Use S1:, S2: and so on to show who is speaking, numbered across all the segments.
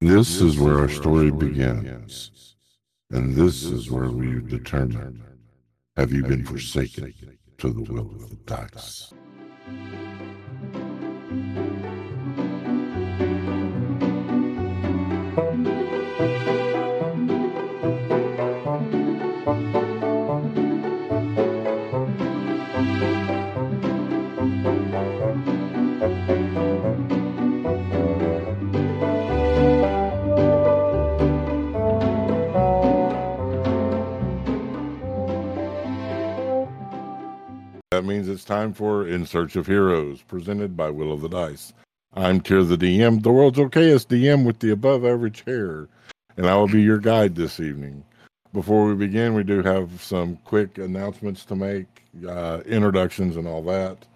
S1: This is where our story begins. And this is where we determine have you been forsaken to the will of the dice? Time for In Search of Heroes, presented by Will of the Dice. I'm Tier the DM, the world's okayest DM with the above average hair, and I will be your guide this evening. Before we begin, we do have some quick announcements to make, uh, introductions, and all that.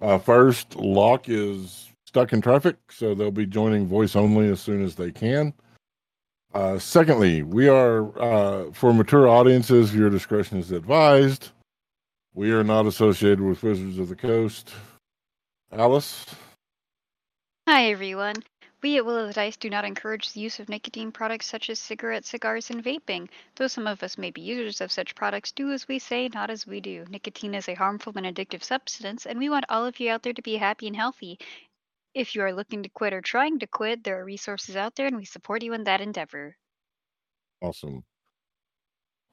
S1: Uh, first, Locke is stuck in traffic, so they'll be joining voice only as soon as they can. Uh, secondly, we are uh, for mature audiences, your discretion is advised. We are not associated with Wizards of the Coast. Alice?
S2: Hi, everyone. We at Will of the Dice do not encourage the use of nicotine products such as cigarettes, cigars, and vaping. Though some of us may be users of such products, do as we say, not as we do. Nicotine is a harmful and addictive substance, and we want all of you out there to be happy and healthy. If you are looking to quit or trying to quit, there are resources out there, and we support you in that endeavor.
S1: Awesome.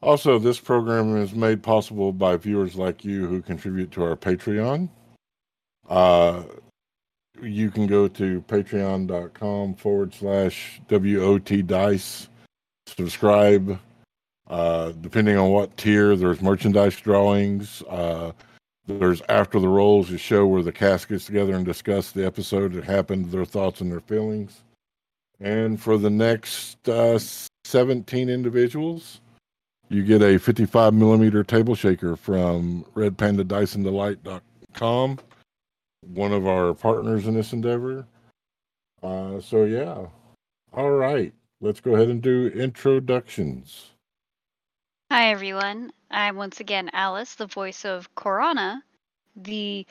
S1: Also, this program is made possible by viewers like you who contribute to our Patreon. Uh, you can go to patreon.com forward slash WOT dice, subscribe. Uh, depending on what tier, there's merchandise drawings. Uh, there's After the Rolls, a show where the cast gets together and discuss the episode that happened, their thoughts and their feelings. And for the next uh, 17 individuals, you get a 55 millimeter table shaker from redpandadicendelight.com, one of our partners in this endeavor. Uh, so, yeah. All right. Let's go ahead and do introductions.
S2: Hi, everyone. I'm once again Alice, the voice of Corona, the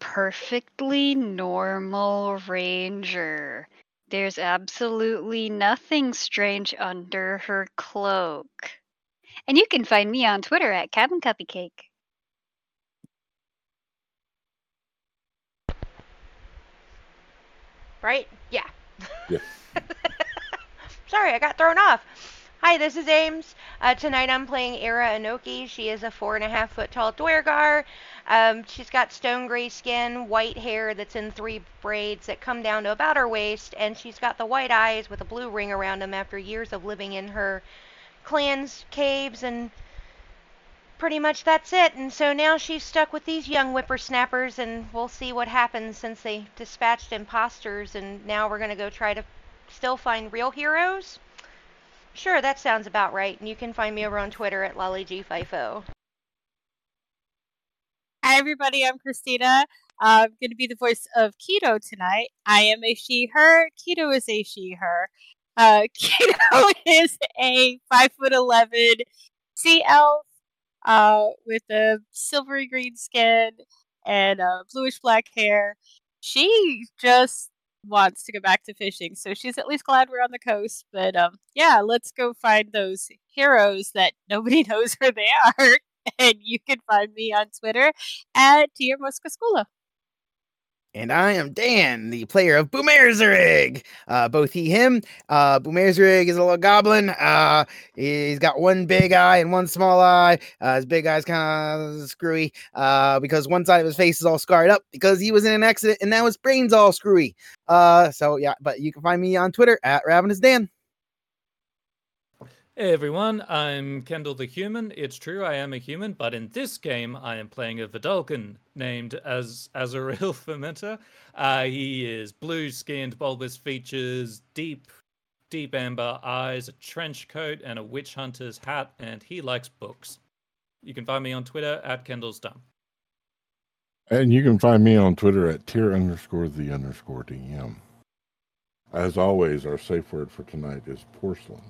S2: perfectly normal ranger. There's absolutely nothing strange under her cloak. And you can find me on Twitter at Cabin Cupcake.
S3: right? Yeah.
S1: Yeah.
S3: Sorry, I got thrown off. Hi, this is Ames. Uh, tonight I'm playing Era Anoki. She is a four and a half foot tall Duergar. Um, she's got stone gray skin, white hair that's in three braids that come down to about her waist, and she's got the white eyes with a blue ring around them after years of living in her clan's caves and pretty much that's it. And so now she's stuck with these young whippersnappers, and we'll see what happens since they dispatched imposters, and now we're going to go try to still find real heroes. Sure, that sounds about right. And you can find me over on Twitter at LollyGFIFO.
S4: Hi, everybody. I'm Christina. Uh, I'm going to be the voice of Keto tonight. I am a she, her. Keto is a she, her. Uh, Keto is a 5 foot 11 sea elf uh, with a silvery green skin and uh, bluish black hair. She just wants to go back to fishing, so she's at least glad we're on the coast. But um, yeah, let's go find those heroes that nobody knows where they are. And you can find me on Twitter at Tia Moscascula.
S5: And I am Dan, the player of Boomerzerig. Uh, both he, him. Uh, Boomerzerig is a little goblin. Uh, he's got one big eye and one small eye. Uh, his big eye's kind of screwy uh, because one side of his face is all scarred up because he was in an accident and now his brain's all screwy. Uh, so yeah, but you can find me on Twitter at Ravenous Dan.
S6: Hey everyone, I'm Kendall the Human. It's true, I am a human, but in this game, I am playing a Vedalken named as Azaril Fermenter. Uh, he is blue-skinned, bulbous features, deep, deep amber eyes, a trench coat, and a witch hunter's hat, and he likes books. You can find me on Twitter at Kendall's Dumb.
S1: And you can find me on Twitter at tier underscore the underscore DM. As always, our safe word for tonight is porcelain.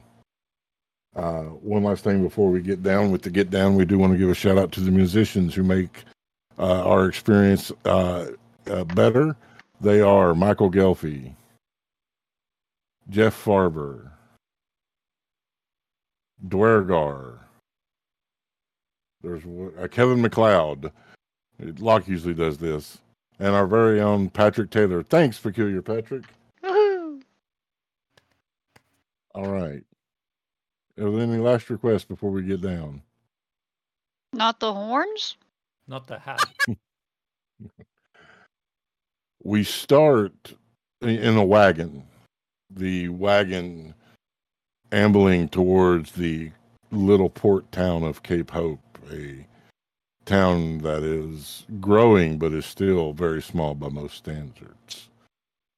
S1: Uh, one last thing before we get down with the get down, we do want to give a shout out to the musicians who make uh, our experience uh, uh, better. They are Michael Ghelfi, Jeff Farber, Dwergar. There's uh, Kevin MacLeod. Locke usually does this. And our very own Patrick Taylor. Thanks, Peculiar Patrick. All right. Are there any last requests before we get down?
S2: Not the horns?
S6: Not the hat.
S1: We start in a wagon. The wagon ambling towards the little port town of Cape Hope, a town that is growing but is still very small by most standards.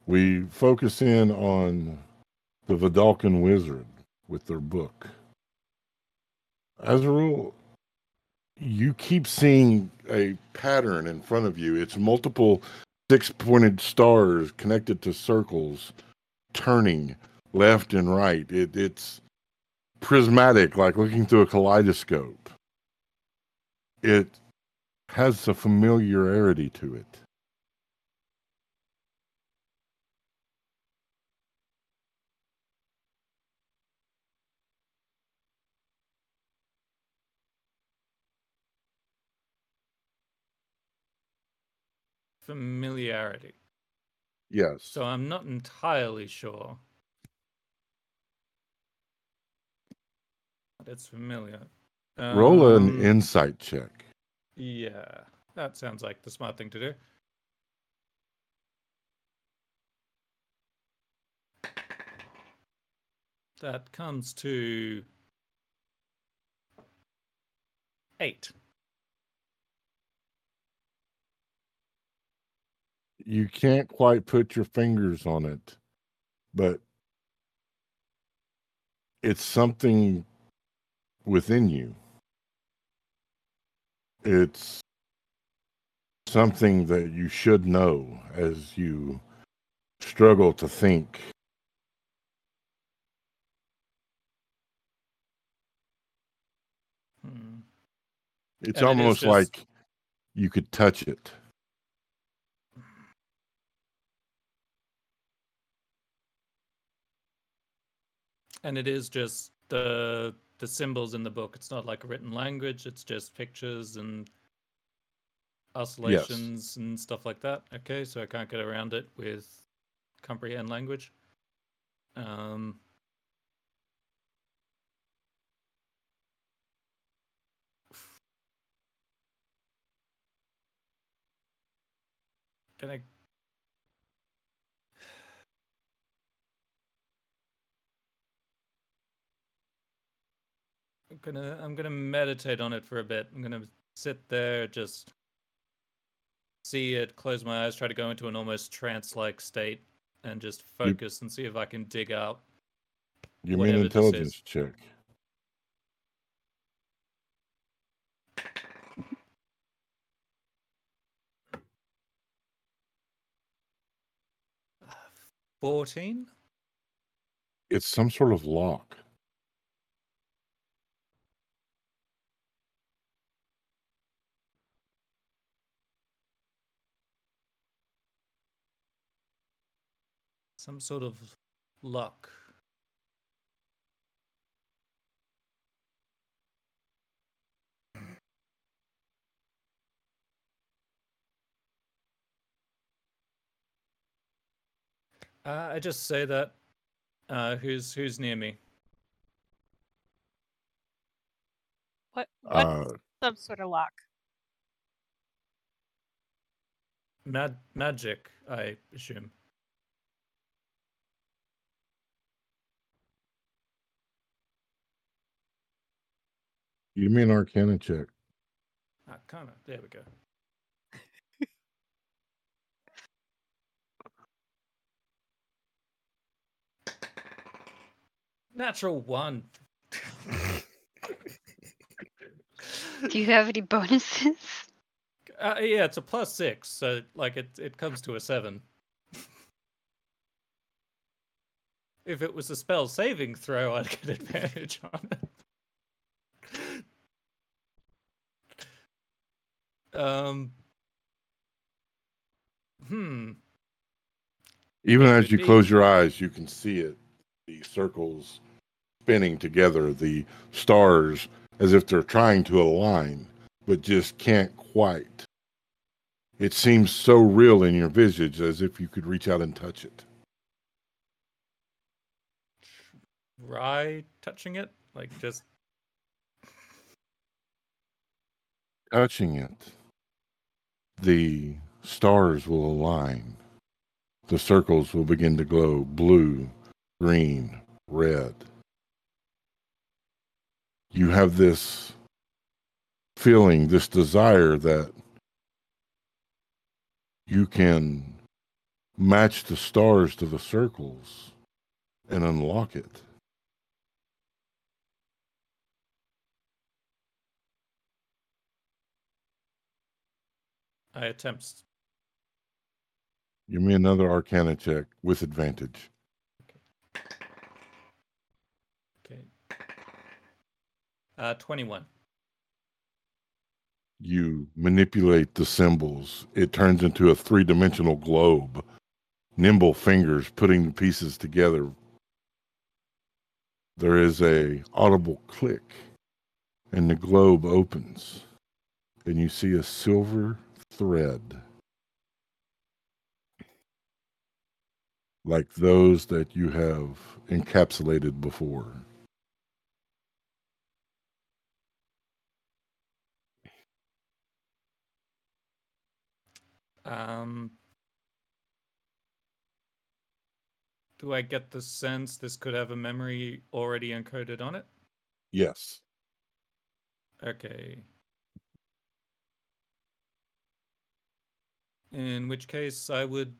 S1: We focus in on the Vedalken wizard with their book. As a rule, you keep seeing a pattern in front of you. It's multiple six pointed stars connected to circles turning left and right. It, it's prismatic, like looking through a kaleidoscope. It has a familiarity to it.
S6: Familiarity.
S1: Yes.
S6: So I'm not entirely sure. But it's familiar.
S1: Roll an
S6: Um,
S1: insight check.
S6: Yeah, that sounds like the smart thing to do. That comes to eight.
S1: You can't quite put your fingers on it, but it's something within you. It's something that you should know as you struggle to think.
S6: Hmm.
S1: It's
S6: And it
S1: almost
S6: just-
S1: like you could touch it.
S6: And it is just the the symbols in the book. It's not like a written language. It's just pictures and oscillations and stuff like that. Okay, so I can't get around it with comprehend language. Um, can I? Gonna I'm gonna meditate on it for a bit. I'm gonna sit there, just see it, close my eyes, try to go into an almost trance-like state, and just focus and see if I can dig out.
S1: You me an
S6: Whatever this is.
S1: intelligence check.
S6: Fourteen.
S1: It's some sort of lock.
S6: Some sort of luck. Uh, I just say that. Uh, who's who's near me?
S4: What? What's
S1: Uh,
S4: some sort of lock?
S6: Mag- magic, I assume.
S1: Give me an arcana check.
S6: Ah, kind of. There we go. Natural one.
S2: Do you have any bonuses?
S6: Uh, yeah, it's a plus six, so like it it comes to a seven. if it was a spell saving throw, I'd get advantage on it. Um. Hmm.
S1: Even as you close your eyes, you can see it the circles spinning together, the stars as if they're trying to align, but just can't quite. It seems so real in your visage as if you could reach out and touch it.
S6: Try touching it, like just
S1: Touching it, the stars will align. The circles will begin to glow blue, green, red. You have this feeling, this desire that you can match the stars to the circles and unlock it.
S6: I attempt.
S1: Give me another arcana check with advantage.
S6: Okay. Uh, twenty-one.
S1: You manipulate the symbols. It turns into a three dimensional globe. Nimble fingers putting the pieces together. There is a audible click, and the globe opens, and you see a silver thread. Like those that you have encapsulated before.
S6: Um, do I get the sense this could have a memory already encoded on it?
S1: Yes.
S6: Okay. In which case, I would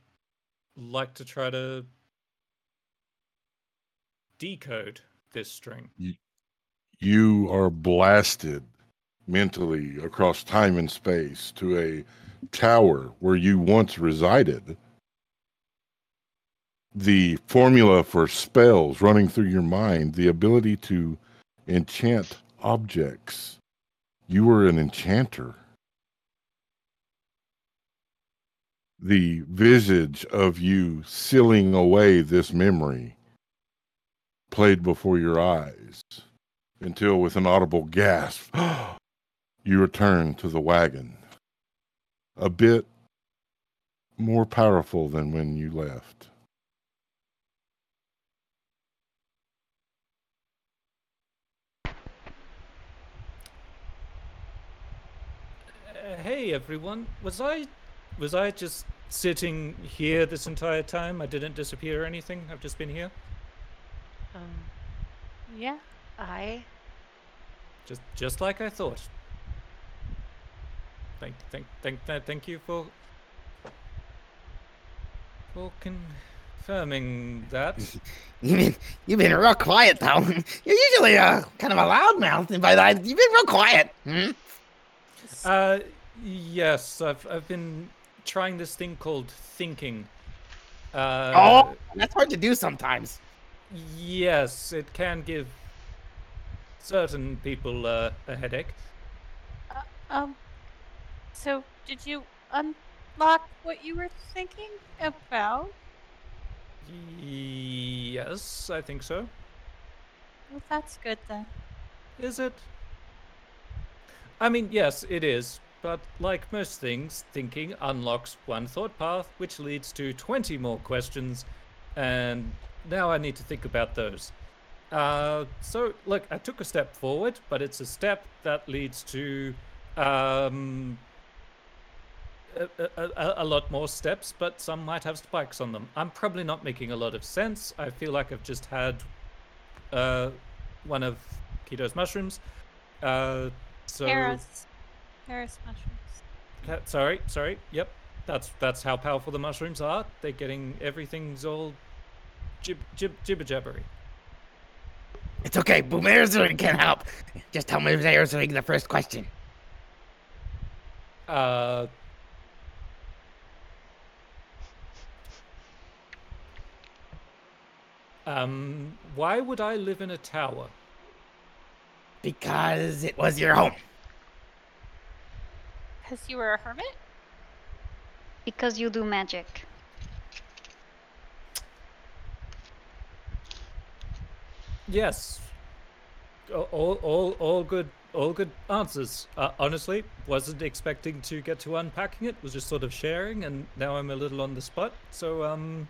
S6: like to try to decode this string.
S1: you are blasted mentally across time and space to a tower where you once resided. The formula for spells running through your mind, the ability to enchant objects. You were an enchanter. The visage of you sealing away this memory played before your eyes until, with an audible gasp, you return to the wagon. A bit more powerful than when you left.
S6: Uh, hey everyone, was I was I just sitting here this entire time? I didn't disappear or anything. I've just been here.
S3: Um,
S4: Yeah.
S3: I.
S6: Just just like I thought. Thank thank thank th- thank you for for confirming that.
S5: You've been you've been real quiet though. You're usually uh kind of a loudmouth, but uh, you've been real quiet. Hmm?
S6: Uh yes, I've I've been trying this thing called thinking. Uh
S5: oh, that's hard to do sometimes.
S6: yes, it can give certain people uh, a headache.
S4: Uh, um. So, did you unlock what you were thinking about?
S6: Yes, I think so.
S4: Well, that's good then.
S6: Is it? I mean, yes, it is. But like most things, thinking unlocks one thought path, which leads to 20 more questions. And now I need to think about those. Uh, so, look, I took a step forward, but it's a step that leads to um, a, a, a, lot more steps, but some might have spikes on them. I'm probably not making a lot of sense. I feel like I've just had uh, one of Keto's mushrooms. Uh, so
S4: Paris. Paris mushrooms.
S6: Uh, sorry, sorry. Yep, that's that's how powerful the mushrooms are. They're getting everything's all jib jib jibber jabbery.
S5: It's okay. Boomerzering can help. Just tell Boomerzering the first question.
S6: Uh. Um, why would I live in a tower?
S5: Because it was your home.
S4: Because you were a hermit?
S2: Because you do magic.
S6: Yes. All, all, all good, all good answers. Uh, honestly, wasn't expecting to get to unpacking it. Was just sort of sharing, and now I'm a little on the spot. So, um,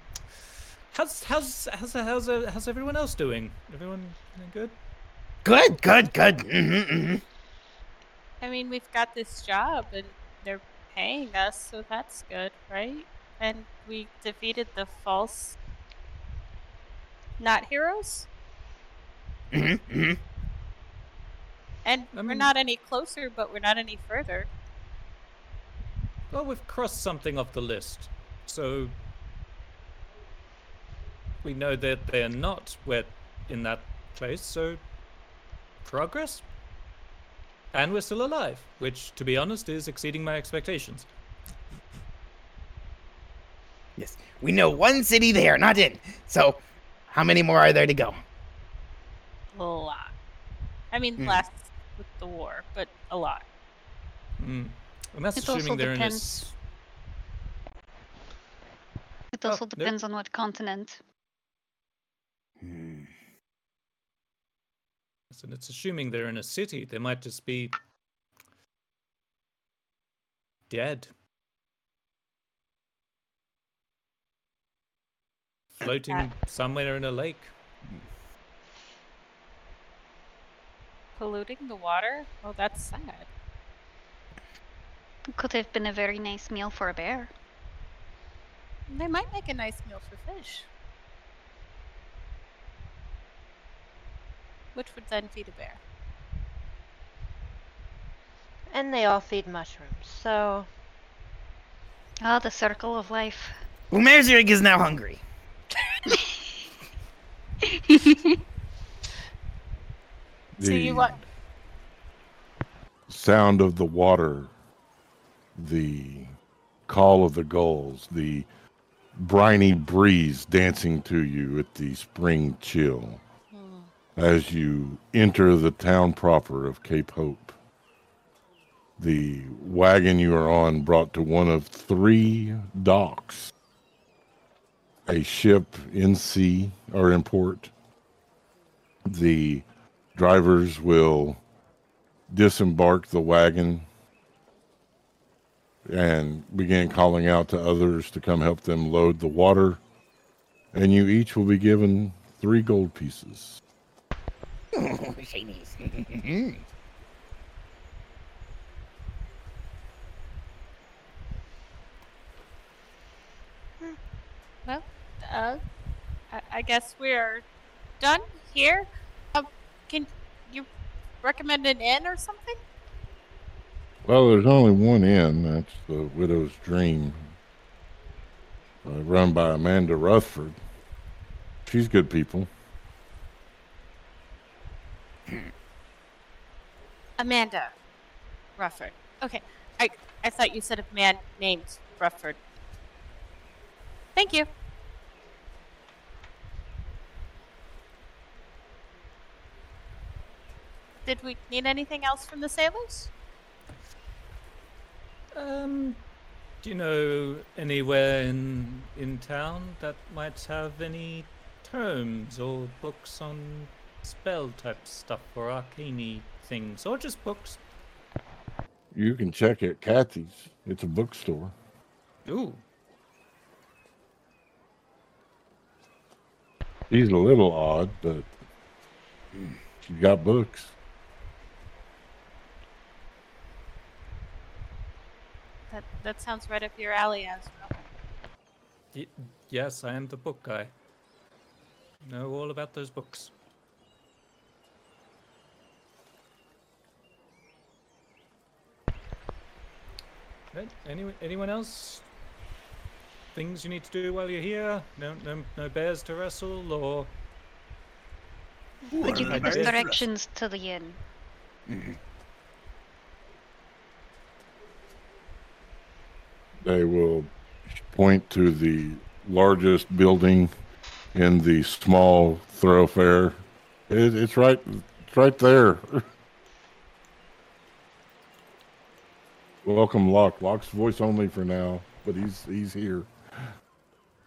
S6: how's how's how's how's, uh, how's everyone else doing? Everyone doing good?
S5: Good, good, good. hmm hmm
S4: I mean, we've got this job and they're paying us, so that's good, right? And we defeated the false not heroes,
S5: hmm hmm
S4: and
S6: I
S4: we're not any closer, but we're not any further.
S6: Well, we've crossed something off the list, so we know that they're not wet in that place. So progress, and we're still alive, which, to be honest, is exceeding my expectations.
S5: Yes, we know one city they are not in. So, how many more are there to go?
S4: A lot. I mean,
S5: Hmm.
S4: less with the war, but a lot.
S6: Mm. And that's
S2: It also
S6: assuming they're in a.
S2: depends.
S6: s-
S2: It
S6: Oh,
S2: also
S6: nope.
S2: depends on what continent.
S6: And it's assuming they're in a city. They might just be dead. Floating somewhere in a lake.
S4: Polluting the water? Oh, that's sad.
S2: Could have been a very nice meal for a bear.
S4: They might make a nice meal for fish. Which would then feed a bear.
S3: And they all feed mushrooms, so
S2: Ah, the circle of life.
S5: Umerzirig is now hungry.
S4: So you
S1: The
S4: want
S1: sound of the water, the call of the gulls, the briny breeze dancing to you with the spring chill as you enter the town proper of Cape Hope. The wagon you are on brought to one of three docks a ship in sea or in port. The drivers will disembark the wagon and begin calling out to others to come help them load the water. And you each will be given three gold pieces.
S5: Shinies.
S4: Well, uh, I, I guess we're done here. Um, can you recommend an inn or something?
S1: Well, there's only one inn. That's the Widow's Dream, uh, run by Amanda Rutherford. She's good people.
S4: Amanda Rufford. Okay, I I thought you said a man named Rufford. Thank you. Did we need anything else from the sailors?
S6: Um, do you know anywhere in in town that might have any terms or books on spell type stuff or arcane things, or just books?
S1: You can check at Kathy's. It's a bookstore.
S6: Ooh,
S1: She's a little odd, but she's got books.
S4: That that sounds right up your alley, Azrael.
S6: y- yes, I am the book guy. Know all about those books. Right, Anyone, anyone else? Things you need to do while you're here? No, no, no bears to wrestle, or
S2: Would you give us directions to the inn? Mm-hmm.
S1: They will point to the largest building in the small thoroughfare. It, it's right, it's right there. Welcome, Locke. Locke's voice only for now, but he's he's here.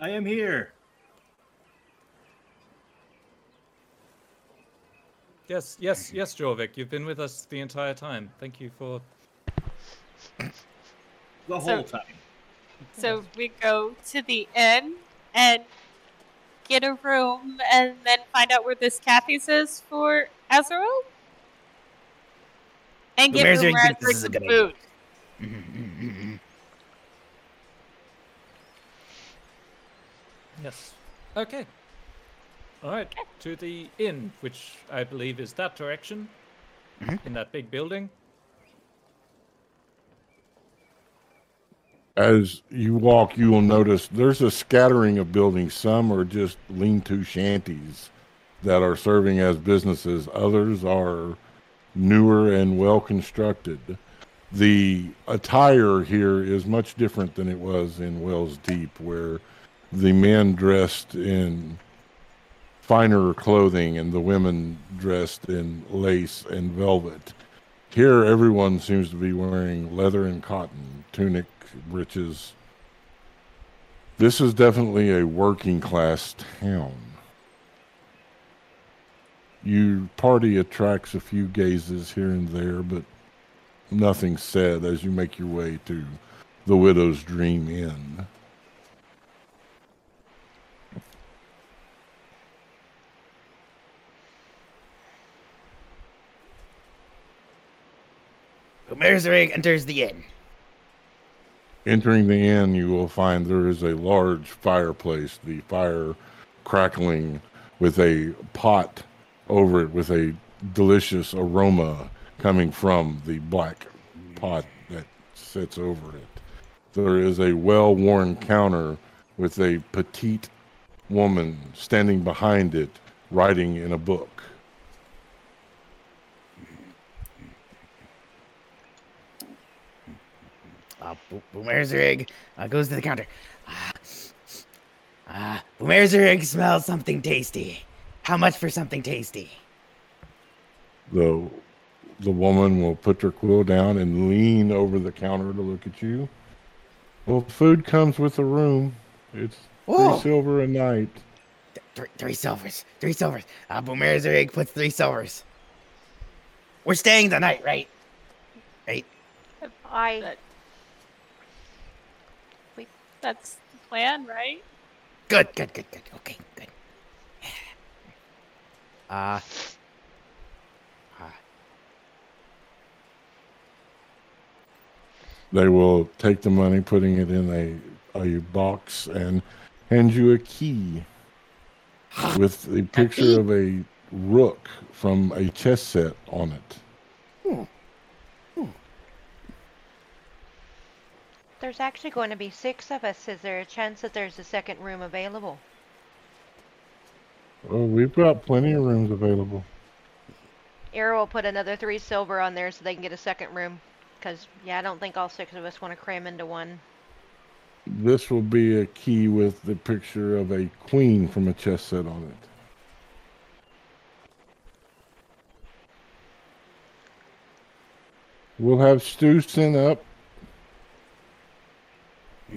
S7: I am here.
S6: Yes, yes, yes, Jorvik. You've been with us the entire time. Thank you for.
S7: The
S4: So-
S7: whole time.
S4: So we go to the inn and get a room and then find out where this Kathy's is for Azrael? And
S5: The
S4: get
S5: mayor's
S4: Boomer
S5: gonna think
S4: for
S5: this
S6: Yes. Okay. All right. To the inn, which I believe is that direction,
S5: Mhm.
S6: in that big building.
S1: As you walk, you will notice there's a scattering of buildings. Some are just lean to shanties that are serving as businesses, others are newer and well constructed. The attire here is much different than it was in Wells Deep, where the men dressed in finer clothing and the women dressed in lace and velvet. Here, everyone seems to be wearing leather and cotton, tunic, breeches. This is definitely a working class town. Your party attracts a few gazes here and there, but nothing said as you make your way to the Widow's Dream Inn.
S5: Umerzarig enters the inn.
S1: Entering the inn, you will find there is a large fireplace, the fire crackling with a pot over it with a delicious aroma coming from the black pot that sits over it. There is a well worn counter with a petite woman standing behind it, writing in a book.
S5: Uh, Bo- Boomerzarig uh, goes to the counter. Ah, ah, Boomerzarig smells something tasty. How much for something tasty?
S1: The the woman will put her quill down and lean over the counter to look at you. Well, food comes with the room. It's three
S5: Oh.
S1: silver a night.
S5: Th- three, three silvers. Three silvers. Uh, Boomerzarig puts three silvers. We're staying the night, right? Right.
S3: I
S4: That- That's the plan, right?
S5: Good, good, good, good. Okay, good. Uh,
S1: They will take the money, putting it in a, a box, and hand you a key with a picture of a rook from a chess set on it. Hmm. Hmm.
S3: there's actually going to be six of us. Is there a chance that there's a second room available?
S1: Oh, we've got plenty of rooms available.
S3: Era will put another three silver on there so they can get a second room. Cause yeah, I don't think all six of us want to cram into one.
S1: This will be a key with the picture of a queen from a chess set on it. We'll have stew sent up.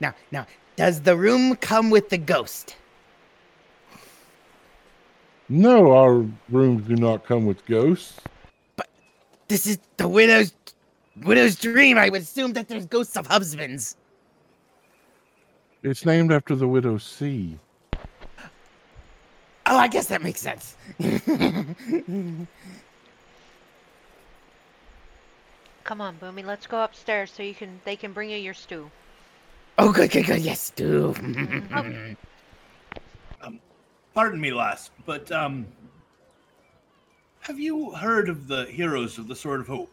S5: now, now, does the room come with the ghost?
S1: No, our rooms do not come with ghosts.
S5: But this is the widow's widow's dream. I would assume that there's ghosts of husbands.
S1: It's named after the widow Sea.
S5: Oh, I guess that makes sense.
S3: Come on, Boomy, let's go upstairs so you can they can bring you your stew.
S5: oh, good, good, good. Yes, do.
S7: Pardon me, lass, but um, have you heard of the heroes of the Sword of Hope?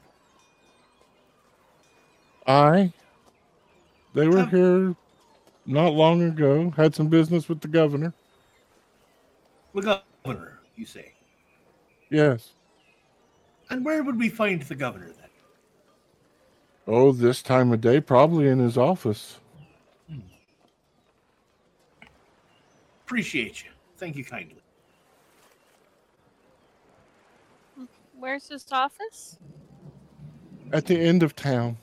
S1: I. They were here not long ago. Had some business with the governor.
S7: The governor, you say.
S1: Yes.
S7: And where would we find the governor then?
S1: Oh, this time of day, probably in his office. Hmm.
S7: Appreciate you. Thank you kindly.
S4: Where's his office?
S1: At the end of town.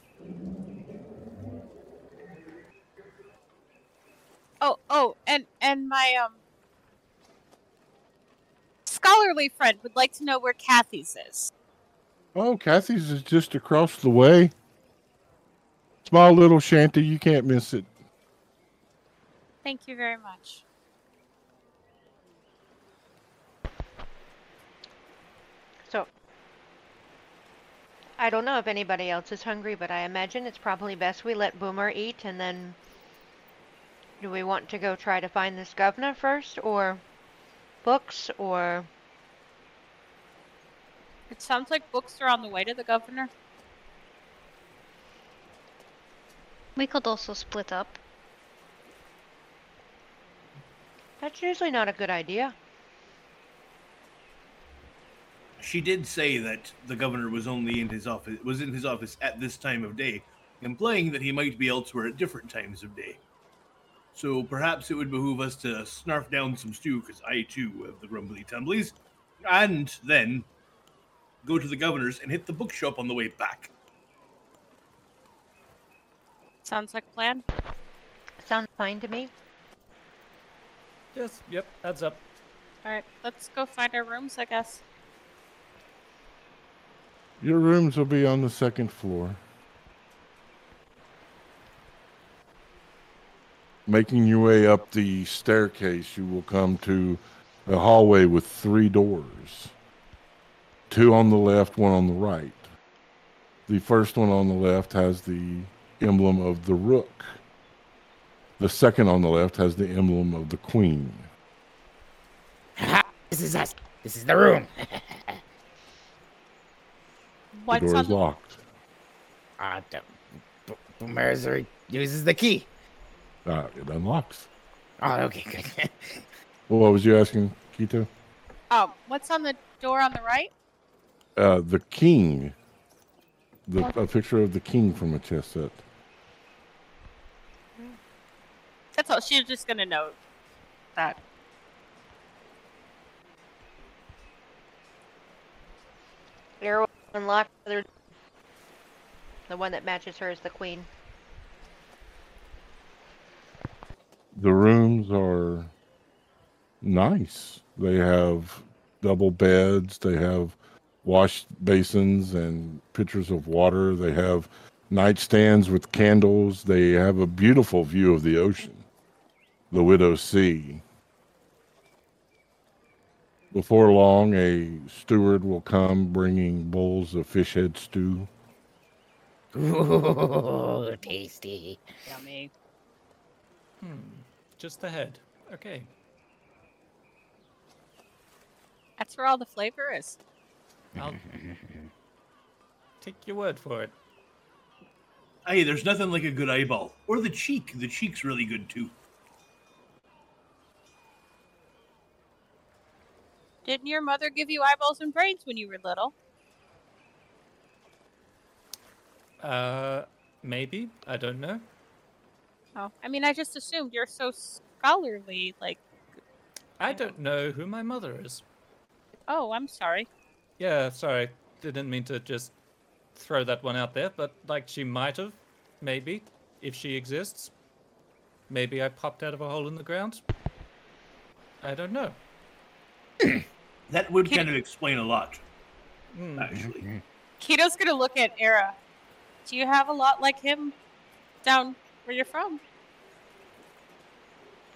S4: Oh, oh, and and my um scholarly friend would like to know where Kathy's is.
S1: Oh, Kathy's is just across the way. Small little shanty, you can't miss it.
S4: Thank you very much.
S3: I don't know if anybody else is hungry, but I imagine it's probably best we let Boomer eat and then. Do we want to go try to find this governor first, or books, or.
S4: It sounds like books are on the way to the governor.
S2: We could also split up.
S3: That's usually not a good idea.
S7: She did say that the governor was only in his office was in his office at this time of day, implying that he might be elsewhere at different times of day. So perhaps it would behoove us to snarf down some stew, because I too have the grumbly tumblies, and then go to the governor's and hit the bookshop on the way back.
S4: Sounds like a plan.
S3: Sounds fine to me.
S6: Yes, yep, adds up.
S4: Alright, let's go find our rooms, I guess.
S1: Your rooms will be on the second floor. Making your way up the staircase, you will come to a hallway with three doors two on the left, one on the right. The first one on the left has the emblem of the rook. The second on the left has the emblem of the queen.
S5: This is us. This is the room.
S1: The door
S4: on
S1: is
S4: the
S1: locked.
S5: Ah, uh, Boomerzer uses the key.
S1: Uh, it unlocks.
S5: Oh, okay, good.
S1: Well, what was you asking, Kito?
S4: Oh, what's on the door on the right?
S1: Uh, the king. The a picture of the king from a chess set.
S4: That's all. She's just gonna note that.
S3: Arrow unlocked the other. The one that matches her is the queen.
S1: The rooms are nice. They have double beds. They have wash basins and pitchers of water. They have nightstands with candles. They have a beautiful view of the ocean, the Widow Sea. Before long, a steward will come bringing bowls of fish head stew.
S5: Ooh, tasty.
S4: Yummy.
S6: Hmm, just the head. Okay.
S4: That's where all the flavor is.
S6: I'll take your word for it.
S7: Hey, there's nothing like a good eyeball. Or the cheek. The cheek's really good too.
S4: Didn't your mother give you eyeballs and brains when you were little?
S6: Uh, maybe. I don't know.
S4: Oh, I mean, I just assumed you're so scholarly. Like,
S6: I don't know who my mother is.
S4: oh, I'm sorry.
S6: Yeah, sorry. Didn't mean to just throw that one out there, but like she might have, maybe, if she exists. Maybe I popped out of a hole in the ground. I don't know.
S7: That would
S4: Can-
S7: kind of explain a lot,
S6: Hmm.
S7: actually.
S4: Keto's gonna look at Era. Do you have a lot like him down where you're from?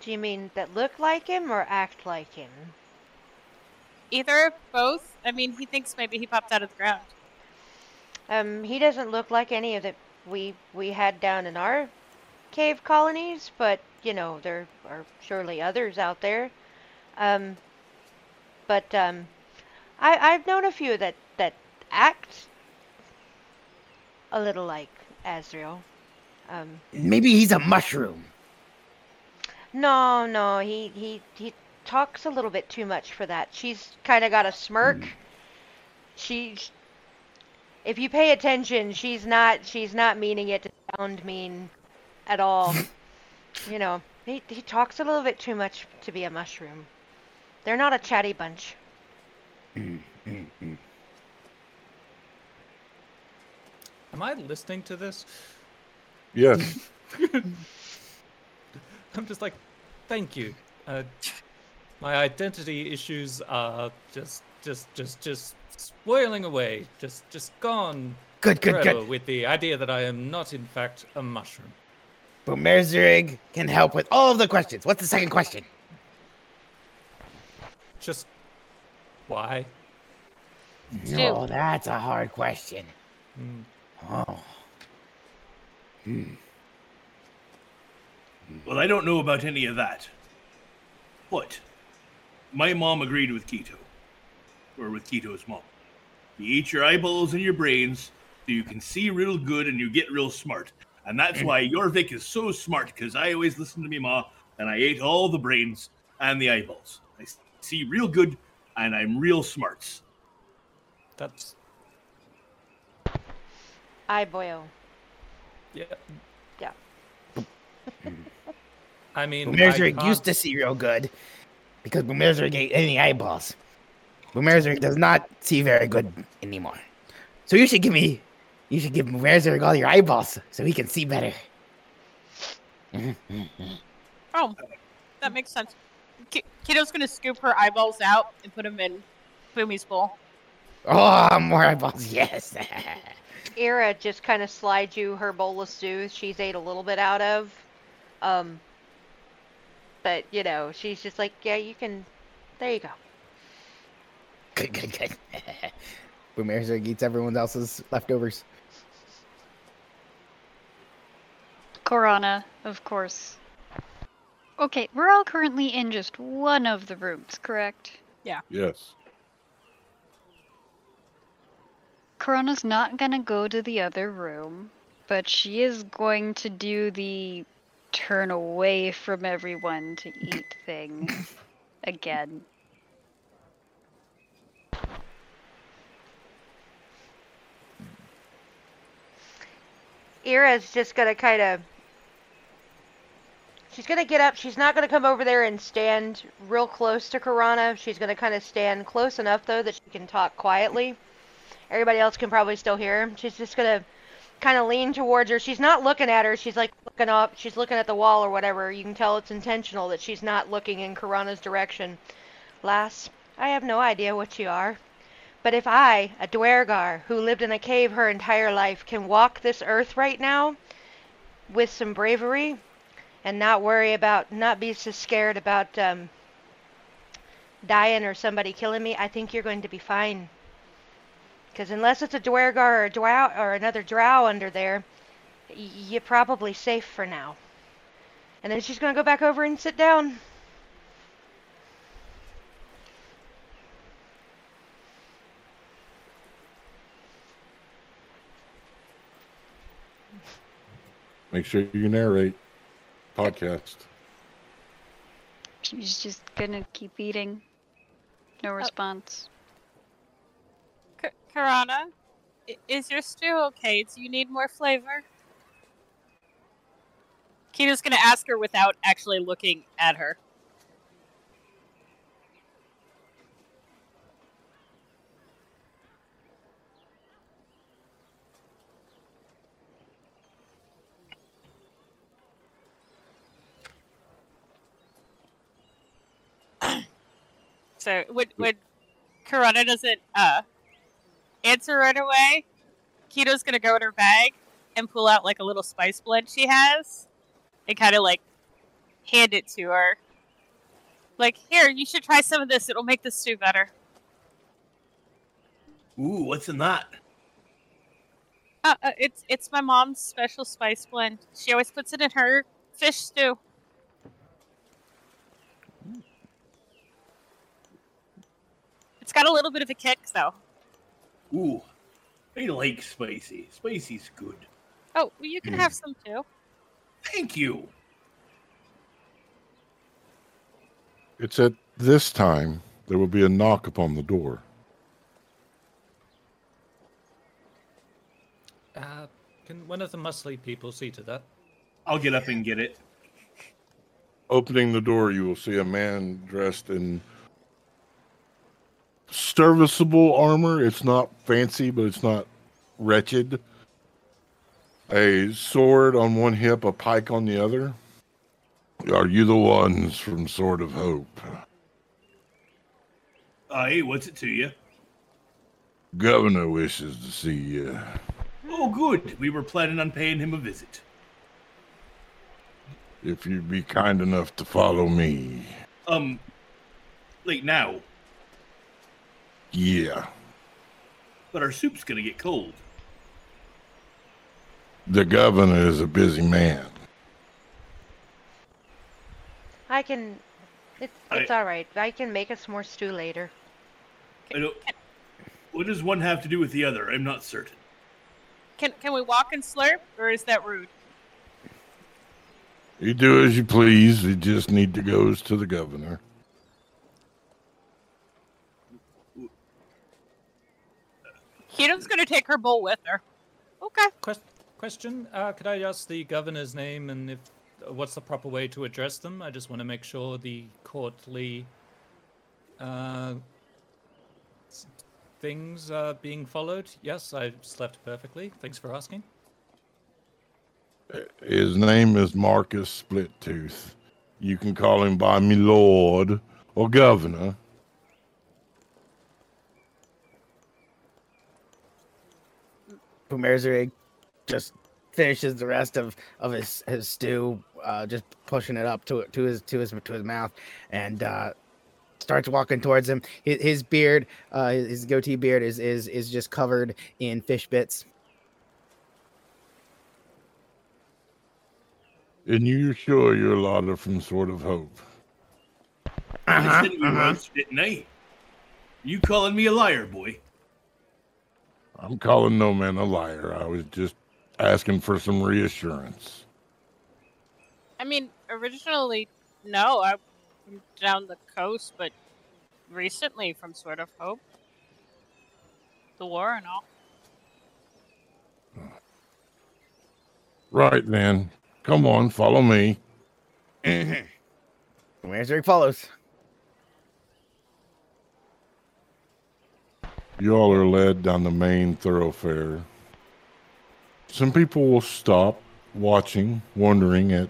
S3: Do you mean that look like him or act like him?
S4: Either, both. I mean, he thinks maybe he popped out of the ground.
S3: Um, he doesn't look like any of the we we had down in our cave colonies, but you know there are surely others out there. Um, but um, I I've known a few that that act a little like Azrael. Um,
S5: Maybe he's a mushroom.
S3: no, no, he he he talks a little bit too much for that. She's kind of got a smirk. She, if you pay attention, she's not she's not meaning it to sound mean at all. you know, he he talks a little bit too much to be a mushroom. They're not a chatty bunch.
S6: Am I listening to this?
S1: Yes,
S6: I'm just like, thank you. Uh, My identity issues are just, just, just, just swirling away, just, just gone
S5: Good, good, good.
S6: with the idea that I am not, in fact, a mushroom.
S5: Boomerzerig can help with all of the questions. What's the second question?
S6: Just why?
S4: Stu.
S5: No, that's a hard question.
S6: Hmm.
S5: Oh. Hmm.
S7: Well, I don't know about any of that. But my mom agreed with Keto, or with Keto's mom. You eat your eyeballs and your brains so you can see real good and you get real smart. And that's why your Vic is so smart because I always listened to me ma and I ate all the brains and the eyeballs. I s- see real good and I'm real smarts.
S6: That's
S3: I boil.
S6: yeah.
S3: Yeah.
S6: I mean, I
S5: Boomerzerig used
S6: can't-
S5: to see real good because Boomerzerig ate any eyeballs. Boomerzerig does not see very good anymore. So you should give me, you should give Boomerzerig all your eyeballs so he can see better.
S4: Oh, that makes sense. Ki- Kiddo's gonna scoop her eyeballs out and put them in Boomy's bowl.
S5: Oh, more eyeballs, yes.
S3: Ira just kind of slides you her bowl of stew she's ate a little bit out of. Um, but, you know, she's just like, yeah, you can. There you go.
S5: good, good, good. Boomerzerig eats everyone else's leftovers.
S2: Karana, of course. Okay, we're all currently in just one of the rooms, correct? Yeah.
S1: Yes.
S2: Karana's not gonna go to the other room, but she is going to do the turn away from everyone to eat thing again.
S3: Ira's just gonna kind of. She's gonna get up. She's not gonna come over there and stand real close to Karana. She's gonna kind of stand close enough though that she can talk quietly. Everybody else can probably still hear her. She's just gonna kind of lean towards her. She's not looking at her. She's like looking up. She's looking at the wall or whatever. You can tell it's intentional that she's not looking in Karana's direction. Lass, I have no idea what you are. But if I, a Duergar who lived in a cave her entire life, can walk this earth right now with some bravery and not worry about, not be so scared about um, dying or somebody killing me, I think you're going to be fine. Because unless it's a Duergar or a Drow or another Drow under there, you're probably safe for now. And then she's going to go back over and sit down.
S1: Make sure you narrate podcast.
S2: She's just gonna keep eating. No oh. response.
S4: K- Karana, i- is your stew okay? Do you need more flavor? Kiddo's gonna ask her without actually looking at her. So when when Karana doesn't uh answer right away, Keto's gonna go in her bag and pull out like a little spice blend she has and kind of like hand it to her. Like, here, you should try some of this. It'll make the stew better.
S7: Ooh, what's in that?
S4: Uh, uh, it's it's my mom's special spice blend. She always puts it in her fish stew. Got a little bit of a kick, though.
S7: Ooh, I like spicy. Spicy's good.
S4: Oh, well, you can
S1: Mm.
S4: have some too.
S7: Thank you.
S1: It's at this time there will be a knock upon the door.
S6: Uh, can one of the muscly people see to that?
S7: I'll get up and get it.
S1: Opening the door, you will see a man dressed in serviceable armor. It's not fancy, but it's not wretched. A sword on one hip, a pike on the other. Are you the ones from Sword of Hope?
S7: Aye, what's it to you?
S1: Governor wishes to see you.
S7: Oh, good. We were planning on paying him a visit.
S1: If you'd be kind enough to follow me.
S7: Um, like now,
S1: Yeah.
S7: but our soup's gonna get cold.
S1: The governor is a busy man.
S3: I can. It's
S7: I-
S3: it's all right. I can make us more stew later.
S7: I don't. What does one have to do with the other? I'm not certain.
S4: Can can we walk and slurp, or is that rude?
S1: You do as you please. You just need to go to the governor.
S4: Keto's gonna take her bowl with her. Okay.
S6: Quest- question: uh, Could I ask the governor's name and if what's the proper way to address them? I just want to make sure the courtly uh, things are being followed. Yes, I slept perfectly. Thanks for asking.
S1: His name is Marcus Splittooth. You can call him by me lord or governor.
S5: Boomerzerig just finishes the rest of, of his, his stew, uh, just pushing it up to to his to his to his mouth, and uh, starts walking towards him. His, his beard, uh, his, his goatee beard, is is is just covered in fish bits.
S1: And you're sure you're a lot from Sword of Hope?
S5: Uh-huh, uh-huh.
S7: was, didn't I? You calling me a liar, boy?
S1: I'm calling no man a liar. I was just asking for some reassurance.
S4: I mean, originally, no, I'm from down the coast, but recently from Sword of Hope. The war and all.
S1: Right then. Come on, follow me.
S5: Boomerzerig follows.
S1: You all are led down the main thoroughfare. Some people will stop watching, wondering at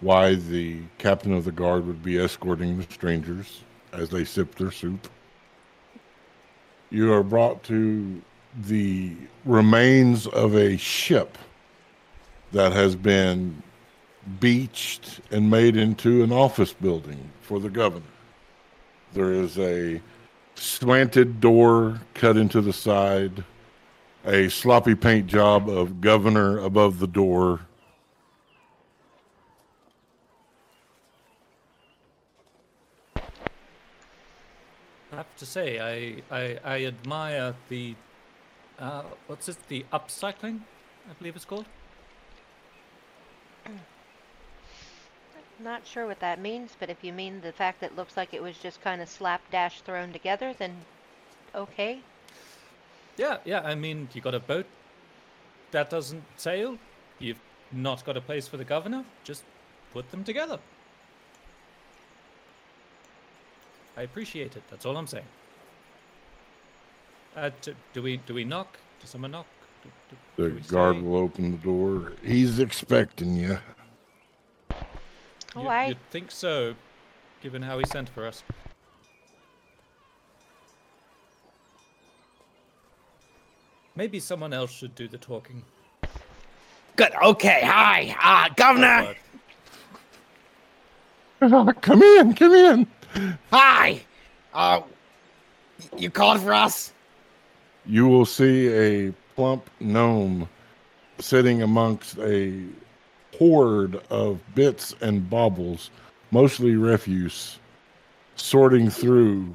S1: why the captain of the guard would be escorting the strangers as they sip their soup. You are brought to the remains of a ship that has been beached and made into an office building for the governor. There is a slanted door cut into the side, a sloppy paint job of governor above the door.
S6: I have to say, I I, I admire the uh, what's it? The upcycling, I believe it's called.
S3: Not sure what that means, but if you mean the fact that it looks like it was just kind of slapdash thrown together, then okay.
S6: Yeah, yeah. I mean, you got a boat that doesn't sail. You've not got a place for the governor. Just put them together. I appreciate it. That's all I'm saying. Uh, do, do we do we knock? Does someone knock? Do, do,
S1: The
S6: do
S1: guard
S6: say-
S1: will open the door. He's expecting you.
S3: Oh,
S6: You,
S3: I
S6: You'd think so, given how he sent for us. Maybe someone else should do the talking.
S5: Good. Okay. Hi, uh, Governor.
S6: But
S1: come in, come in.
S5: Hi. Uh, you called for us?
S1: You will see a plump gnome sitting amongst a horde of bits and baubles, mostly refuse, sorting through,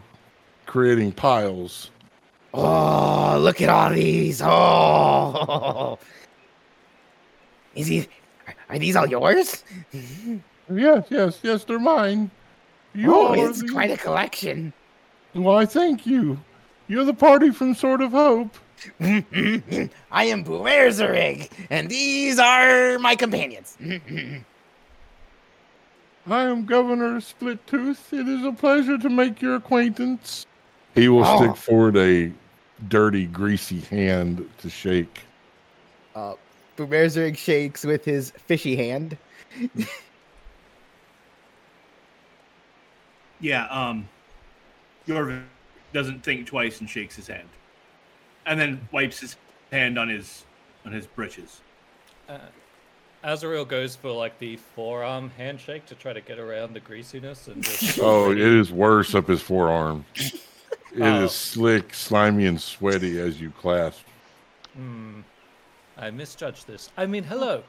S1: creating piles.
S5: Oh, look at all these. Oh. Is he? Are these all yours?
S1: Yes, yes, yes, they're mine. You
S5: oh, it's
S1: the-
S5: quite a collection.
S1: Why, thank you. You're the party from Sword of Hope.
S5: I am Boomerzerig, and these are my companions.
S1: I am Governor Splittooth. It is a pleasure to make your acquaintance. He will
S5: Oh.
S1: stick forward a dirty, greasy hand to shake.
S5: uh, Boomerzerig shakes with his fishy hand.
S7: Yeah. Um, Yorvin, doesn't think twice and shakes his hand, and then wipes his hand on his on his breeches.
S6: Uh, Azrael goes for like the forearm handshake to try to get around the greasiness and just.
S1: Oh, it is worse up his forearm. It is
S6: Oh.
S1: slick, slimy, and sweaty as you clasp.
S6: Hmm. I misjudged this. I mean, hello.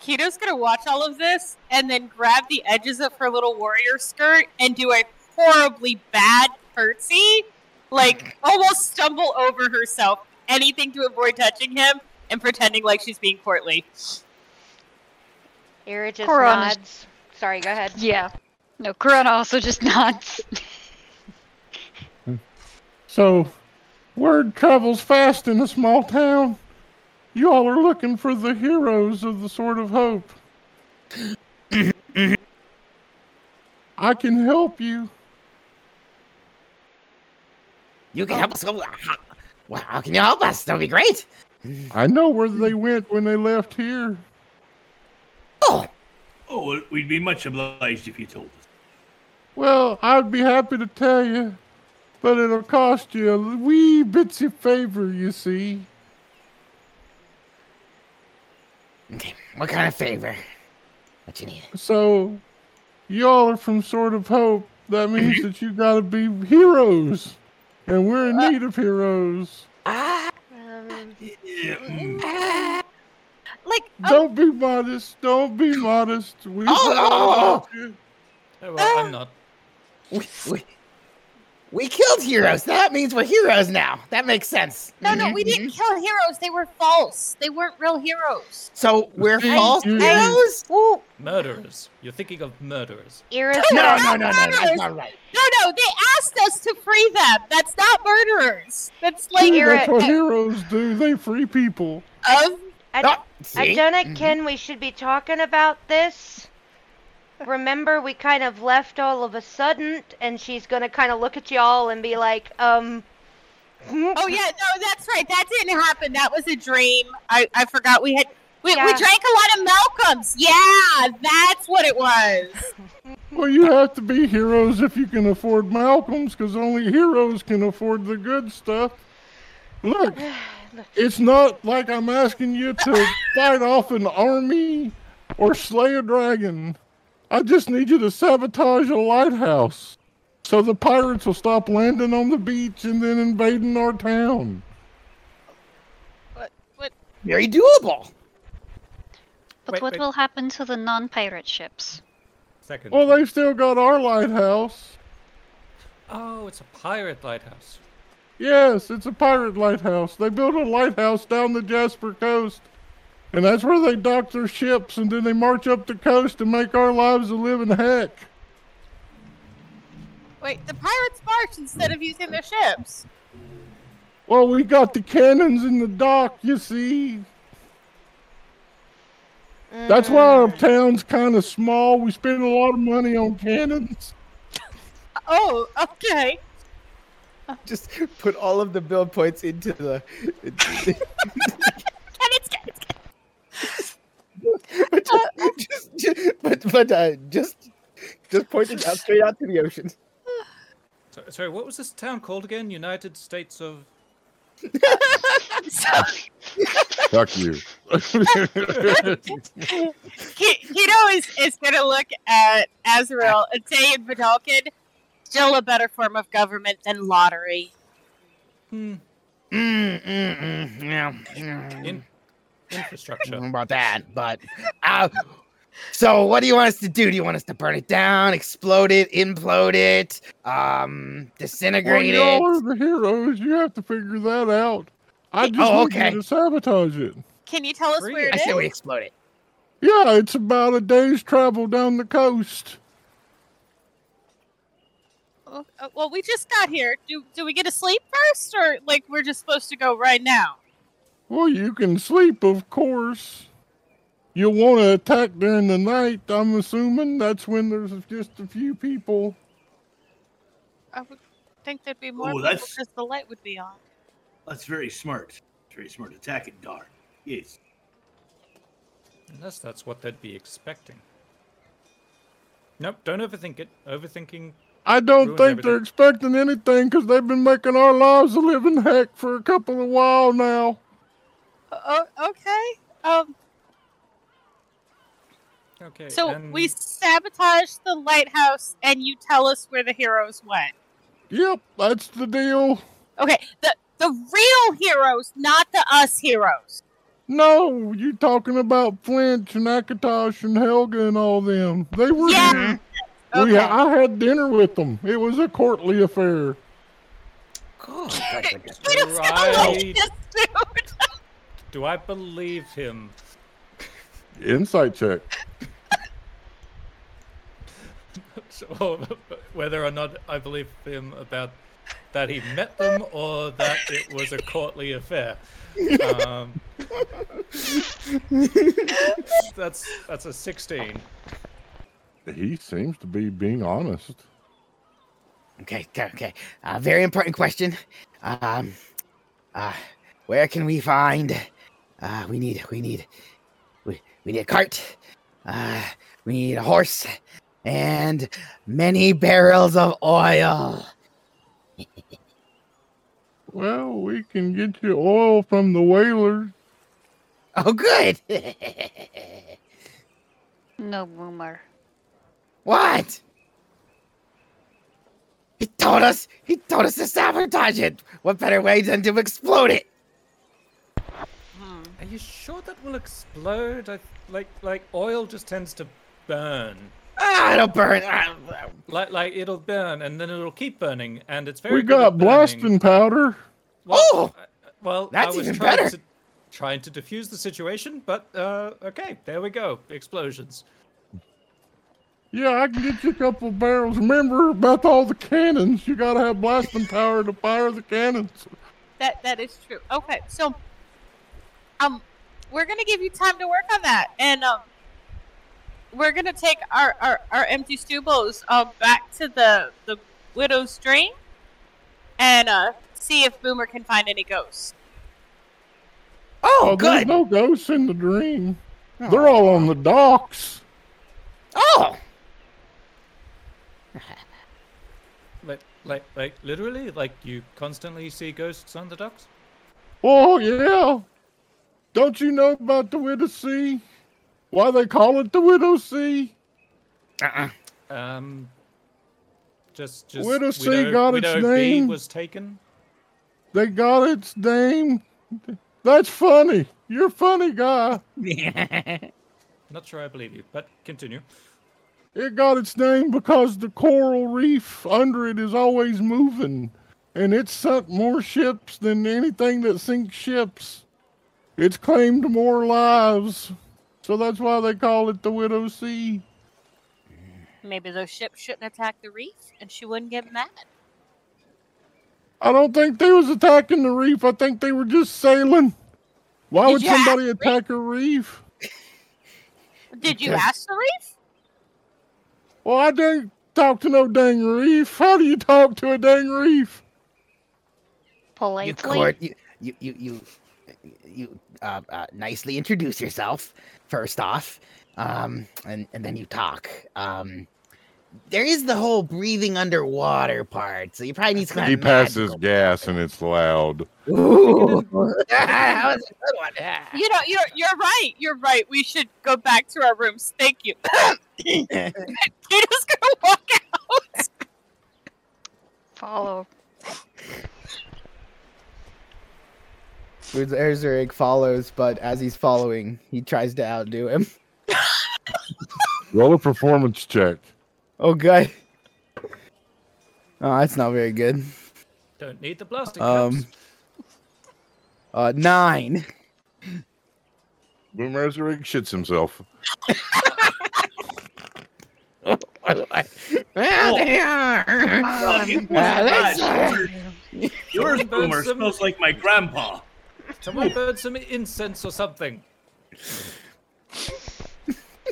S4: Keto's gonna watch all of this and then grab the edges of her little warrior skirt and do a horribly bad curtsy, like almost stumble over herself, anything to avoid touching him, and pretending like she's being courtly.
S3: Ira just
S2: Karana.
S3: nods. Sorry, go ahead.
S2: Yeah. No, Karana also just nods.
S1: So, word travels fast in a small town. You all are looking for the heroes of the Sword of Hope. I can help you.
S5: You can help us. Go, how, well, how can you help us? That'd be great.
S1: I know where they went when they left here.
S5: Oh,
S7: Oh, well, we'd be much obliged if you told us.
S1: Well, I'd be happy to tell you, but it'll cost you a wee bitsy favor, you see.
S5: okay. What kind of favor? What you need?
S1: So, y'all are from Sword of Hope. That means that you gotta be heroes. And we're in need of heroes.
S5: Ah,
S3: Um,
S7: Yeah.
S4: Like,
S1: Don't be modest. Don't be modest. We
S5: Oh, oh,
S1: help.
S6: Oh, well, I'm not.
S5: we, we, we killed heroes. That means we're heroes now. That makes sense.
S4: no, no, we didn't kill heroes. They were false. They weren't real heroes.
S5: So we're
S1: Hey,
S5: false
S1: dude.
S5: heroes?
S3: woo,
S6: Murderers. You're thinking of murderers.
S3: Ira's
S5: No,
S3: gonna-
S5: no, no, no. That's
S4: Murderers.
S5: not right.
S4: No, no, they asked us to free them. That's not murderers. That's like
S3: Ira-
S1: That's what heroes do. They free people.
S4: of
S3: I,
S5: Oh, see?
S3: I don't
S5: Mhm.
S3: Ken, we should be talking about this. Remember, we kind of left all of a sudden, and she's gonna kind of look at y'all and be like, um.
S4: Oh yeah, no, that's right. That didn't happen. That was a dream. I, I forgot we had we, we drank a lot of Malcolms. Yeah, that's what it was.
S1: Well, you have to be heroes if you can afford Malcolm's, because only heroes can afford the good stuff. Look, it's not like I'm asking you to fight off an army or slay a dragon. I just need you to sabotage a lighthouse so the pirates will stop landing on the beach and then invading our town.
S4: What what
S5: Very doable.
S2: But
S6: Wait,
S2: what
S6: wait.
S2: will happen to the non-pirate ships?
S6: Second.
S1: Well, they've still got our lighthouse.
S6: Oh, it's a pirate lighthouse.
S1: Yes, it's a pirate lighthouse. They built a lighthouse down the Jasper coast. And that's where they dock their ships and then they march up the coast and make our lives a living heck.
S4: wait, the pirates march instead of using their ships.
S1: Well, we got the cannons in the dock, you see. That's why our
S3: mm,
S1: town's kind of small. We spend a lot of money on cannons.
S4: Oh, okay.
S5: Just put all of the build points into the.
S4: And it's, it's
S5: but just, just, but but uh, just just point it out straight out to the ocean.
S6: So, sorry, what was this town called again? United States of.
S1: Fuck you.
S4: Ki- Keto is, is going to look at Azrael and say in Vedalken, still a better form of government than lottery.
S6: Hmm.
S5: Mm, mm, mm, yeah, yeah.
S6: In-
S5: I
S6: infrastructure.
S5: don't know about that, but uh, so what do you want us to do? Do you want us to burn it down, explode it, implode it, um,
S1: well,
S5: disintegrate
S1: y'all
S5: it?
S1: are the heroes. You have to figure that out. I just
S5: Oh,
S1: need
S5: okay.
S1: you to sabotage it.
S4: Can you tell us
S6: Free
S4: where
S6: it.
S4: it
S5: I say we explode it.
S1: Yeah, it's about a day's travel down the coast.
S4: Oh, uh, well, we just got here. Do do we get to sleep first, or like we're just supposed to go right now?
S1: Well, you can sleep, of course. You'll want to attack during the night. I'm assuming that's when there's just a few people.
S4: I would think there'd be more
S7: Oh,
S4: people
S7: that's-
S4: because the light would be on.
S7: That's very smart. Very smart. Attack it dark. Yes.
S6: Unless that's what they'd be expecting. Nope, don't overthink it. Overthinking
S1: I don't
S6: Ruins
S1: think they're expecting anything because they've been making our lives a living heck for a couple of while now.
S4: Oh, okay. Um.
S6: Okay.
S4: So
S6: and
S4: we sabotage the lighthouse, and you tell us where the heroes went.
S1: Yep, that's the deal.
S4: Okay, the the real heroes, not the us heroes.
S1: No, you talking about Flinch and Akatosh and Helga and all them. They were
S4: Yeah.
S1: here.
S4: Okay.
S1: We, I had dinner with them. It was a courtly affair.
S5: God,
S4: We don't sound like
S6: Right.
S4: this dude.
S6: do I believe him?
S1: Insight check.
S6: So, whether or not I believe him about that he met them or that it was a courtly affair. Um, that's that's a sixteen.
S1: He seems to be being honest.
S5: Okay, okay, okay. Uh, very important question. Um, uh, where can we find? Uh, we need, we need, we, we need a cart. Uh, we need a horse, and many barrels of oil.
S1: Well, we can get you oil from the whalers.
S5: Oh, good.
S2: No boomer.
S5: what? He told us. He told us to sabotage it. What better way than to explode it?
S6: Are you sure that will explode? I, like like oil just tends to burn.
S5: Ah, it'll burn. Ah,
S6: Like like it'll burn and then it'll keep burning, and it's very.
S1: We
S6: good
S1: got blasting powder.
S6: Well,
S5: Oh!
S6: uh, well,
S5: That's
S6: I was
S5: even
S6: trying
S5: better.
S6: to trying to defuse the situation, but uh, okay, there we go. Explosions.
S1: Yeah, I can get you a couple barrels. Remember about all the cannons. You gotta have blasting power to fire the cannons.
S4: That that is true. Okay, so um, we're gonna give you time to work on that, and um, we're gonna take our our, our empty stubos uh, back to the the widow's dream, and uh, see if Boomer can find any ghosts.
S5: Oh,
S1: there's
S5: good.
S1: no ghosts in the dream. They're all on the docks.
S5: Oh,
S6: Like like like literally, like you constantly see ghosts on the docks.
S1: Oh yeah. Don't you know about the Widow Sea? Why they call it the Widow Sea?
S5: uh-uh.
S6: Um, just just
S1: Widow Sea
S6: Widow,
S1: got its
S6: Widow B
S1: name.
S6: was taken.
S1: They got its name. That's funny. You're a funny guy.
S6: Not sure I believe you, but continue.
S1: It got its name because the coral reef under it is always moving, and it sunk more ships than anything that sinks ships. It's claimed more lives, so that's why they call it the Widow Sea.
S4: Maybe those ships shouldn't attack the reef, and she wouldn't get mad.
S1: I don't think they was attacking the reef. I think they were just sailing. Why
S4: Did
S1: would somebody
S4: the
S1: attack a reef?
S4: Did you
S5: Because-
S4: ask the reef?
S1: Well, I didn't talk to no dang reef. How do you talk to a dang reef?
S5: you court you you you you, you uh, uh, nicely introduce yourself first off um and and then you talk um there is the whole breathing underwater part so you probably need some
S1: He
S5: kind
S1: passes
S5: magical-
S1: gas and it's loud.
S5: Ooh. that was a good one yeah.
S4: You know, you're you're right. You're right. We should go back to our rooms. Thank you. Kato's gonna walk out.
S2: Follow.
S5: Erzurig follows but as he's following he tries to outdo him
S1: Roll a performance check.
S5: oh good oh that's not very good
S6: Don't need the plastic
S5: Um,
S6: cups.
S5: uh nine
S1: Boomerzerig shits himself.
S5: Well, they are.
S7: It wasn't
S5: that's
S7: bad.
S5: all
S7: Yours- Yours, Boomer, smells like my grandpa.
S6: Someone burn some incense or something.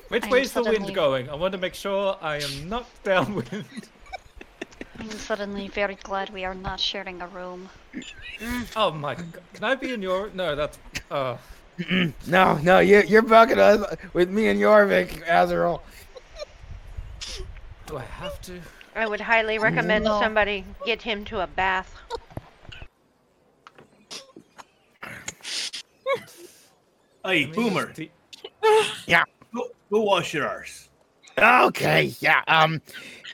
S6: Which
S2: I'm
S6: way's the wind going? I want to make sure I am not downwind.
S2: I'm suddenly very glad we are not sharing a room.
S6: Oh my god. Can I be in your. No, that's. Uh,
S5: No, no, you, you're bugging us with me and Jorvik, Azrael.
S6: do I have to?
S3: I would highly recommend
S2: No.
S3: somebody get him to a bath.
S7: Hey,
S6: I mean,
S7: Boomer,
S6: the-
S7: go, go wash your arse.
S5: Okay, yeah. Um,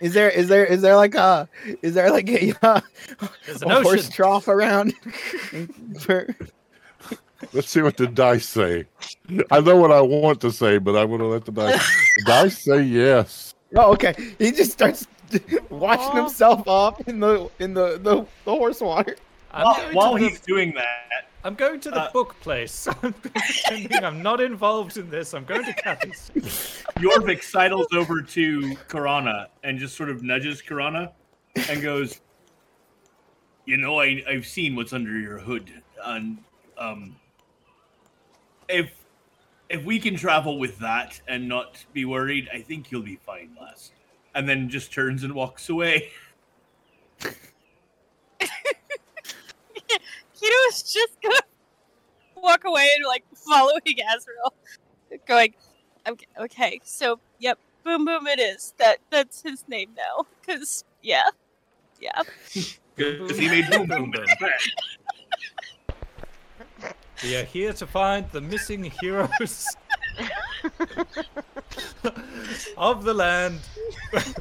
S5: is there is there is there like a is there like a, uh, a horse trough around? For-
S1: Let's see what the dice say. I know what I want to say, but I want to let the dice. the dice say yes.
S5: oh, okay. He just starts washing
S4: Aw.
S5: himself off in the in the the, the horse water.
S6: I'm
S7: While, while
S6: to the-
S7: he's doing that,
S6: I'm going to the
S7: Uh,
S6: book place. I'm pretending I'm not involved in this. I'm going to Kathy's.
S7: Jorvik sidles over to Karana and just sort of nudges Karana and goes, "You know, I I've seen what's under your hood, and um, if if we can travel with that and not be worried, I think you'll be fine, lass." And then just turns and walks away.
S4: Keto is just gonna walk away and like following Azrael, going, "Okay, okay, so yep, boom, boom, it is. That that's his name now. Cause yeah, yeah.
S7: Because he made boom boom boom.
S6: We are here to find the missing heroes of the land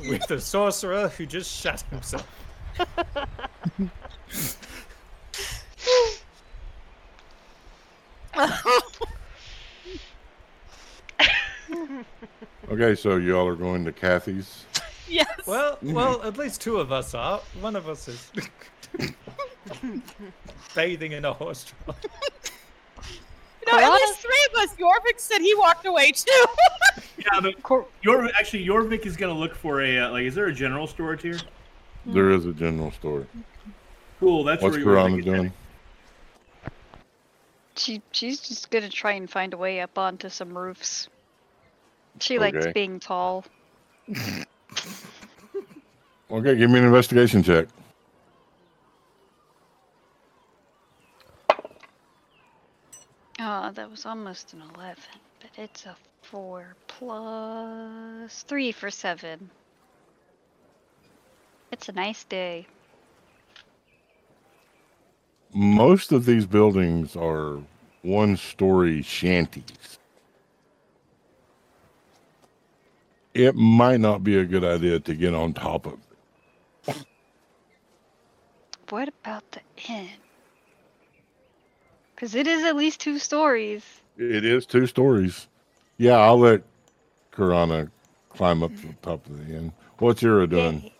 S6: with the sorcerer who just shot himself.
S1: Okay, so y'all are going to Kathy's.
S4: yes.
S6: Well, well, at least two of us are. One of us is bathing in a horse trough.
S4: no, at least three of us. Jorvik said he walked away too.
S7: Yeah, but
S2: Cor-
S7: Your actually Jorvik is gonna look for a uh, like. Is there a general store here?
S1: There is a general store.
S7: Cool. That's
S1: What's
S7: where Jorvik
S1: Karana
S7: is
S1: doing?
S2: She she's just gonna try and find a way up onto some roofs. She likes being tall.
S1: Okay, give me an investigation check.
S2: Oh, that was almost an eleven, but it's a four plus three for seven. It's a nice day.
S1: Most of these buildings are one story shanties. It might not be a good idea to get on top of it.
S2: What about the inn? Because it is at least two stories.
S1: It is two stories. Yeah, I'll let Karana climb up to the top of the inn. What's Ira uh, doing?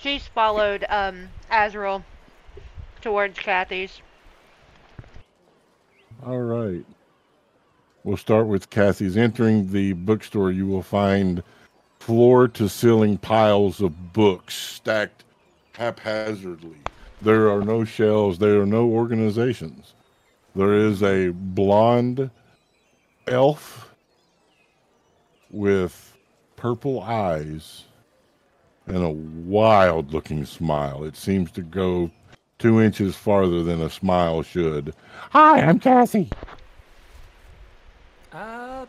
S3: She's followed um Azrael towards Kathy's.
S1: All right. We'll start with Kathy's. Entering the bookstore, you will find floor to ceiling piles of books stacked haphazardly. There are no shelves, there are no organizations. There is a blonde elf with purple eyes and a wild looking smile. It seems to go two inches farther than a smile should. Hi, I'm Cassie.
S6: Uh,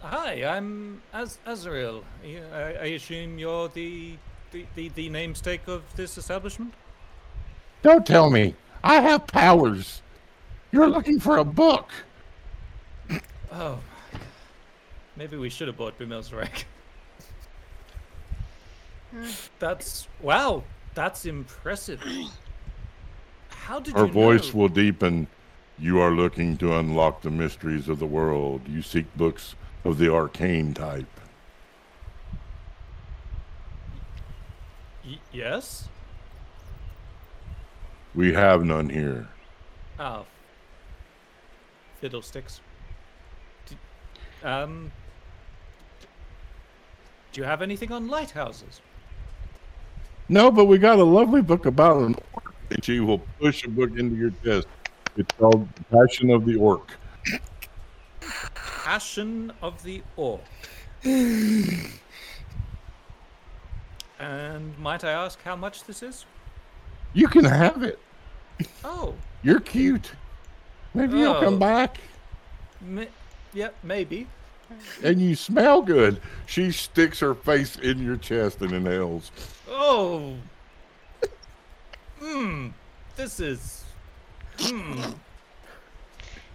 S6: hi, I'm Az- Azrael. I, I- assume you're the, the, the, the namesake of this establishment?
S1: Don't tell me. I have powers. You're looking for a book.
S6: Oh, maybe we should have bought Boomel's Wreck. That's wow. That's impressive. How did
S1: Her
S6: you
S1: voice
S6: know?
S1: will deepen. You are looking to unlock the mysteries of the world. You seek books of the arcane type.
S6: Y- yes.
S1: We have none here.
S6: Oh. Fiddlesticks. Um. Do you have anything on lighthouses?
S1: No, but we got a lovely book about an orc. And she will push a book into your chest. It's called Passion of the Orc.
S6: Passion of the Orc. and might I ask how much this is?
S1: You can have it.
S6: Oh,
S1: You're cute. Maybe you'll
S6: Oh.
S1: come back.
S6: Yep, yeah, maybe.
S1: and you smell good. She sticks her face in your chest and inhales.
S6: Oh. Hmm. This is. Hmm.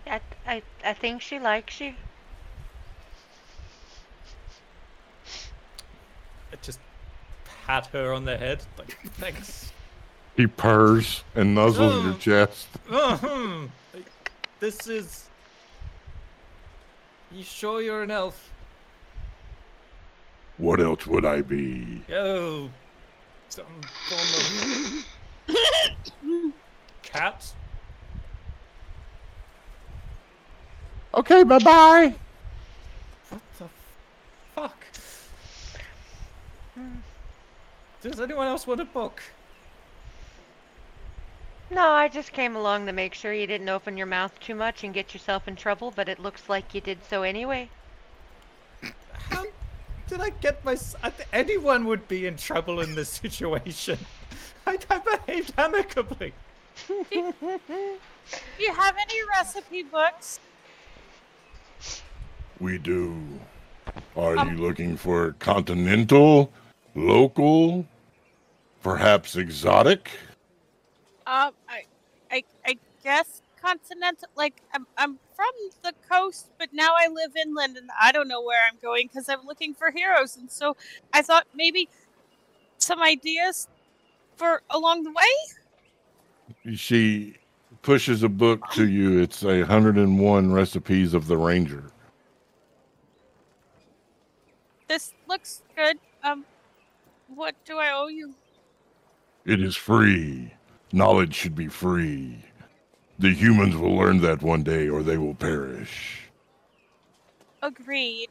S3: I, I, I think she likes you.
S6: I just pat her on the head. Like, thanks.
S1: He purrs and nuzzles your
S6: Oh.
S1: chest.
S6: Uh-huh. This is. You sure you're an elf?
S1: What else would I be?
S6: Oh. Some form of. Cat?
S1: Okay, bye bye.
S6: What the fuck? Does anyone else want a book?
S3: No, I just came along to make sure you didn't open your mouth too much and get yourself in trouble, but it looks like you did so anyway.
S6: How did I get my. Anyone would be in trouble in this situation. I, I behaved amicably.
S4: Do you have any recipe books?
S1: We do. Are
S4: Um,
S1: you looking for continental, local, perhaps exotic?
S4: Um, I, I, I guess continental. Like I'm, I'm from the coast, but now I live inland, and I don't know where I'm going because I'm looking for heroes. And so I thought maybe some ideas for along the way.
S1: She pushes a book to you. It's a 101 recipes of the ranger.
S4: This looks good. Um, what do I owe you?
S1: It is free. Knowledge should be free. The humans will learn that one day or they will perish.
S4: Agreed.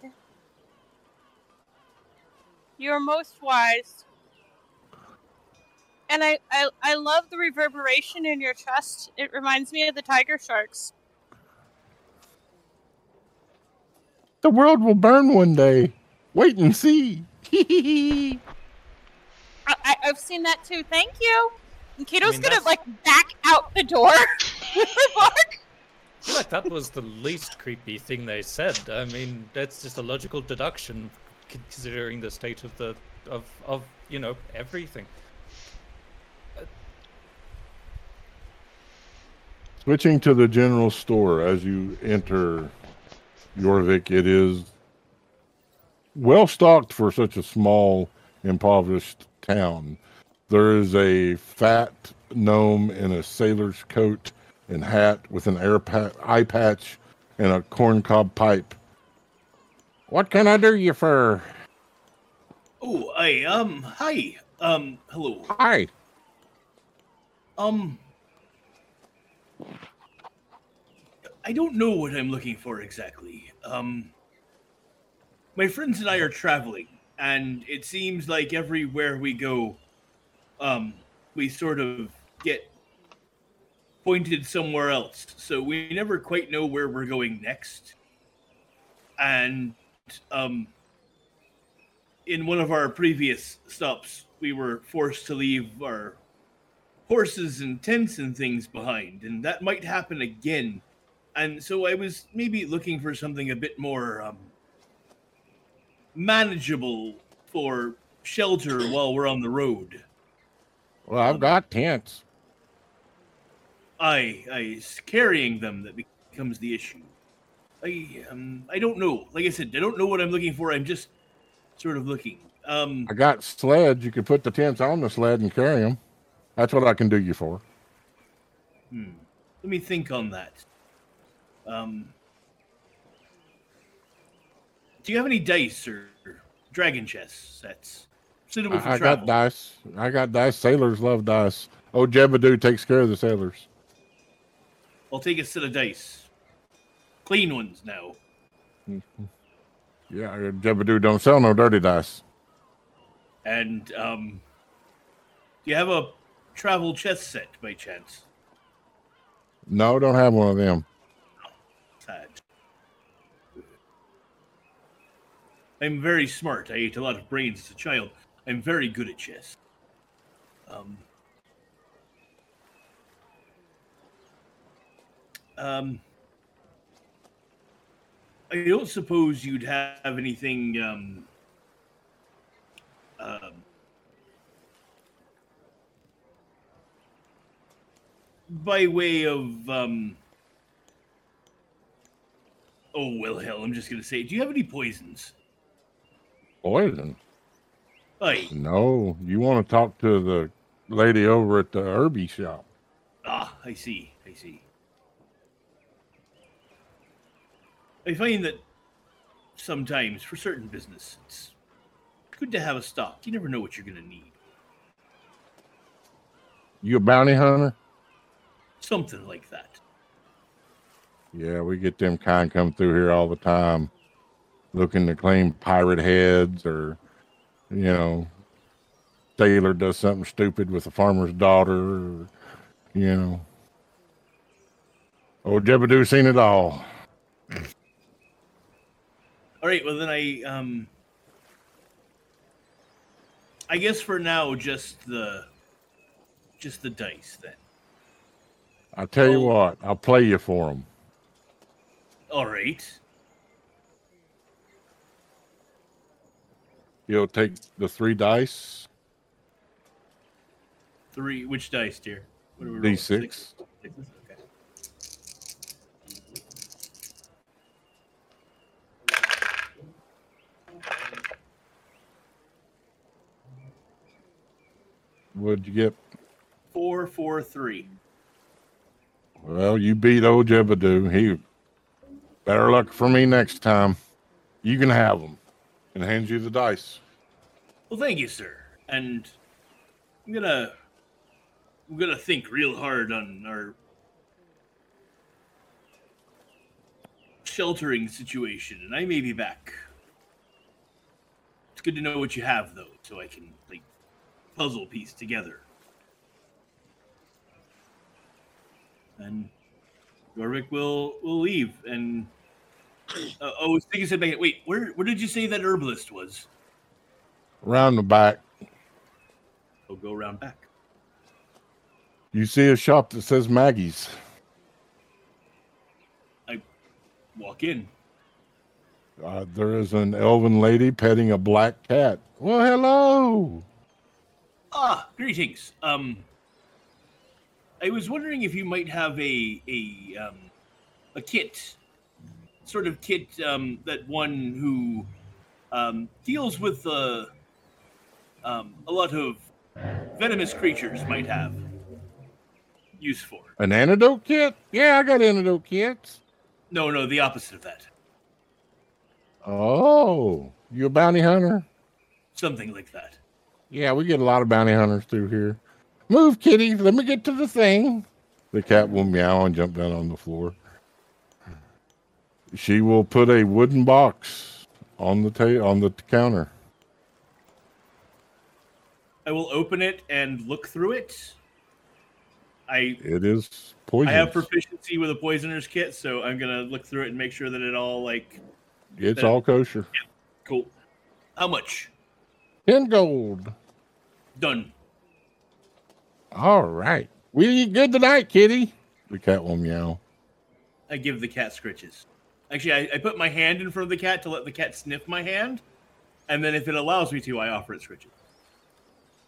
S4: You're most wise. And I, I, I love the reverberation in your chest. It reminds me of the tiger sharks.
S1: The world will burn one day. Wait and see.
S4: I, I, I've seen that too. Thank you. And Kato's
S6: mean,
S4: gonna
S6: that's-
S4: like back out the door. Mark.
S6: I feel like that was the least creepy thing they said. I mean, that's just a logical deduction, considering the state of the of of you know everything.
S1: Switching to the general store as you enter Jorvik, it is well stocked for such a small, impoverished town. There is a fat gnome in a sailor's coat and hat with an air eye patch and a corncob pipe. What can I do you for?
S7: Oh, I um, hi, um, hello,
S1: Hi.
S7: um. I don't know what I'm looking for exactly. Um, my friends and I are traveling, and it seems like everywhere we go, um, we sort of get pointed somewhere else. So we never quite know where we're going next. And um, in one of our previous stops, we were forced to leave our horses and tents and things behind, and that might happen again. And so I was maybe looking for something a bit more um, manageable for shelter while we're on the road.
S1: Well, I've got tents.
S7: I, I it's carrying them that becomes the issue. I um I don't know. Like I said, I don't know what I'm looking for. I'm just sort of looking. Um
S1: I got sleds. You could put the tents on the sled and carry them. That's what I can do you for.
S7: Hmm. Let me think on that. Um, do you have any dice or dragon chess sets suitable for
S1: I, I
S7: travel?
S1: got dice. I got dice. Sailors love dice. Oh, Jebediah takes care of the sailors.
S7: I'll take a set of dice, clean ones now.
S1: Yeah, Jebediah don't sell no dirty dice.
S7: And um, do you have a travel chess set by chance?
S1: No, don't have one of them.
S7: Sad. I'm very smart. I ate a lot of brains as a child. I'm very good at chess. Um, um, I don't suppose you'd have anything um, um, by way of um, oh well hell i'm just gonna say do you have any poisons
S1: Poison?
S7: Aye.
S1: No. You want to talk to the lady over at the Herbie shop?
S7: ah i see i see i find that sometimes for certain business it's good to have a stock you never know what you're gonna need
S1: You a bounty hunter?
S7: something like that
S1: Yeah, we get them kind come through here all the time, looking to claim pirate heads or, you know, Taylor does something stupid with a farmer's daughter, or, you know. Old Jebediah seen it all.
S7: All right, well then I um I guess for now just the just the dice then.
S1: I tell you
S7: Oh.
S1: what, I'll play you for them.
S7: All right.
S1: You'll take the three dice,
S7: 3 which dice, dear? What do we roll?
S1: D6.
S7: Sixes? Okay.
S1: What'd you get?
S7: Four, four, three.
S1: Well, you beat old Jebediah. He better luck for me next time. You can have them, and hand you the dice.
S7: Well, thank you, sir. And I'm gonna I'm gonna think real hard on our sheltering situation, and I may be back. It's good to know what you have, though, so I can like puzzle piece together. And Jorvik will will leave, and uh, oh, take a step back. Wait, where where did you say that herbalist was?
S1: Around the back,
S7: I'll go around back.
S1: you see a shop that says Maggie's.
S7: I walk in.
S1: Uh, there is an elven lady petting a black cat. Well, hello.
S7: Ah, greetings. Um, I was wondering if you might have a a um, a kit, sort of kit um, that one who um, deals with uh, um, a lot of venomous creatures might have use for.
S1: An antidote kit? Yeah, I got antidote kits.
S7: No, no, the opposite of that.
S1: Oh, you a bounty hunter?
S7: Something like that.
S1: Yeah, we get a lot of bounty hunters through here. Move, kitty. Let me get to the thing. The cat will meow and jump down on the floor. She will put a wooden box on the ta- on the counter.
S7: I will open it and look through it. I
S1: It is poison.
S7: I have proficiency with a poisoner's kit, so I'm gonna look through it and make sure that it all like
S1: It's all kosher.
S7: cool. How much?
S1: Ten gold.
S7: Done.
S1: All right. We eat good tonight, kitty. The cat will meow.
S7: I give the cat scritches. Actually, I, I put my hand in front of the cat to let the cat sniff my hand, and then if it allows me to, I offer it scritches.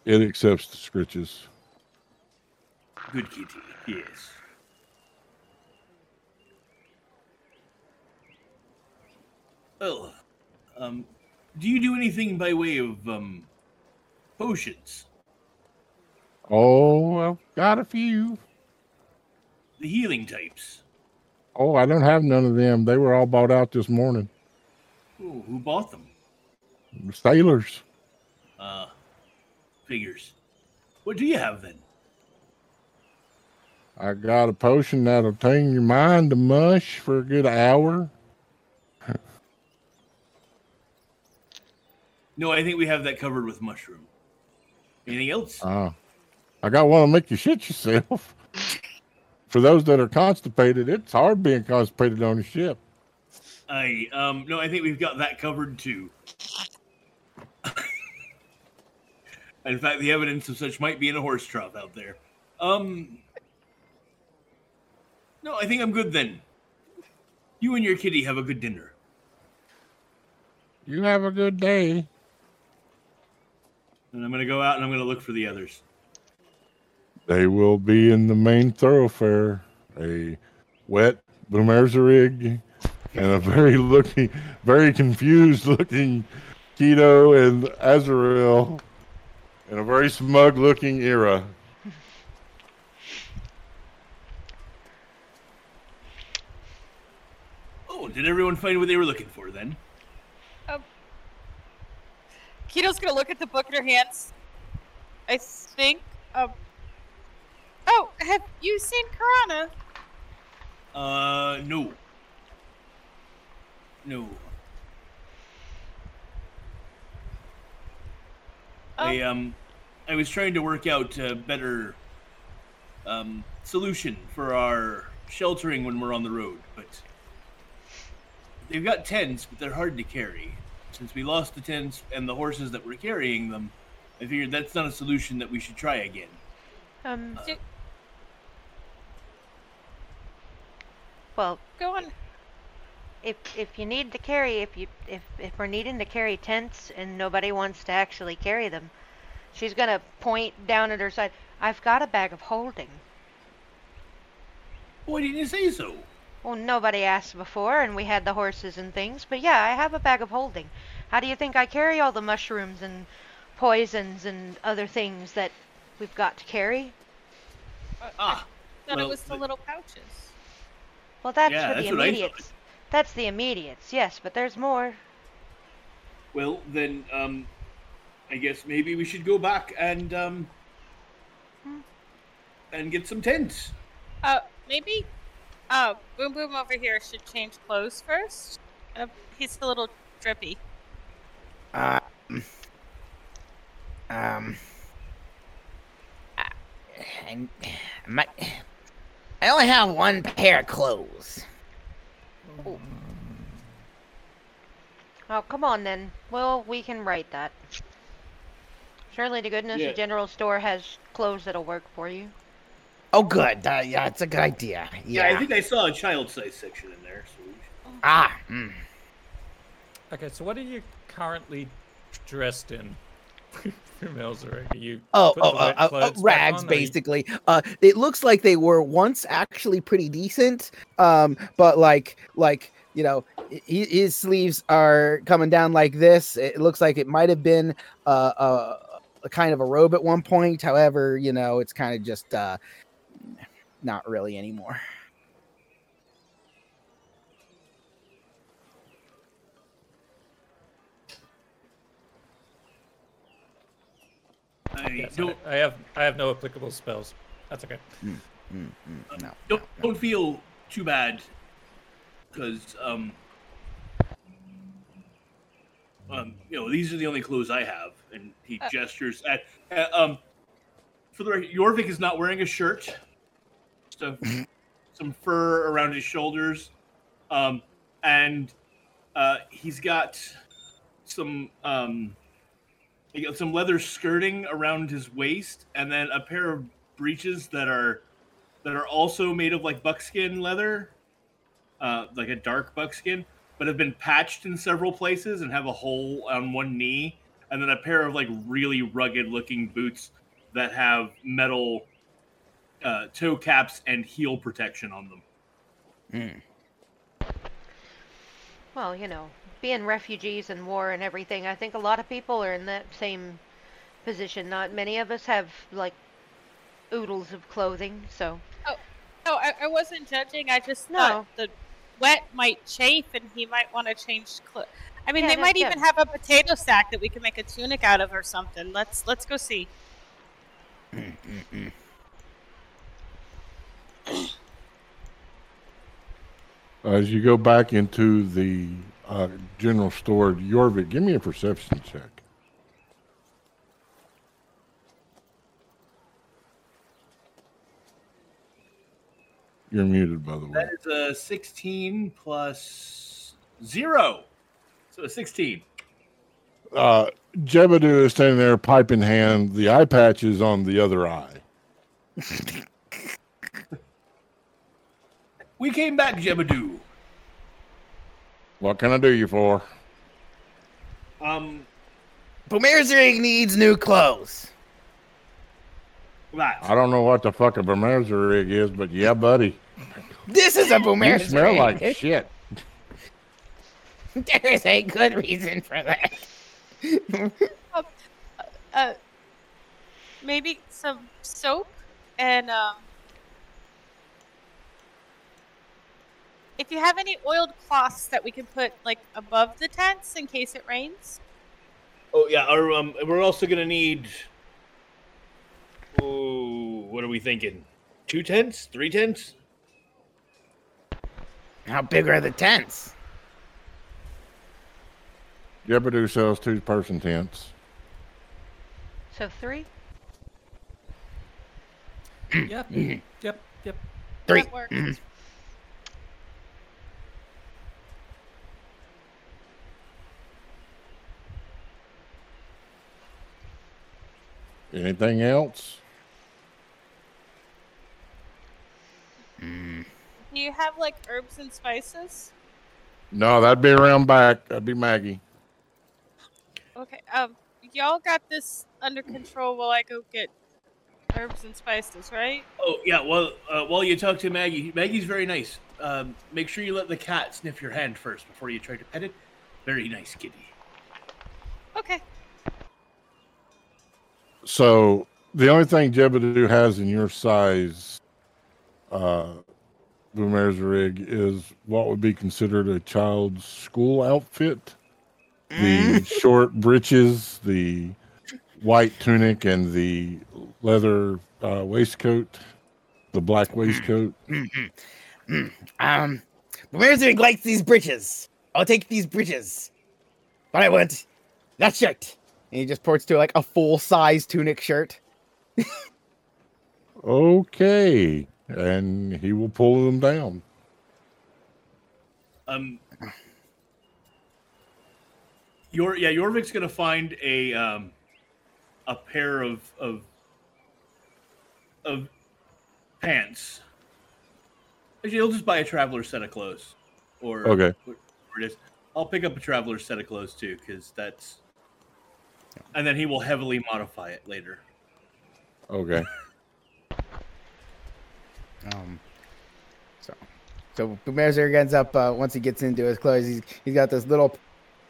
S1: It accepts the scritches.
S7: Good kitty. Yes. Well, um, do you do anything by way of um potions?
S1: Oh, I've got a few.
S7: The healing types.
S1: Oh, I don't have none of them. They were all bought out this morning.
S7: Ooh, who bought them?
S1: Sailors.
S7: Uh, figures. What do you have then?
S1: I got a potion that'll tame your mind to mush for a good hour.
S7: No, I think we have that covered with mushroom. Anything else?
S1: Uh, I got one to make you shit yourself. For those that are constipated, it's hard being constipated on a ship.
S7: I um no, I think we've got that covered too. in fact, the evidence of such might be in a horse trough out there. Um No, I think I'm good then. You and your kitty have a good dinner.
S1: You have a good day.
S7: And I'm gonna go out and I'm gonna look for the others.
S1: They will be in the main thoroughfare. A wet Boomerzerig and a very looking, very confused looking Keto and Azrael and a very smug looking Era.
S7: Oh, did everyone find what they were looking for then?
S4: Keto's gonna look at the book in her hands. I think. Um. Oh, have you seen Karana?
S7: Uh, no. No. I um, I was trying to work out a better um solution for our sheltering when we're on the road, but they've got tents, but they're hard to carry. Since we lost the tents and the horses that were carrying them, I figured that's not a solution that we should try again.
S3: Um.
S7: Uh,
S3: Well,
S4: Go on.
S3: if if you need to carry, if you if if we're needing to carry tents and nobody wants to actually carry them, she's gonna point down at her side. I've got a bag of holding.
S7: Why didn't you say so?
S3: Well, nobody asked before, and we had the horses and things. But yeah, I have a bag of holding. How do you think I carry all the mushrooms and poisons and other things that we've got to carry?
S7: Ah,
S4: Thought
S7: Well,
S4: it was the
S7: th-
S4: little pouches.
S3: Well, that's
S7: Yeah,
S3: for the
S7: that's what
S3: immediates. That's the immediates, yes, but there's more.
S7: Well, then, um, I guess maybe we should go back and um,
S3: Hmm.
S7: and get some tents.
S4: Uh, maybe. Uh, Boom Boom over here should change clothes first. Uh, he's a little drippy.
S5: Um, um, I, I, my, I only have one pair of clothes.
S3: Oh, come on then. Well, we can write that. Surely to goodness
S7: Yeah.
S3: the general store has clothes that'll work for you.
S5: Oh, good. Uh, yeah, it's a good idea.
S7: Yeah,
S5: Yeah.
S7: I think I saw a child size section in there. So we should-
S5: ah, mm.
S6: Okay, so what are you currently dressed in? You?
S5: Oh, oh, uh, uh, uh, rags,
S6: or you-
S5: basically. Uh, it looks like they were once actually pretty decent. Um, but like, like you know, hi- his sleeves are coming down like this. It looks like it might have been uh, a, a kind of a robe at one point. However, you know, it's kind of just uh, not really anymore.
S7: I
S6: Yes,
S7: don't
S6: I, I have I have no applicable spells. That's okay.
S5: Mm, mm, no,
S7: don't
S5: no, no.
S7: don't feel too bad because um um you know these are the only clothes I have, and he
S4: Uh.
S7: gestures at uh, um for the record, Jorvik is not wearing a shirt. Just a, some fur around his shoulders, um and uh he's got some um he got some leather skirting around his waist, and then a pair of breeches that are that are also made of like buckskin leather, uh, like a dark buckskin, but have been patched in several places and have a hole on one knee, and then a pair of like really rugged looking boots that have metal uh, toe caps and heel protection on them.
S5: Mm.
S3: Well, you know, being refugees and war and everything, I think a lot of people are in that same position. Not many of us have like oodles of clothing, so Oh,
S4: No, I, I wasn't judging. I just
S3: No.
S4: thought the wet might chafe and he might want to change clothes. I mean,
S3: Yeah,
S4: they might
S3: yeah.
S4: even have a potato sack that we can make a tunic out of or something. Let's let's go see.
S1: As you go back into the uh, general store, Yorvik. give me a perception check. You're muted, by the way.
S7: That is a 16 plus zero, so a 16.
S1: Uh, Jebediah is standing there, pipe in hand. The eye patch is on the other eye.
S7: We came back, Jebediah.
S1: What can I do you for?
S7: Um,
S5: Boomerzerig needs new clothes.
S7: that.
S1: I don't know what the fuck a Bermerzer rig is, but yeah, buddy.
S5: This is a
S1: You
S5: Boomerzerig.
S1: smell like shit.
S5: There's a good reason for that.
S4: Uh, maybe some soap and um. If you have any oiled cloths that we can put like above the tents in case it rains.
S7: Oh yeah, or, um, we're also gonna need. Oh, what are we thinking? Two tents? Three tents?
S5: How big are the tents?
S1: Jebediah sells two person tents.
S3: So three?
S6: Yep. Yep. Yep.
S5: Three.
S4: That works.
S5: Mhm.
S1: Anything else?
S5: Mm.
S4: Do you have like herbs and spices?
S1: No, that'd be around back. That'd be Maggie.
S4: Okay. Um, y'all got this under control while I go get herbs and spices, right?
S7: Oh yeah. Well, uh, while you talk to Maggie, Maggie's very nice. Um, make sure you let the cat sniff your hand first before you try to pet it. Very nice kitty.
S4: Okay.
S1: So the only thing Jebediah has in your size, uh, Boomerzerig is what would be considered a child's school outfit. The short breeches, the white tunic, and the leather uh, waistcoat, the black waistcoat.
S5: Mhm. Mm. Um, Boomerzerig likes these breeches. I'll take these breeches. But I want that shirt. And he just ports to like a full size tunic shirt.
S1: Okay, and he will pull them down.
S7: Um, your yeah, Jorvik's gonna find a um, a pair of of of pants. Actually, he'll just buy a traveler set of clothes, or
S1: Okay.
S7: whatever it is. I'll pick up a traveler set of clothes too, because that's, and then he will heavily modify it later.
S1: Okay.
S5: Um, so, so Boomerzerig ends up uh, once he gets into his clothes, he's he's got this little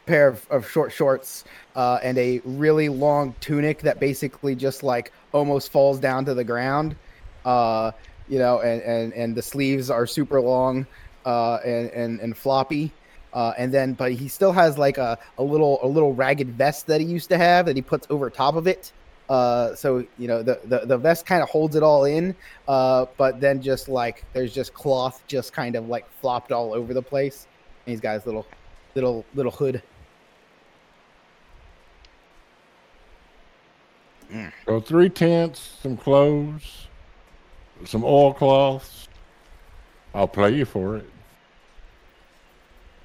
S5: pair of, of short shorts uh, and a really long tunic that basically just like almost falls down to the ground. Uh, you know, and, and and the sleeves are super long uh, and and and floppy. Uh, and then, but he still has like a, a little a little ragged vest that he used to have that he puts over top of it. Uh, so you know the the, the vest kind of holds it all in, uh, but then just like there's just cloth just kind of like flopped all over the place. And he's got his little little little hood.
S1: So three tents, some clothes, some oilcloths. I'll play you for it.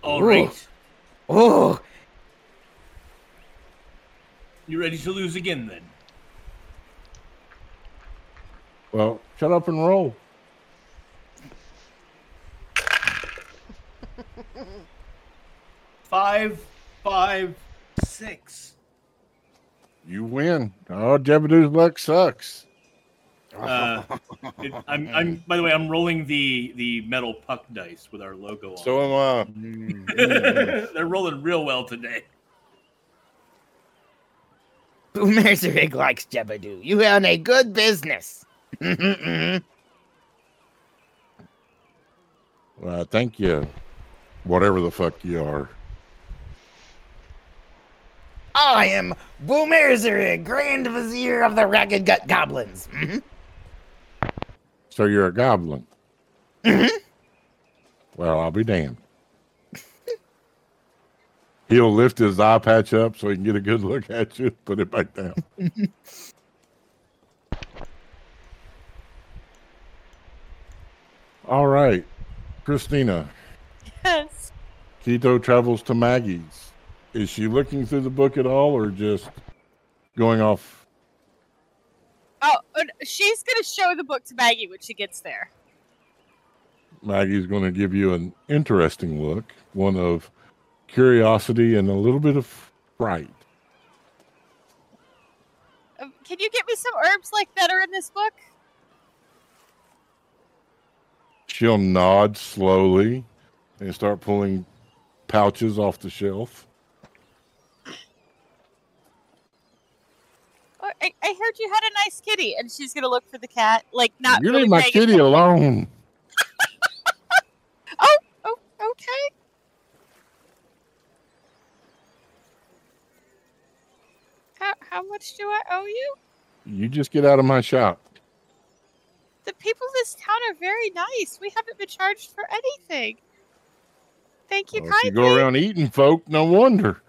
S7: All
S5: Ooh.
S7: right,
S5: Oh,
S7: you ready to lose again then?
S1: Well, shut up and roll.
S7: Five, five, six.
S1: You win. Oh, Jebediah's luck sucks.
S7: Uh, It, I'm, I'm. By the way, I'm rolling the the metal puck dice with our logo on.
S1: So am I.
S7: They're rolling real well today.
S5: Boomerzerig likes Jebediah. You own a good business.
S1: Well, thank you. Whatever the fuck you are.
S5: I am Boomerzerig, Grand Vizier of the Ragged Gut Goblins. Mhm.
S1: So you're a goblin.
S5: Mhm.
S1: Well, I'll be damned. He'll lift his eye patch up so he can get a good look at you. Put it back down. All right, Christina.
S4: Yes.
S1: Keto travels to Maggie's. Is she looking through the book at all, or just going off?
S4: Oh, she's gonna show the book to Maggie when she gets there.
S1: Maggie's going to give you an interesting look, one of curiosity and a little bit of fright.
S4: Um, can you get me some herbs like that are in this book?
S1: She'll nod slowly and start pulling pouches off the shelf.
S4: I, I heard you had a nice kitty, and she's gonna look for the cat. Like not.
S1: you
S4: really
S1: leave my kitty
S4: attention.
S1: alone.
S4: Oh, oh, okay. How how much do I owe you?
S1: You just get out of my shop.
S4: The people of this town are very nice. We haven't been charged for anything. Thank you
S1: Well, if you go around eating folk, no wonder.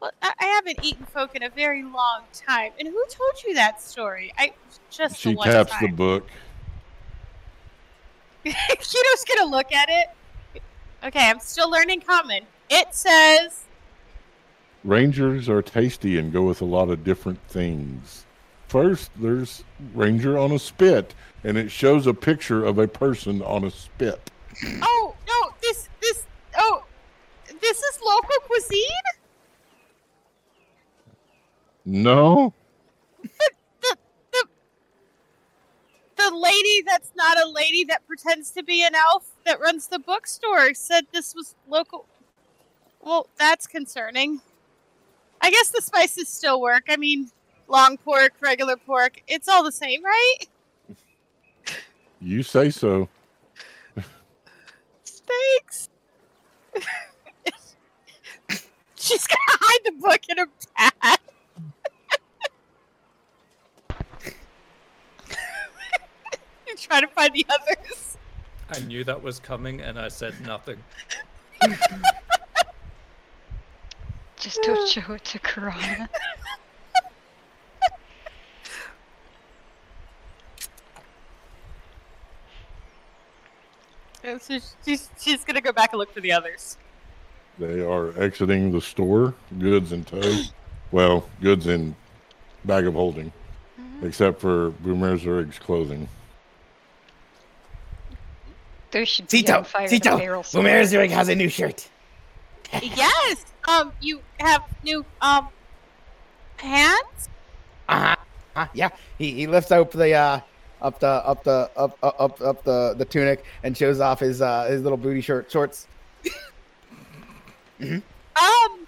S4: Well, I, haven't eaten folk in a very long time. And who told you that story? I just
S1: She
S4: the
S1: taps the
S4: time.
S1: book.
S4: Kito's gonna look at it. Okay, I'm still learning common. It says
S1: Rangers are tasty and go with a lot of different things. First, there's Ranger on a spit, and it shows a picture of a person on a spit.
S4: Oh no, this this oh this is local cuisine?
S1: No,
S4: The the the lady that's not a lady that pretends to be an elf that runs the bookstore said this was local Well, that's concerning. I guess the spices still work. I mean, long pork, regular pork, it's all the same, right?
S1: you say so.
S4: Thanks. She's gonna hide the book in her bag. And try to find the others.
S6: I knew that was coming and I said nothing.
S2: Just don't show it to Karana.
S4: And so she's, she's gonna go back and look for the others.
S1: They are exiting the store, goods in tow. Well, goods in bag of holding, mm-hmm. except for Boomerzerig's clothing.
S2: There should be
S5: Cito,
S2: on fire
S5: Cito,
S2: barrel
S5: Boomer
S2: somewhere.
S5: Has a new shirt.
S4: yes. Um, you have new um hands.
S5: Uh-huh. uh Yeah, he, he lifts up the uh up the up the up up up, up the the tunic and shows off his uh his little booty shirt shorts.
S4: Um,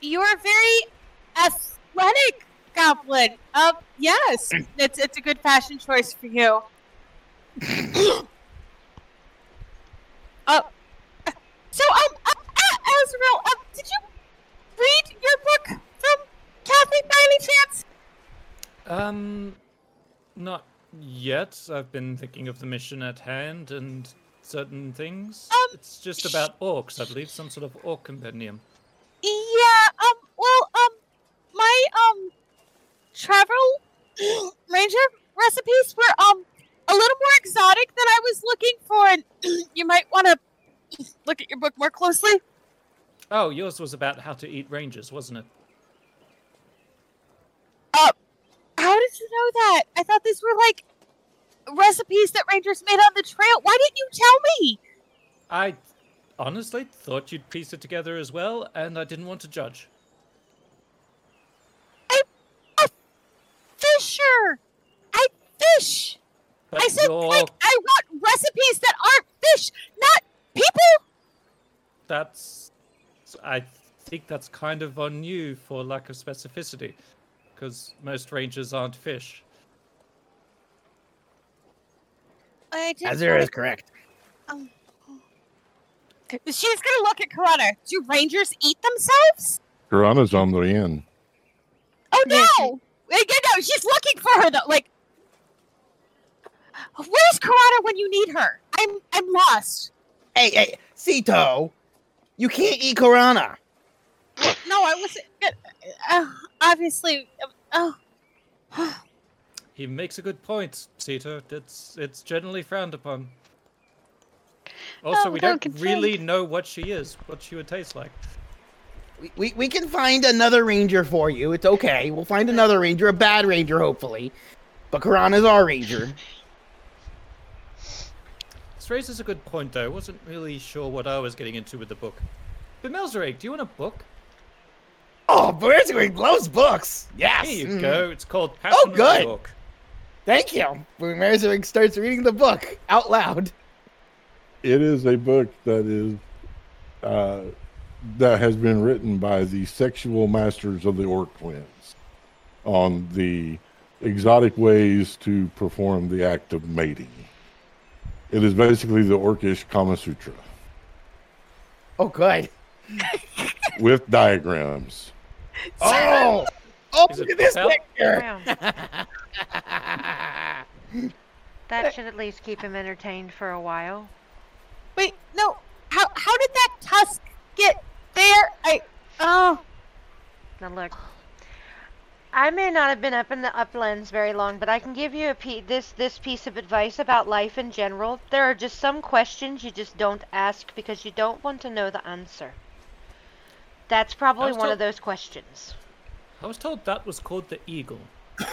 S4: you're a very athletic goblin. Um, yes, it's it's a good fashion choice for you. Uh, so um, uh, uh, Azrael, um, did you read your book from Kathy by any chance?
S6: Um, not yet. I've been thinking of the mission at hand and certain things.
S4: Um,
S6: it's just about orcs, I believe, some sort of orc compendium.
S4: Yeah. Um. Well. Um. My um. Travel ranger recipes were um a little more exotic than I was looking for, and you might want to look at your book more closely.
S6: Oh, yours was about how to eat rangers, wasn't it?
S4: Uh, how did you know that? I thought these were like recipes that rangers made on the trail. Why didn't you tell me?
S6: I honestly thought you'd piece it together as well, and I didn't want to judge.
S4: Fisher. I fish.
S6: But
S4: I said
S6: you're,
S4: like I want recipes that aren't fish, not people.
S6: that's. I think that's kind of on you for lack of specificity, because most rangers aren't fish.
S4: I just
S5: Azura is correct.
S4: Um, She's gonna look at Karana. Do rangers eat themselves?
S1: Piranha's on the end.
S4: Oh
S2: Yeah,
S4: no! Wait, no, no, she's looking for her though. Like, where's Karana when you need her? I'm I'm lost.
S5: Hey, hey, Cito, you can't eat Karana.
S4: No, I wasn't. Uh, obviously, uh, oh.
S6: He makes a good point, Sito. It's it's generally frowned upon. Also,
S2: Oh,
S6: we
S2: don't
S6: don't really know what she is, what she would taste like.
S5: We, we, we can find another ranger for you. It's okay. We'll find another ranger, a bad ranger, hopefully. But Karana's our ranger.
S6: This raises a good point, though. I wasn't really sure what I was getting into with the book. But Melzerek, do you want a book?
S5: Oh, Boomerang loves books. Yes.
S6: Here you
S5: mhm.
S6: go. It's called Passion of the
S5: good.
S6: Book.
S5: Thank you. Boomerang starts reading the book out loud.
S1: It is a book that is uh, that has been written by the sexual masters of the Orc twins on the exotic ways to perform the act of mating. It is basically the Orcish Kama Sutra
S5: Oh, good.
S1: with diagrams.
S5: Oh, oh, look at this
S6: Propel?
S5: picture.
S3: That should at least keep him entertained for a while.
S4: Wait, no. How how did that tusk get there? I oh
S3: Now look, I may not have been up in the uplands very long, but I can give you a pe- this this piece of advice about life in general. There are just some questions you just don't ask because you don't want to know the answer. That's probably
S6: was
S3: one of those questions.
S6: I was told that was called the Eagle.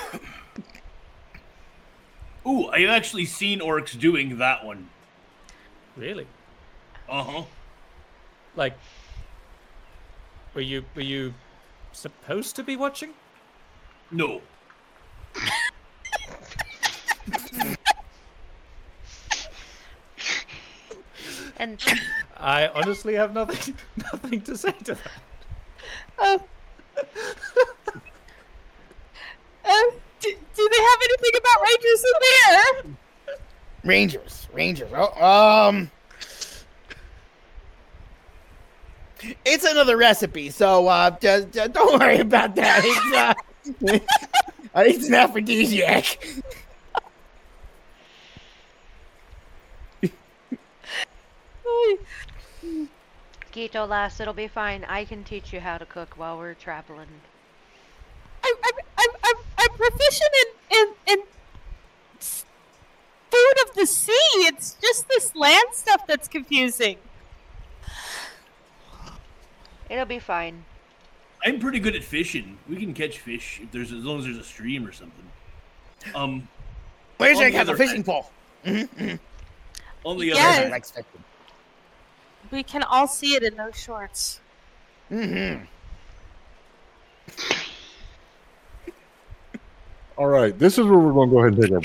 S7: Ooh, I've actually seen orcs doing that one.
S6: Really?
S7: Uh huh.
S6: Like, were you were you supposed to be watching?
S7: No.
S3: And
S6: I honestly have nothing nothing to say to that.
S4: um, um do, do they have anything about rangers in there?
S5: Rangers, Rangers. Oh, um, it's another recipe, so uh, just, just don't worry about that. It's, uh, uh, an aphrodisiac.
S3: Gito lass, it'll be fine. I can teach you how to cook while we're traveling.
S4: I'm I'm I'm I'm, I'm proficient in in in food of the sea. It's just this land stuff that's confusing.
S3: It'll be fine.
S7: I'm pretty good at fishing. We can catch fish if there's as long as there's a stream or something. Um,
S5: Where's
S7: On
S5: your
S7: the
S5: have a fishing pole?
S7: on the
S4: Yeah.
S7: other hand,
S5: Likes fishing.
S4: We can all see it in those shorts.
S5: Mm-hmm.
S1: All right, this is where we're going to go ahead and take our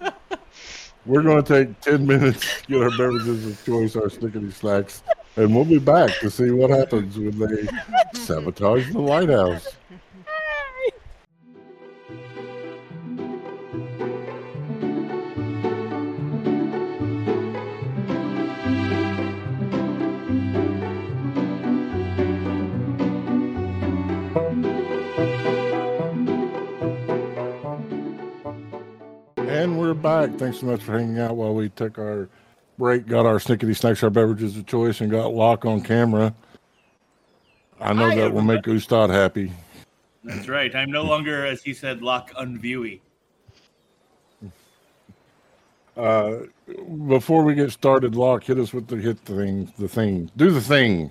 S1: break. we're going to take 10 minutes, get our beverages of choice, our stickety slacks, and we'll be back to see what happens when they sabotage the White lighthouse. And we're back. Thanks so much for hanging out while we took our break, got our snickety snacks, our beverages of choice, and got Locke on camera. I know
S7: Hi,
S1: that will make Ustad happy.
S7: that's right. I'm no longer, as he said, lock unviewy.
S1: Uh, before we get started, Locke, hit us with the hit thing. The thing. Do the thing.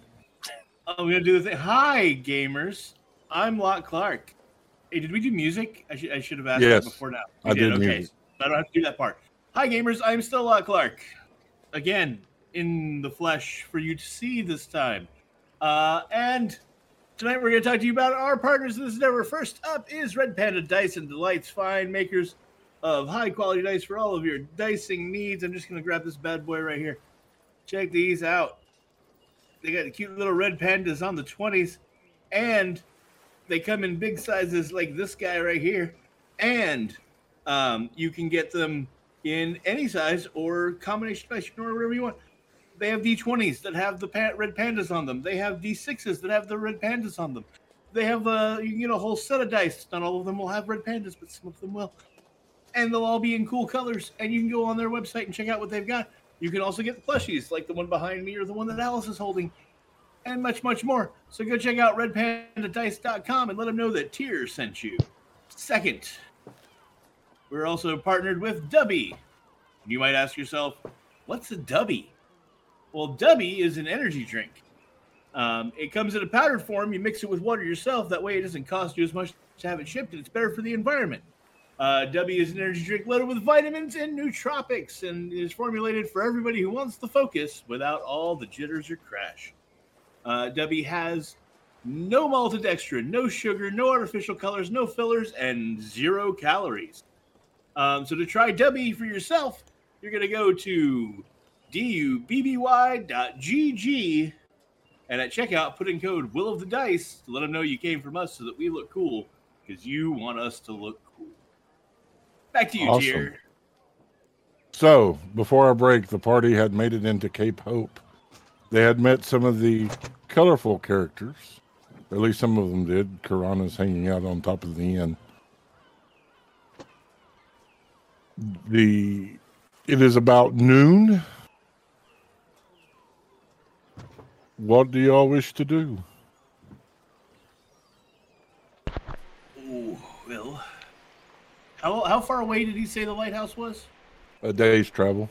S7: I'm gonna do the thing. Hi, gamers. I'm Locke Clark. Hey, did we do music? I should I should have asked
S1: Yes,
S7: that before now.
S1: I
S7: We
S1: did
S7: Okay,
S1: music.
S7: so I don't have to do that part. Hi, gamers. I'm still Locke Clark. Again, in the flesh for you to see this time. Uh, and tonight we're going to talk to you about our partners in this endeavor. First up is Red Panda Dice and Delights, fine makers of high quality dice for all of your dicing needs. I'm just going to grab this bad boy right here. Check these out. They got the cute little red pandas on the 20s, and they come in big sizes like this guy right here. And um, you can get them in any size or combination size or whatever you want. They have D20s that have the pa- red pandas on them. They have D6s that have the red pandas on them. They have uh, you can get a whole set of dice. Not all of them will have red pandas, but some of them will. And they'll all be in cool colors. And you can go on their website and check out what they've got. You can also get plushies like the one behind me or the one that Alice is holding, and much, much more. So go check out redpandadice.com and let them know that Tears sent you. Second, we're also partnered with Dubby. You might ask yourself, what's a Dubby? Well, Dubby is an energy drink. Um, it comes in a powdered form. You mix it with water yourself. That way, it doesn't cost you as much to have it shipped, and it's better for the environment. Uh, Dubby is an energy drink loaded with vitamins and nootropics and is formulated for everybody who wants to focus without all the jitters or crash. Uh, Dubby has no maltodextrin, no sugar, no artificial colors, no fillers, and zero calories. Um, so to try Dubby for yourself, you're going to go to dubby.gg and at checkout put in code Will of the Dice to let them know you came from us so that we look cool because you want us to look cool. Back to you,
S1: Awesome.
S7: Tier.
S1: So, before our break, the party had made it into Cape Hope. They had met some of the colorful characters. At least some of them did. Karana's hanging out on top of the inn. The it is about noon. What do y'all wish to do?
S7: Oh, well. How, how far away did he say the lighthouse was?
S1: A day's travel.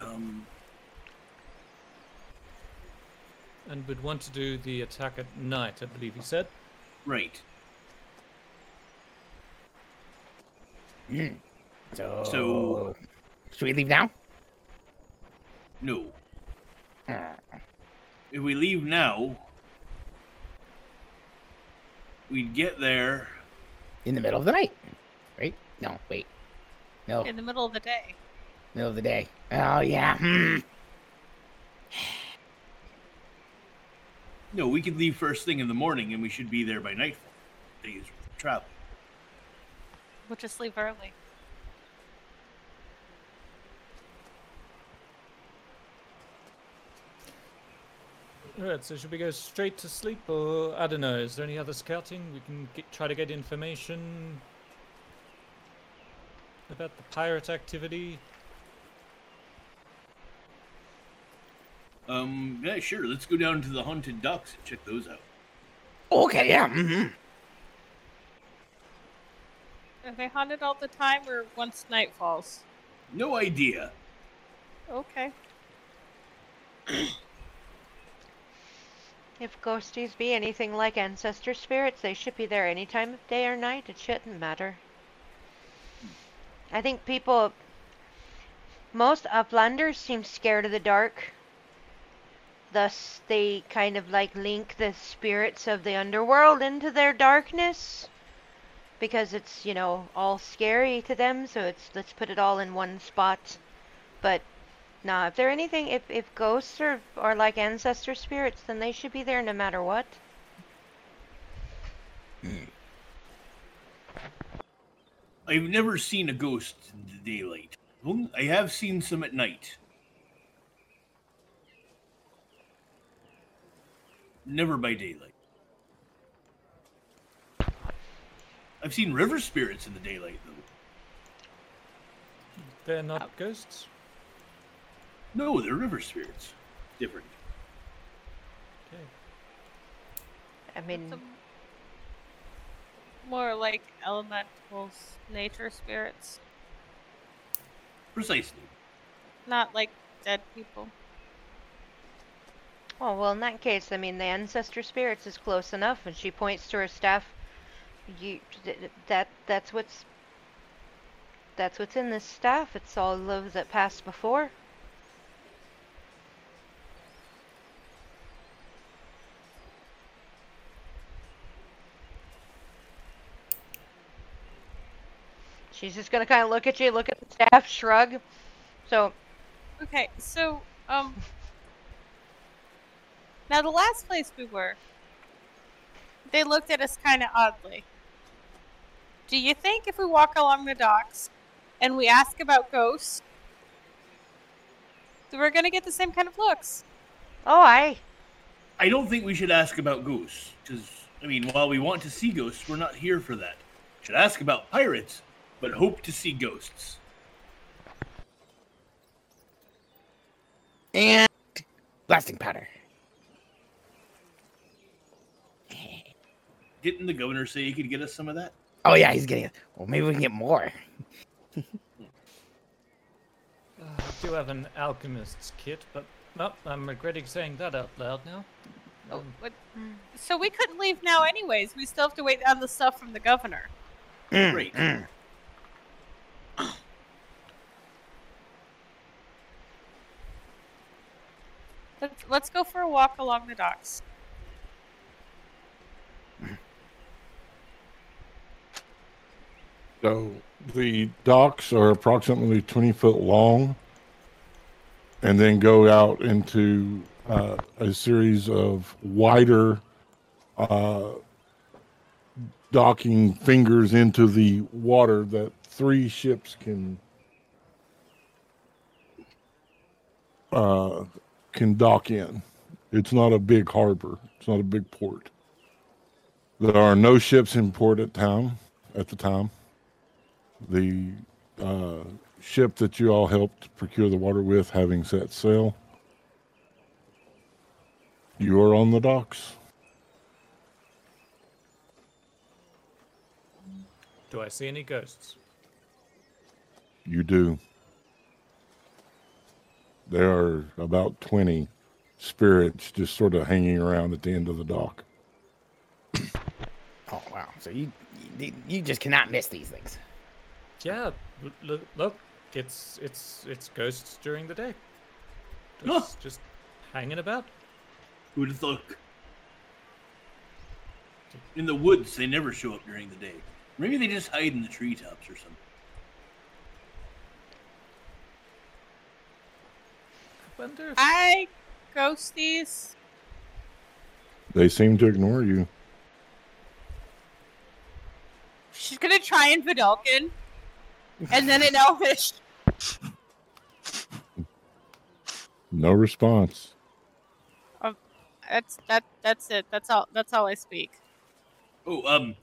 S7: Um,
S6: And would want to do the attack at night, I believe he said.
S7: right.
S5: Mm. So,
S7: So-
S5: should we leave now?
S7: No.
S5: Ah.
S7: If we leave now, we'd get there.
S5: In the middle of the night, right? No, wait. No,
S4: In the middle of the day.
S5: middle of the day. Oh yeah. Hmm.
S7: No, we could leave first thing in the morning and we should be there by nightfall. Days travel.
S4: We'll just leave early.
S6: Alright, so should we go straight to sleep, or I don't know? Is there any other scouting we can get, try to get information about the pirate activity?
S7: Um, yeah, sure. Let's go down to the haunted docks and check those out.
S5: Okay, yeah. hmm
S4: Are they haunted all the time or once night falls?
S7: No idea.
S4: Okay.
S3: If ghosties be anything like ancestor spirits, they should be there any time of day or night. It shouldn't matter. I think people, most uplanders seem scared of the dark. Thus, they kind of like link the spirits of the underworld into their darkness. Because it's, you know, all scary to them, so it's let's put it all in one spot. But Nah, if they're anything, if, if ghosts are, are like ancestor spirits, then they should be there no matter what. Hmm.
S7: I've never seen a ghost in the daylight. I have seen some at night. Never by daylight. I've seen river spirits in the daylight, though.
S6: They're not oh. ghosts?
S7: No, they're river spirits. Different.
S6: Okay.
S3: I mean,
S4: Some more like elementals, nature spirits,
S7: Precisely.
S4: not like dead people.
S3: oh well, in that case, I mean, the ancestor spirits is close enough, and she points to her staff. You, th- th- that, that's what's, that's what's in this staff. It's all those that passed before. She's just gonna kind of look at you, look at the staff, shrug. So,
S4: Okay, so um now the last place we were they looked at us kind of oddly. Do you think if we walk along the docks and we ask about ghosts that we're going to get the same kind of looks?
S3: oh, I,
S7: I don't think we should ask about ghosts, because, I mean, while we want to see ghosts, we're not here for that. We should ask about pirates, but hope to see ghosts.
S5: And blasting powder.
S7: Didn't the governor say he could get us some of that?
S5: Oh yeah, he's getting it. Well, maybe we can get more.
S6: Uh, I do have an alchemist's kit, but no, I'm regretting saying that out loud now.
S4: Oh,
S6: Um,
S4: what- So we couldn't leave now, anyways. We still have to wait on the stuff from the governor.
S5: Mm,
S7: Great.
S5: mm.
S4: Let's, let's go for a walk along the docks.
S1: So the docks are approximately 20 foot long and then go out into uh, a series of wider uh, docking fingers into the water that three ships can uh, can dock in. It's not a big harbor. It's not a big port. There are no ships in port at town at the time the uh, ship that you all helped procure the water with having set sail. You are on the docks.
S6: Do I see any ghosts?
S1: You do. There are about 20 spirits just sort of hanging around at the end of the dock.
S5: Oh wow! So you, you you just cannot miss these things.
S6: Yeah, look, look, it's it's it's ghosts during the day.
S7: Huh.
S6: Just, just hanging about.
S7: Who'd have thought? In the woods, they never show up during the day. Maybe they just hide in the treetops or something.
S6: I wonder if
S4: I ghost these.
S1: They seem to ignore you.
S4: She's gonna try and Vedalken, and then in Elvish.
S1: No response.
S4: That's that. That's it. That's all. That's all I speak.
S7: Oh, um,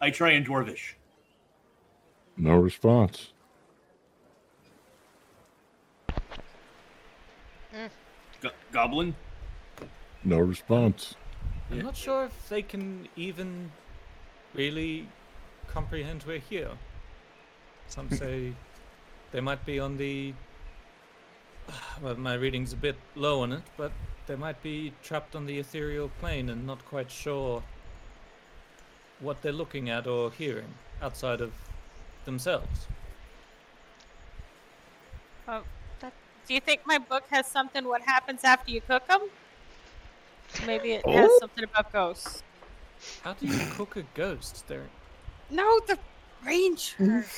S7: I try in Dwarvish.
S1: No response.
S7: Go- Goblin?
S1: No response.
S6: I'm not sure if they can even really comprehend we're here. Some say they might be on the. Well, my reading's a bit low on it, but they might be trapped on the ethereal plane and not quite sure what they're looking at or hearing outside of themselves.
S4: Oh, Do you think my book has something? What happens after you cook them? Maybe it has
S5: Oh.
S4: something about ghosts.
S6: How do you cook a ghost? There,
S4: No, the ranger.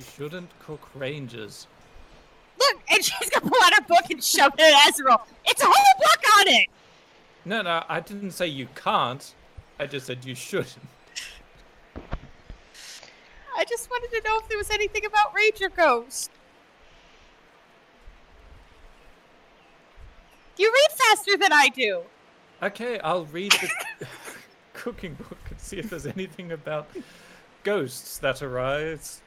S6: you shouldn't cook rangers.
S4: Look, and she's gonna pull out her book and shove it at Azrael. It's a whole book on it.
S6: No, no, I didn't say you can't. I just said you shouldn't.
S4: I just wanted to know if there was anything about ranger ghosts. You read faster than I do.
S6: Okay, I'll read the cooking book and see if there's anything about ghosts that arise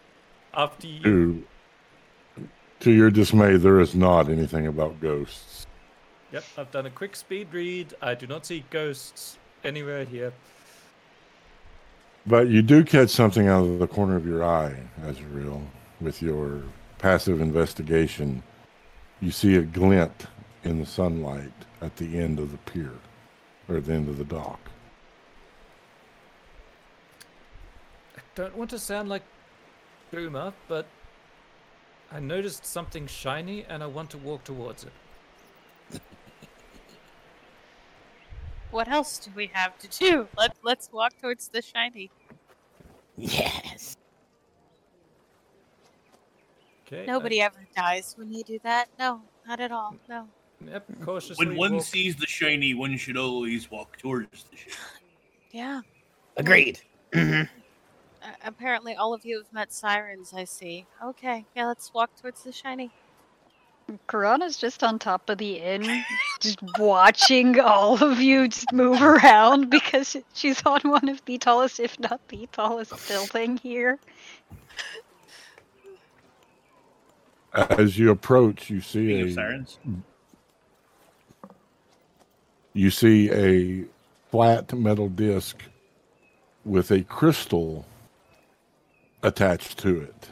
S6: after you.
S1: To, to your dismay, there is not anything about ghosts.
S6: Yep, I've done a quick speed read. I do not see ghosts anywhere here.
S1: But you do catch something out of the corner of your eye, Azrael, with your passive investigation. You see a glint in the sunlight at the end of the pier, or at the end of the dock.
S6: I don't want to sound like Boomer, but I noticed something shiny and I want to walk towards it.
S4: What else do we have to do? Let Let's walk towards the shiny.
S5: Yes.
S6: Okay. I-
S4: Nobody ever dies when you do that. No, not at all. No.
S6: yep, cautiously.
S7: When one
S6: walk-
S7: sees the shiny, one should always walk towards the shiny.
S4: Yeah.
S5: Agreed. Mhm.
S4: Uh, apparently, all of you have met sirens. I see. Okay. Yeah. Let's walk towards the shiny.
S2: Karana's just on top of the inn, just watching all of you just move around because she's on one of the tallest, if not the tallest building here.
S1: As you approach, you
S7: Speaking
S1: see a
S7: sirens,
S1: you see a flat metal disc with a crystal attached to it.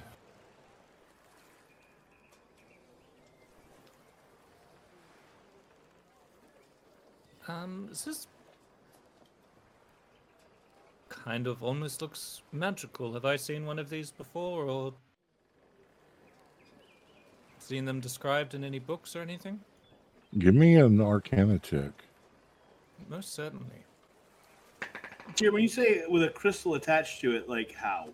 S6: Um, is this kind of almost looks magical? Have I seen one of these before, or seen them described in any books or anything?
S1: Give me an Arcana check.
S6: Most certainly.
S7: Jim, when you say with a crystal attached to it, like how?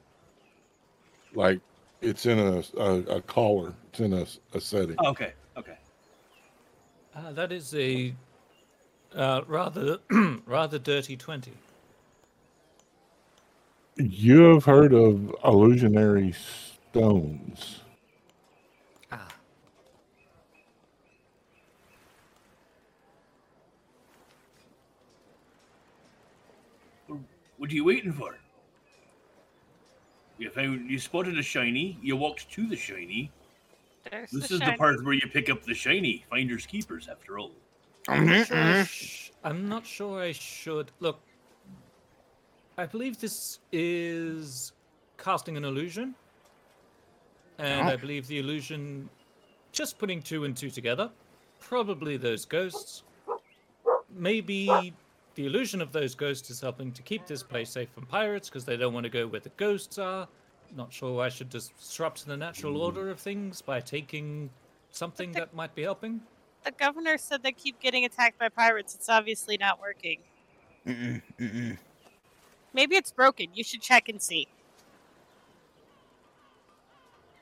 S1: Like it's in a a, a collar. It's in a, a setting.
S7: Oh, okay, okay.
S6: Uh, that is a uh, rather rather dirty twenty.
S1: You have heard of illusionary stones.
S6: Ah,
S7: What are you waiting for? You found you spotted a shiny. You walked to the shiny.
S4: There's
S7: This
S4: the
S7: is the part where you pick up the shiny. Finders keepers, after all.
S6: I'm
S5: Mhm,
S6: not, sure I
S5: mhm.
S6: sh- I'm not sure I should look. I believe this is casting an illusion, and
S5: Oh.
S6: I believe the illusion, just putting two and two together, probably those ghosts. Maybe the illusion of those ghosts is helping to keep this place safe from pirates because they don't want to go where the ghosts are. Not sure I should disrupt the natural mm. order of things by taking something
S4: the-
S6: that might be helping.
S4: The governor said they keep getting attacked by pirates. It's obviously not working.
S5: Mm-mm, mm-mm.
S4: Maybe it's broken. You should check and see.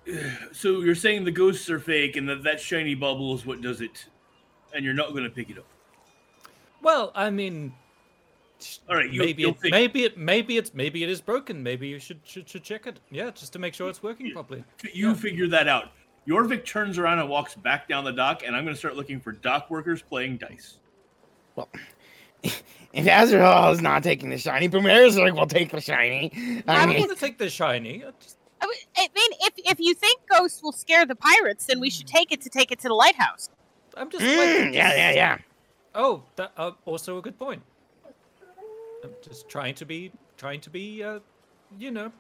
S7: So you're saying the ghosts are fake, and that that shiny bubble is what does it, and you're not going to pick it up.
S6: Well, I mean,
S7: All right, you,
S6: maybe
S7: you'll
S6: it,
S7: think.
S6: maybe it maybe it's maybe it is broken. Maybe you should should, should check it. Yeah, just to make sure it's working
S7: Yeah.
S6: properly.
S7: You figure that out. Jorvik turns around and walks back down the dock, and I'm going to start looking for dock workers playing dice.
S5: Well, if Azrael is not taking the shiny, we'll take the shiny.
S6: I,
S5: I
S6: don't want to take the shiny. I just-
S4: I mean, I mean, if if you think ghosts will scare the pirates, then we should take it to take it to the lighthouse.
S6: I'm just
S5: mm,
S6: like,
S5: yeah, yeah, yeah.
S6: Oh, that uh, also a good point. I'm just trying to be trying to be uh, you know,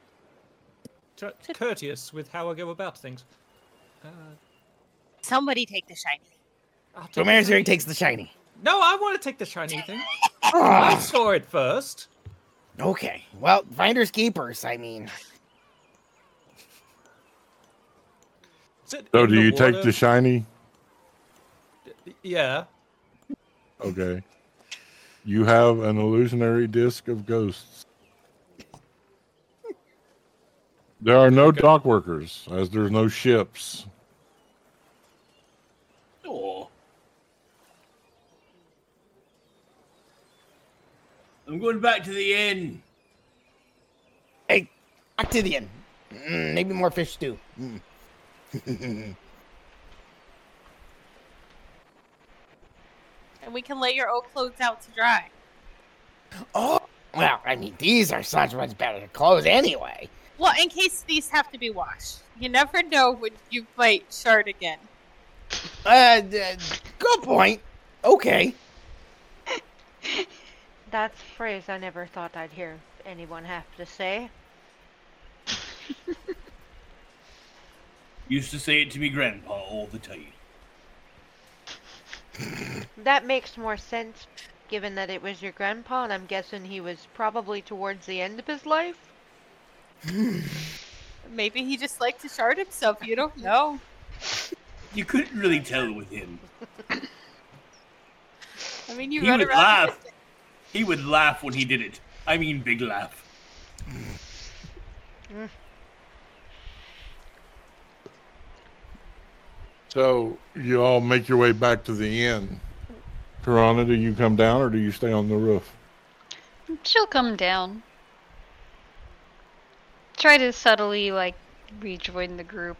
S6: tr- courteous with how I go about things. Uh,
S4: Somebody take the shiny.
S6: I'll take the
S5: takes the shiny.
S6: No, I want to take the shiny thing. I saw it first.
S5: okay, well, finders keepers. I mean,
S6: Is it
S1: So
S6: in
S1: do you take
S6: water?
S1: the shiny?
S6: Yeah.
S1: Okay. You have an illusionary disc of ghosts. There are no
S6: Okay.
S1: dock workers, as there's no ships.
S7: Oh. I'm going back to the inn.
S5: Hey, back to the inn. Mm, maybe more fish stew. Mm.
S4: And we can lay your old clothes out to dry.
S5: oh, well, I mean, these are such much better clothes anyway.
S4: Well, in case these have to be washed. You never know when you might shard again.
S5: Uh, d- good point. Okay.
S3: That's a phrase I never thought I'd hear anyone have to say.
S7: Used to say it to me grandpa all the time.
S3: That makes more sense given that it was your grandpa, and I'm guessing he was probably towards the end of his life.
S4: Maybe he just liked to shard himself. You don't know.
S7: You couldn't really tell with him.
S4: I mean, you
S7: He
S4: run
S7: would
S4: around.
S7: laugh. He would laugh when he did it. I mean, big laugh. Mm.
S1: So you all make your way back to the inn. Karana, do you come down or do you stay on the roof?
S2: She'll come down. Try to subtly, like, rejoin the group.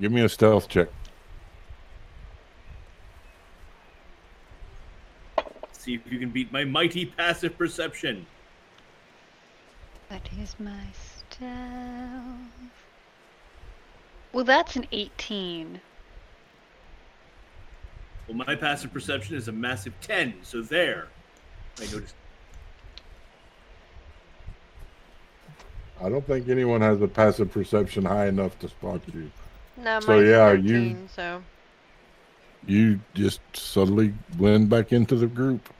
S1: Give me a stealth check.
S7: See if you can beat my mighty passive perception.
S2: That is my stealth. Well, that's an 18.
S7: Well, my passive perception is a massive 10, so there. I noticed.
S1: I don't think anyone has a passive perception high enough to spot you.
S3: No,
S1: So,
S3: mine's
S1: yeah, you-
S3: so
S1: You just subtly blend back into the group.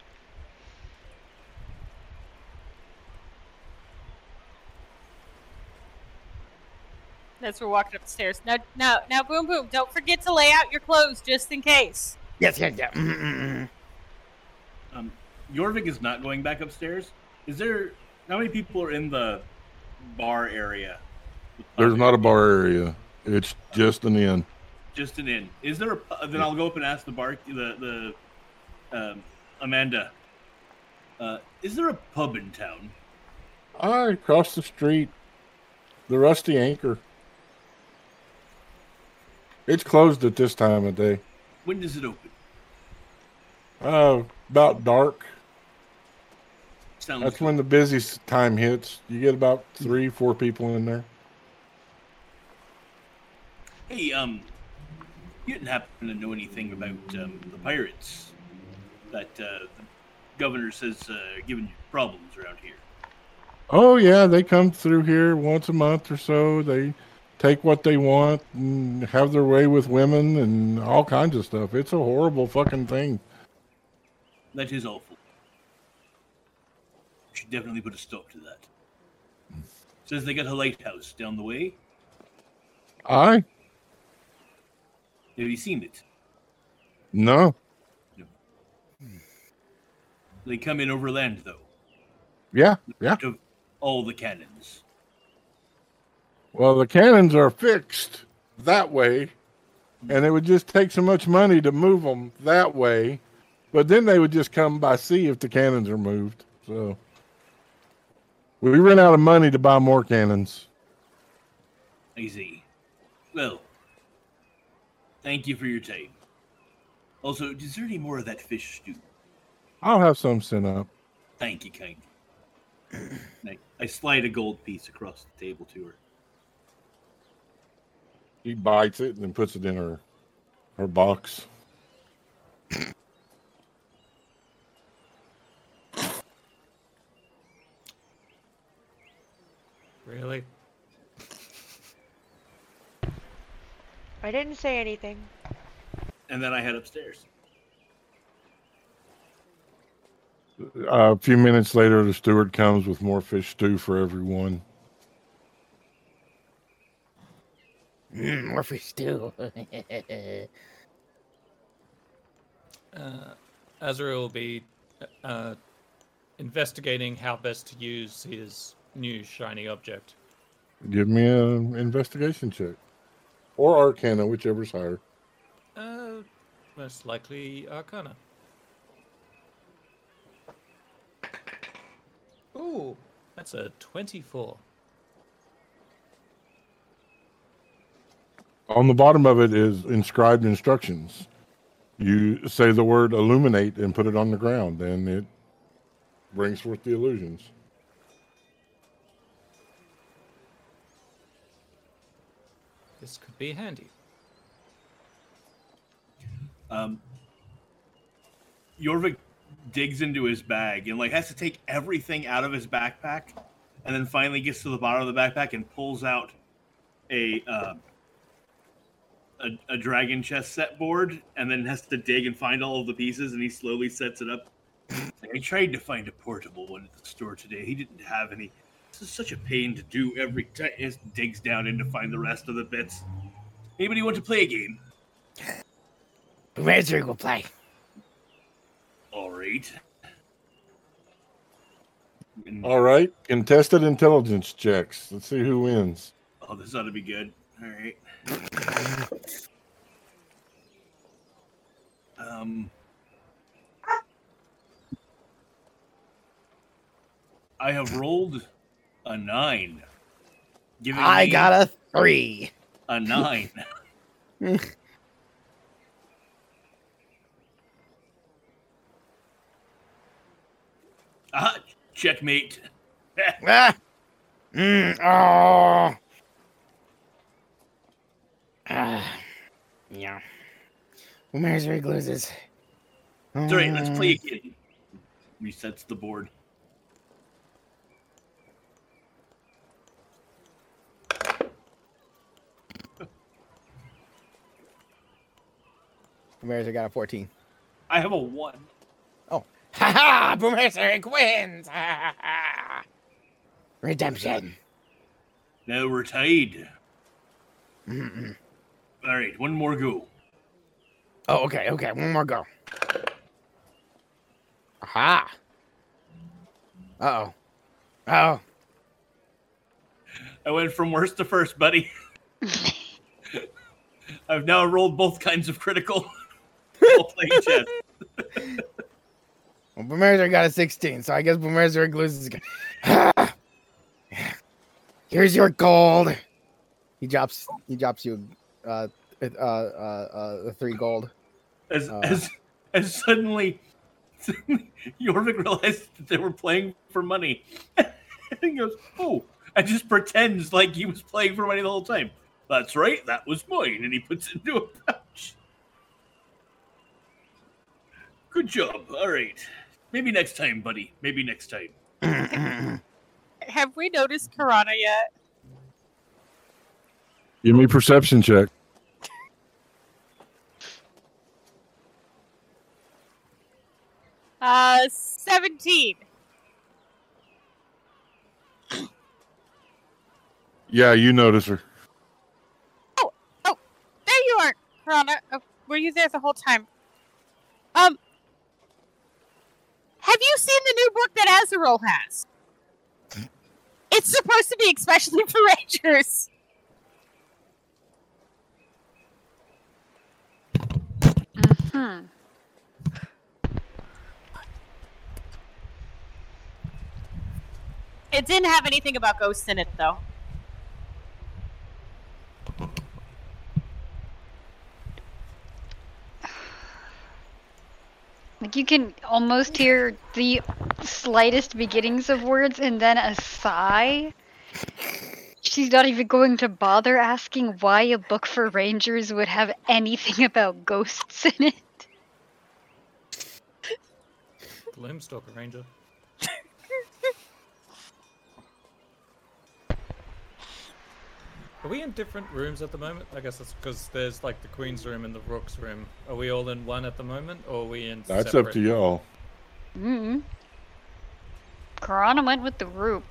S4: As we're walking up upstairs. Now, now, now, boom, boom! Don't forget to lay out your clothes just in case.
S5: Yes, yes, yes. Mm, mm, mm.
S7: Um, Jorvik is not going back upstairs. Is there how many people are in the bar area?
S1: There's not a bar area. It's just an inn.
S7: just an inn. Is there a? Then I'll go up and ask the bar the the um, Amanda. Uh, is there a pub in town?
S1: I across the street, the Rusty Anchor. It's closed at this time of day.
S7: When does it open?
S1: Uh, about dark.
S7: Sounds
S1: That's
S7: good.
S1: when the busy time hits. You get about three, four people in there.
S7: Hey, um, you didn't happen to know anything about um, the pirates that uh, the governor says uh, giving you problems around here?
S1: Oh yeah, they come through here once a month or so. They take what they want and have their way with women and all kinds of stuff. It's a horrible fucking thing.
S7: That is awful. We Should definitely put a stop to that. Says they got a lighthouse down the way.
S1: I
S7: Have you seen it?
S1: no.
S7: They come in overland though.
S1: Yeah, yeah.
S7: Out of all the cannons.
S1: Well, the cannons are fixed that way, and it would just take so much money to move them that way. But then they would just come by sea if the cannons are moved. So we ran out of money to buy more cannons.
S7: Easy. Well, thank you for your time. Also, is there any more of that fish stew?
S1: I'll have some sent up.
S7: Thank you, kind. I, I slide a gold piece across the table to her.
S1: She bites it and then puts it in her her box.
S6: Really?
S3: I didn't say anything.
S7: And then I head upstairs.
S1: Uh, a few minutes later, the steward comes with more fish stew for everyone.
S5: Mm, more fish too.
S6: Uh, Azrael will be uh, investigating how best to use his new shiny object.
S1: Give me an investigation check, or Arcana, whichever's higher.
S6: Uh, most likely Arcana. Ooh, that's a 24.
S1: On the bottom of it is inscribed instructions. You say the word illuminate and put it on the ground, and it brings forth the illusions.
S6: This could be handy.
S7: Um, Jorvik digs into his bag and like has to take everything out of his backpack, and then finally gets to the bottom of the backpack and pulls out a uh, a, a dragon chess set board, and then has to dig and find all of the pieces, and he slowly sets it up. Like, I tried to find a portable one at the store today. He didn't have any. This is such a pain to do every time. He just digs down in to find the rest of the bits. Anybody want to play a game?
S5: Razor will play.
S7: All right. And-
S1: All right, contested intelligence checks. Let's see who wins.
S7: Oh, this ought to be good. All right. Um, I have rolled a nine. Giving
S5: I got a three.
S7: a nine. ah, checkmate.
S5: Ah. Mm, oh. Ah. Yeah. Well, Razor loses.
S7: It's all right. Let's play again. Resets the board.
S5: Boomerzerig got a 14.
S7: I have a one. Oh.
S5: Ha ha! Boomerzerig wins! Ha, ha, ha. Redemption.
S7: Now we're tied.
S5: Mm-mm.
S7: All right, one more go.
S5: Oh, okay, okay. One more go. Aha. Uh oh. Oh.
S7: I went from worst to first, buddy. I've now rolled both kinds of critical while playing chess.
S5: Well, Boomerzerig got a 16, so I guess Boomerzerig loses. Here's your gold. He drops. He drops you. Uh, uh, uh, uh, the three gold.
S7: As
S5: Uh.
S7: as as suddenly, suddenly Jorvik realized that they were playing for money. and he goes, "Oh!" and just pretends like he was playing for money the whole time. That's right, that was mine, and he puts it into a pouch. Good job. All right, maybe next time, buddy. Maybe next time.
S4: Have we noticed Karana yet?
S1: Give me perception check.
S4: Uh, 17.
S1: Yeah, you notice her.
S4: Oh, oh, there you are, Karana. Uh, were you there the whole time? Um, have you seen the new book that Azrael has? It's supposed to be especially for rangers.
S2: hmm
S4: It didn't have anything about ghosts in it, though.
S2: Like you can almost hear the slightest beginnings of words and then a sigh. She's not even going to bother asking why a book for rangers would have anything about ghosts in it.
S6: Gloomstalker Ranger. Are we in different rooms at the moment? I guess that's because there's like the Queen's room and the Rook's room. Are we all in one at the moment, or are we in?
S1: That's
S6: separate?
S1: up to y'all.
S2: Mm. Karana went with the group.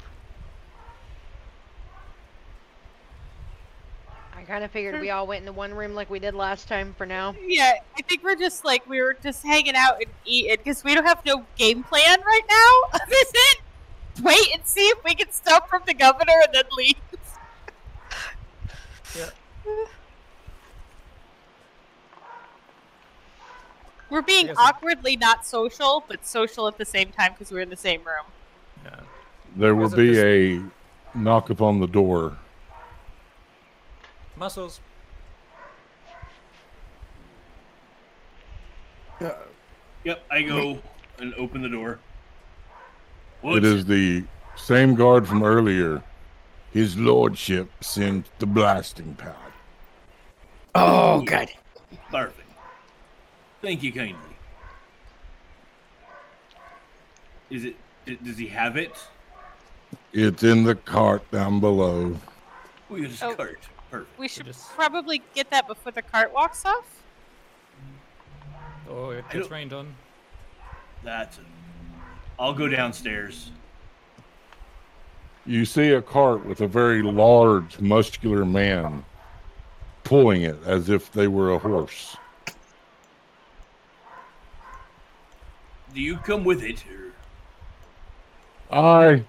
S3: I kind of figured we all went in the one room like we did last time for now.
S4: Yeah, I think we're just like we were just hanging out and eating because we don't have no game plan right now. Is it? Wait and see if we can stuff from the governor and then leave.
S6: Yeah.
S4: We're being
S6: guess it-
S4: awkwardly not social, but social at the same time because we're in the same room.
S6: Yeah.
S1: There will be
S6: just-
S1: a knock upon the door.
S6: Muscles.
S7: Uh, yep, I go and open the door. What?
S1: It is the same guard from earlier. His lordship sent the blasting pad.
S5: Oh, good.
S7: Perfect. Thank you kindly. Is it? it- Does he have it?
S1: It's in the cart down below.
S7: Oh, we got
S4: Oh.
S7: cart. Perfect.
S4: We should
S6: just-
S4: probably get that before the cart walks off.
S6: Oh, it gets rained on.
S7: That's it. I'll go downstairs.
S1: You see a cart with a very large, muscular man pulling it as if they were a horse.
S7: Do you come with it? Or...
S1: I,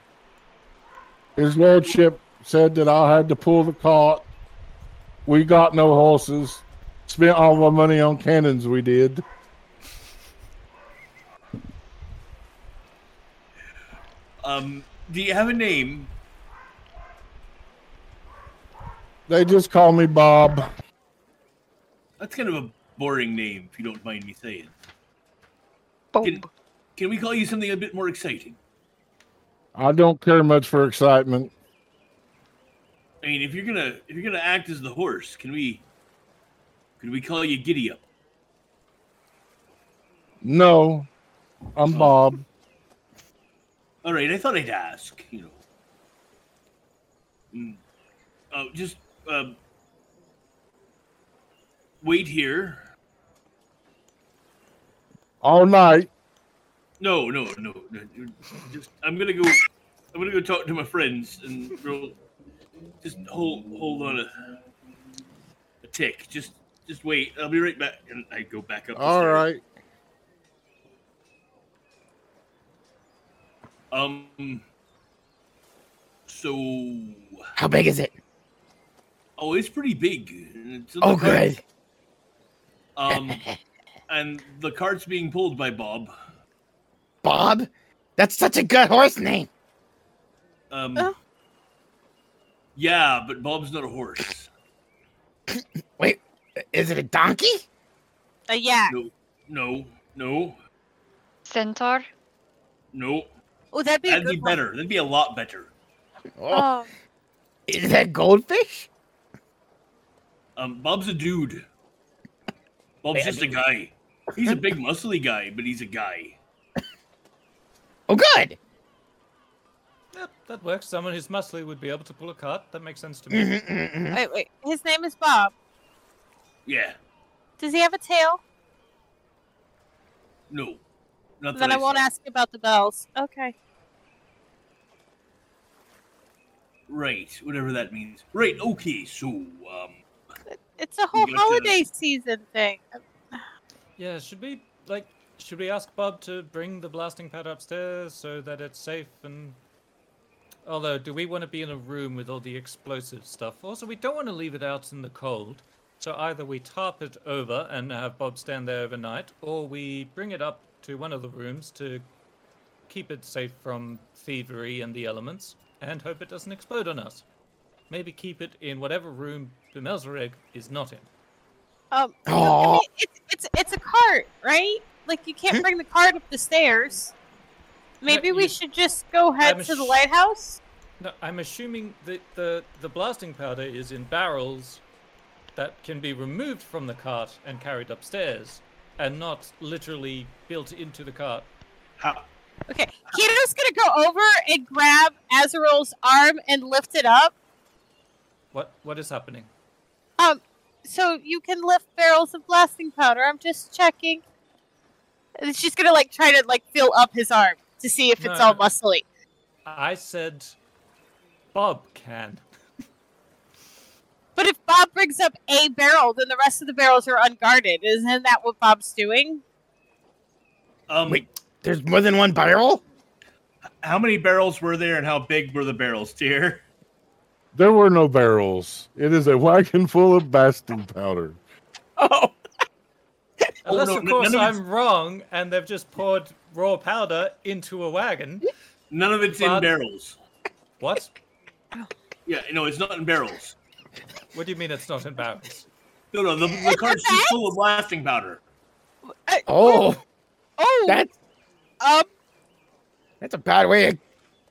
S1: his lordship said that I had to pull the cart. We got no horses. Spent all our money on cannons. We did.
S7: Um, do you have a name?
S1: They just call me Bob.
S7: That's kind of a boring name, if you don't mind me saying.
S2: Boom.
S7: Can, can we call you something a bit more exciting?
S1: I don't care much for excitement.
S7: I mean, if you're gonna if you're gonna act as the horse, can we can we call you Giddy Up?
S1: No, I'm oh. Bob.
S7: All right, I thought I'd ask. You know. Mm. Oh, just um, wait here.
S1: all night.
S7: No, no, no, no. Just I'm gonna go. I'm gonna go talk to my friends and we'll just hold hold on a a tick. Just just wait. I'll be right back. And I go back up.
S1: All right.
S7: Um. So,
S5: How big is it?
S7: oh, it's pretty big. It's
S5: Oh, good.
S7: Um, and the cart's being pulled by Bob.
S5: Bob? That's such a good horse name.
S7: Um.
S4: Oh.
S7: Yeah, but Bob's not a horse.
S5: Wait, is it a donkey?
S4: Uh, yeah.
S7: No, no, no,
S2: Centaur.
S7: no.
S4: Oh, that'd be
S7: That'd
S4: good
S7: be
S4: one.
S7: better. That'd be a lot better.
S5: Oh,
S4: Oh,
S5: is that goldfish?
S7: Um, Bob's a dude. Bob's
S5: Wait, I
S7: just a guy. He's a big, muscly guy, but he's a guy.
S5: Oh, good.
S6: Yep, that works. Someone who's muscly would be able to pull a cart. That makes sense to me.
S5: Mhm, mhm, mhm.
S4: wait, wait. His name is Bob.
S7: Yeah.
S4: Does he have a tail?
S7: No. Not
S4: then I, won't
S7: saw.
S4: ask about the bells. Okay.
S7: Right. Whatever that means. Right. Okay. So, um,
S4: It's a whole
S7: get to-
S4: holiday season thing.
S6: Yeah, should we like should we ask Bob to bring the blasting pad upstairs so that it's safe and although do we want to be in a room with all the explosive stuff? Also we don't want to leave it out in the cold. So either we tarp it over and have Bob stand there overnight, or we bring it up to one of the rooms to keep it safe from thievery and the elements, and hope it doesn't explode on us. Maybe keep it in whatever room the is not in.
S4: Um, I mean, it's it's it's a cart, right? Like you can't bring the cart up the stairs. Maybe we
S6: you-
S4: should just go head
S6: I'm
S4: to the lighthouse.
S6: No, I'm assuming that the the blasting powder is in barrels that can be removed from the cart and carried upstairs, and not literally built into the cart.
S7: how,
S4: Okay, Kito's gonna go over and grab Azrael's arm and lift it up.
S6: What what is happening?
S4: Um, so you can lift barrels of blasting powder. I'm just checking. And she's gonna like try to like fill up his arm to see if it's all
S6: no.
S4: muscly.
S6: I said Bob can.
S4: But if Bob brings up a barrel, then the rest of the barrels are unguarded. Isn't that what Bob's doing?
S7: um,
S5: Wait. There's more than one barrel?
S7: how many barrels were there, and how big were the barrels, dear?
S1: There were no barrels. It is a wagon full of blasting powder.
S5: Oh,
S6: Unless
S7: no,
S6: of course
S7: of
S6: I'm wrong and they've just poured raw powder into a wagon.
S7: None of it's in barrels.
S6: What?
S7: Yeah, no, it's not in barrels.
S6: What do you mean it's not in barrels?
S7: No, no, the, the cart's just full of blasting powder.
S4: I-
S5: oh,
S4: Oh,
S5: that's
S4: um,
S5: that's a bad way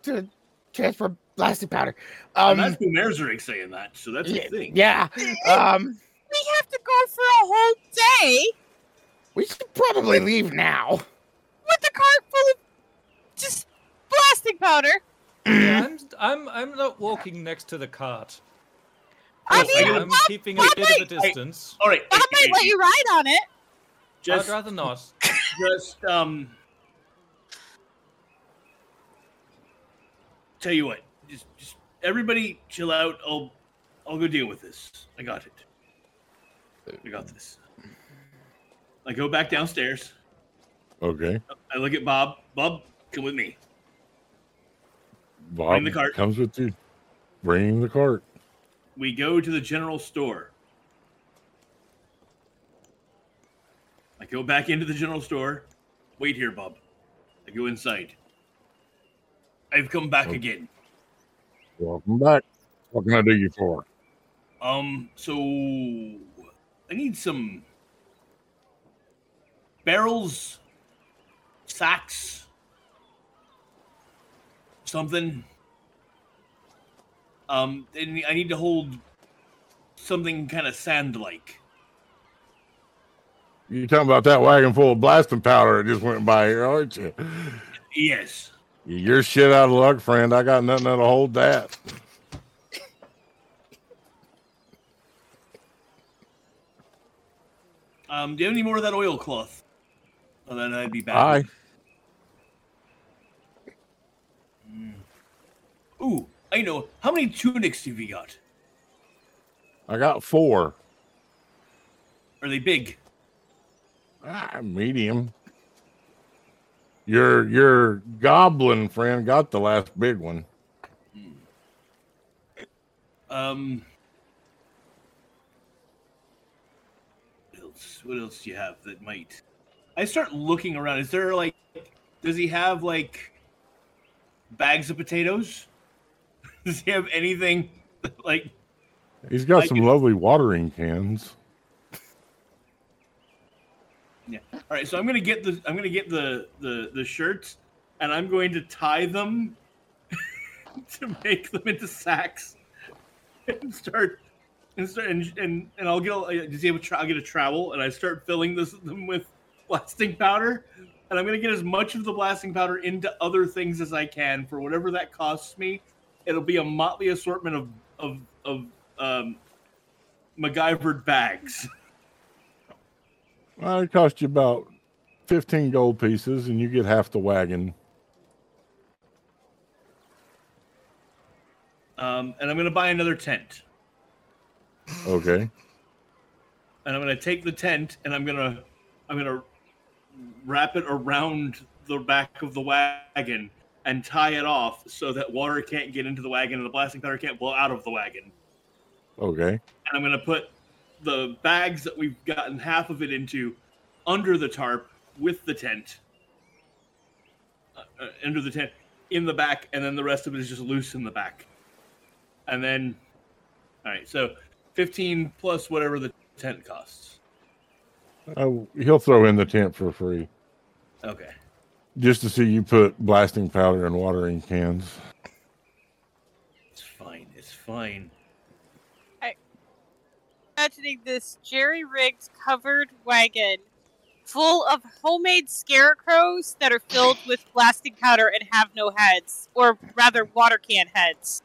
S5: to transfer blasting powder.
S7: and
S5: Um,
S7: that's Boomerzerig saying that, so that's
S5: yeah,
S7: the thing.
S5: yeah. Um,
S4: we have to go for a whole day
S5: we should probably leave now.
S4: with the cart full of just blasting powder.
S6: Yeah, I'm, I'm I'm not walking next to the cart.
S4: I
S7: Yes, I
S4: mean,
S7: get
S6: I'm
S4: Bob,
S6: keeping a
S4: Bob
S6: bit
S4: might,
S6: of a distance.
S7: All right,
S4: Bob
S7: hey,
S4: might
S7: hey,
S4: let you ride on it.
S7: just,
S6: I'd rather not.
S7: just um. Tell you what, just, just everybody chill out. I'll, I'll go deal with this. I got it. I got this. I go back downstairs.
S1: Okay.
S7: I look at Bob. Bob, come with me.
S1: Bob
S7: the cart.
S1: comes with you. Bring the cart.
S7: We go to the general store. I go back into the general store. Wait here, Bob. I go inside. I've come back
S1: Oh.
S7: again.
S1: Welcome back. What can I do you for?
S7: Um, so I need some barrels, sacks, something. Um, and I need to hold something kind of sand-like.
S1: You talking about that wagon full of blasting powder that just went by here, aren't you?
S7: Yes.
S1: You're shit out of luck, friend. I got nothing that'll hold that.
S7: Um, do you have any more of that oilcloth? Well, then I'd be back.
S1: Aye.
S7: Mm. Ooh, I know. How many tunics have you got?
S1: I got four.
S7: Are they big?
S1: Ah, medium. Your your goblin friend got the last big one.
S7: Um. What else? What else do you have that might? I start looking around. Is there like? Does he have like bags of potatoes? Does he have anything like?
S1: He's got
S7: I
S1: some lovely watering cans. Yeah.
S7: All right, so I'm gonna get the I'm gonna get the the the shirts, and I'm going to tie them to make them into sacks, and start and start and and, and I'll get a, uh, does he have a tra- I'll get a trowel, and I start filling this them with blasting powder, and I'm gonna get as much of the blasting powder into other things as I can for whatever that costs me. It'll be a motley assortment of of of um, MacGyvered bags.
S1: Well, it cost you about fifteen gold pieces, and you get half the wagon.
S7: Um, and I'm gonna buy another tent.
S1: Okay.
S7: and I'm gonna take the tent and I'm gonna I'm gonna wrap it around the back of the wagon and tie it off so that water can't get into the wagon and the blasting powder can't blow out of the wagon.
S1: Okay.
S7: And I'm gonna put the bags that we've gotten half of it into under the tarp with the tent, uh, uh, under the tent in the back, and then the rest of it is just loose in the back. And then, all right, so 15 plus whatever the tent costs.
S1: Oh, he'll throw in the tent for free
S7: Okay.
S1: Just to see you put blasting powder and watering cans.
S7: It's fine. It's fine.
S4: I, imagining this jerry rigged covered wagon full of homemade scarecrows that are filled with blasting powder and have no heads, or rather, water can heads.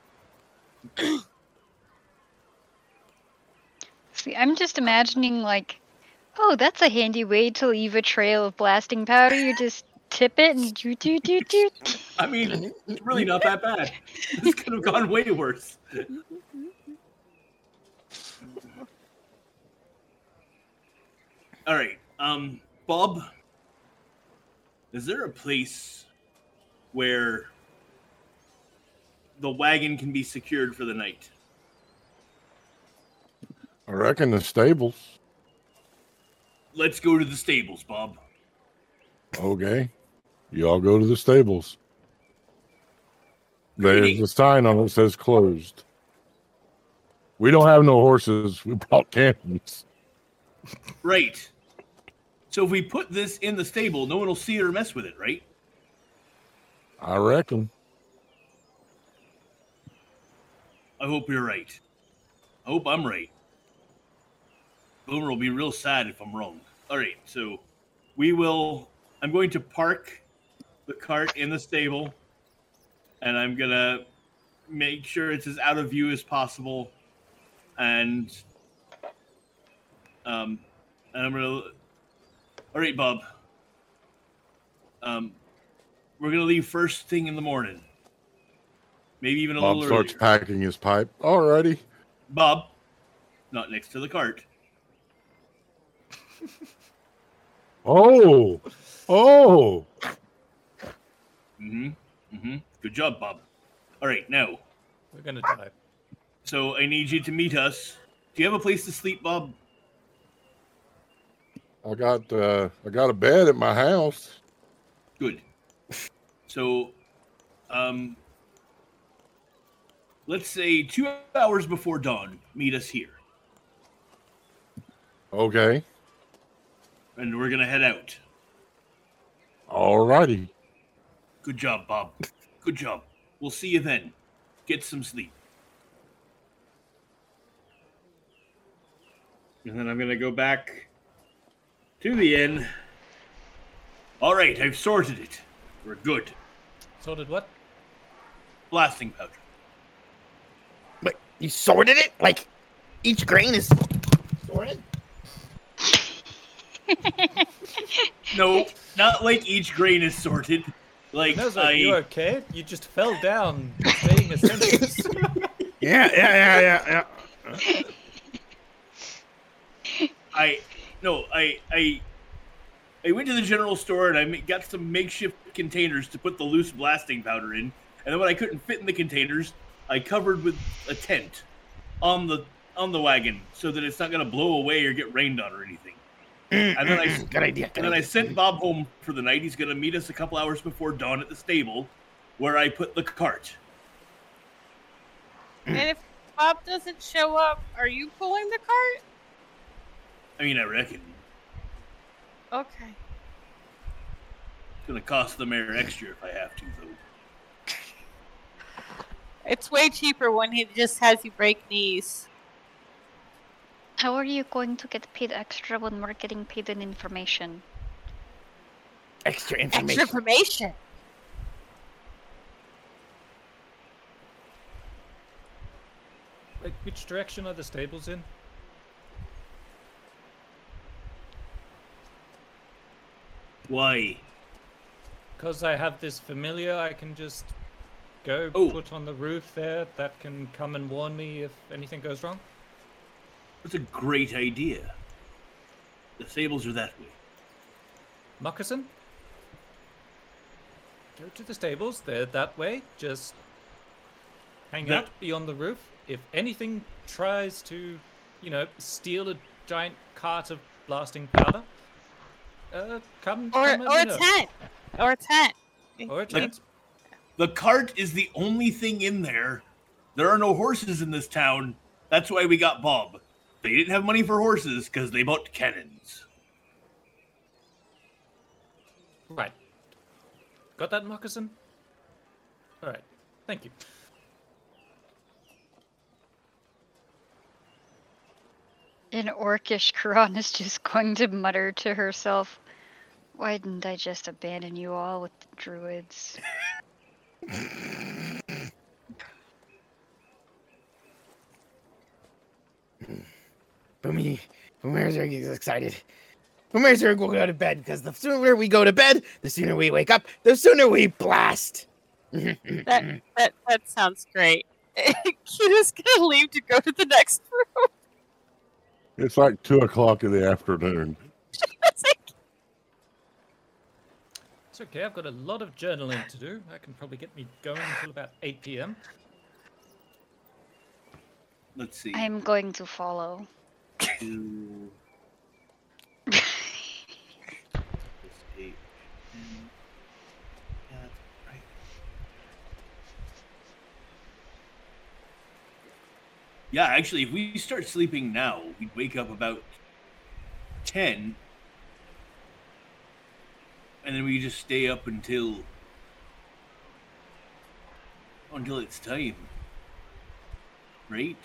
S2: See, I'm just imagining like, oh, that's a handy way to leave a trail of blasting powder. You just tip it and do do do do.
S7: I mean, it's really not that bad. This could have gone way worse. All right. Um, Bob, is there a place where the wagon can be secured for the night?
S1: I reckon the stables.
S7: Let's go to the stables, Bob.
S1: Okay. You all go to the stables. There's a sign on it that says closed. We don't have no horses. We bought cannons.
S7: Right. So if we put this in the stable, no one will see it or mess with it, right?
S1: I reckon.
S7: I hope you're right. I hope I'm right. Boomer will be real sad if I'm wrong. All right, so we will. I'm going to park the cart in the stable, and I'm gonna make sure it's as out of view as possible, and um, and I'm gonna. All right, Bob. Um, we're gonna leave first thing in the morning. Maybe even a
S1: Bob
S7: little Bob
S1: starts
S7: earlier.
S1: packing his pipe. Alrighty.
S7: Bob, not next to the cart.
S1: Oh. Oh.
S7: Mm-hmm. Mm-hmm. Good job, Bob. All right, now,
S6: We're gonna die.
S7: so I need you to meet us. Do you have a place to sleep, Bob?
S1: I got uh I got a bed at my house.
S7: Good. So, um, let's say two hours before dawn, meet us here,
S1: Okay.
S7: and we're gonna head out.
S1: Alrighty.
S7: Good job, Bob. Good job. We'll see you then. Get some sleep. And then I'm gonna go back to the inn. All right, I've sorted it. We're good.
S6: Sorted what?
S7: Blasting powder.
S5: Wait, you sorted it? Like each grain is sorted?
S7: No, not like each grain is sorted. Like
S6: Nose,
S7: I,
S6: are you okay? You just fell down, saying a sentence.
S5: Yeah, yeah, yeah, yeah, yeah.
S7: I, no, I, I, I went to the general store and I got some makeshift containers to put the loose blasting powder in. And then when I couldn't fit in the containers, I covered with a tent on the on the wagon so that it's not gonna blow away or get rained on or anything. And then I
S5: Good idea. Good
S7: And then I sent Bob home for the night. He's going to meet us a couple hours before dawn at the stable, where I put the cart.
S4: and if Bob doesn't show up, are you pulling the cart?
S7: I mean, I reckon
S4: Okay.
S7: it's going to cost the mayor extra if I have to, though.
S4: It's way cheaper when he just has you break knees.
S2: How are you going to get paid extra when we're getting paid in information?
S5: Extra information.
S4: Extra
S5: information.
S4: information.
S6: like, which direction are the stables in?
S7: Why?
S6: Because I have this familiar, I can just go
S7: Oh.
S6: put on the roof there. That can come and warn me if anything goes wrong.
S7: That's a great idea. The stables are that way.
S6: Moccasin? Go to the stables, they're that way. Just hang
S7: That-
S6: out beyond the roof. If anything tries to, you know, steal a giant cart of blasting powder, uh, come,
S4: Or
S6: come
S4: or
S6: you
S4: a tent. Or a tent.
S6: Or a tent.
S7: The cart is the only thing in there. There are no horses in this town. That's why we got Bob. They didn't have money for horses because they bought cannons.
S6: Right. Got that, Moccasin? Alright. Thank you.
S2: In Orcish, Karan is just going to mutter to herself, Why didn't I just abandon you all with the druids?
S5: Boomy, Boomerzerig is excited. Boomerzerig will go to bed because the sooner we go to bed, the sooner we wake up, the sooner we blast.
S4: That that that sounds great. Kira's gonna leave to go to the next room.
S1: It's like two o'clock in the afternoon.
S4: It's
S6: It's okay, I've got a lot of journaling to do. That can probably get me going until about 8 p.m.
S7: Let's see.
S2: I'm going to follow.
S7: Two, eight, that's right. Yeah, actually, if we start sleeping now, we'd wake up about 10. And then we just stay up until. until it's time. Right?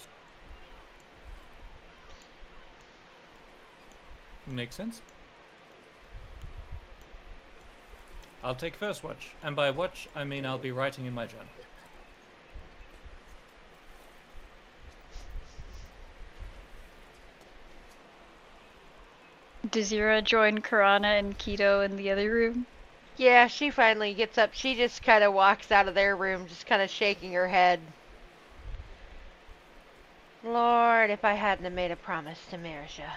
S6: Makes sense. I'll take first watch. And by watch, I mean I'll be writing in my journal.
S2: Does Zira join Karana and Keto in the other room?
S3: Yeah, she finally gets up. She just kind of walks out of their room, just kind of shaking her head. Lord, if I hadn't have made a promise to Marisha.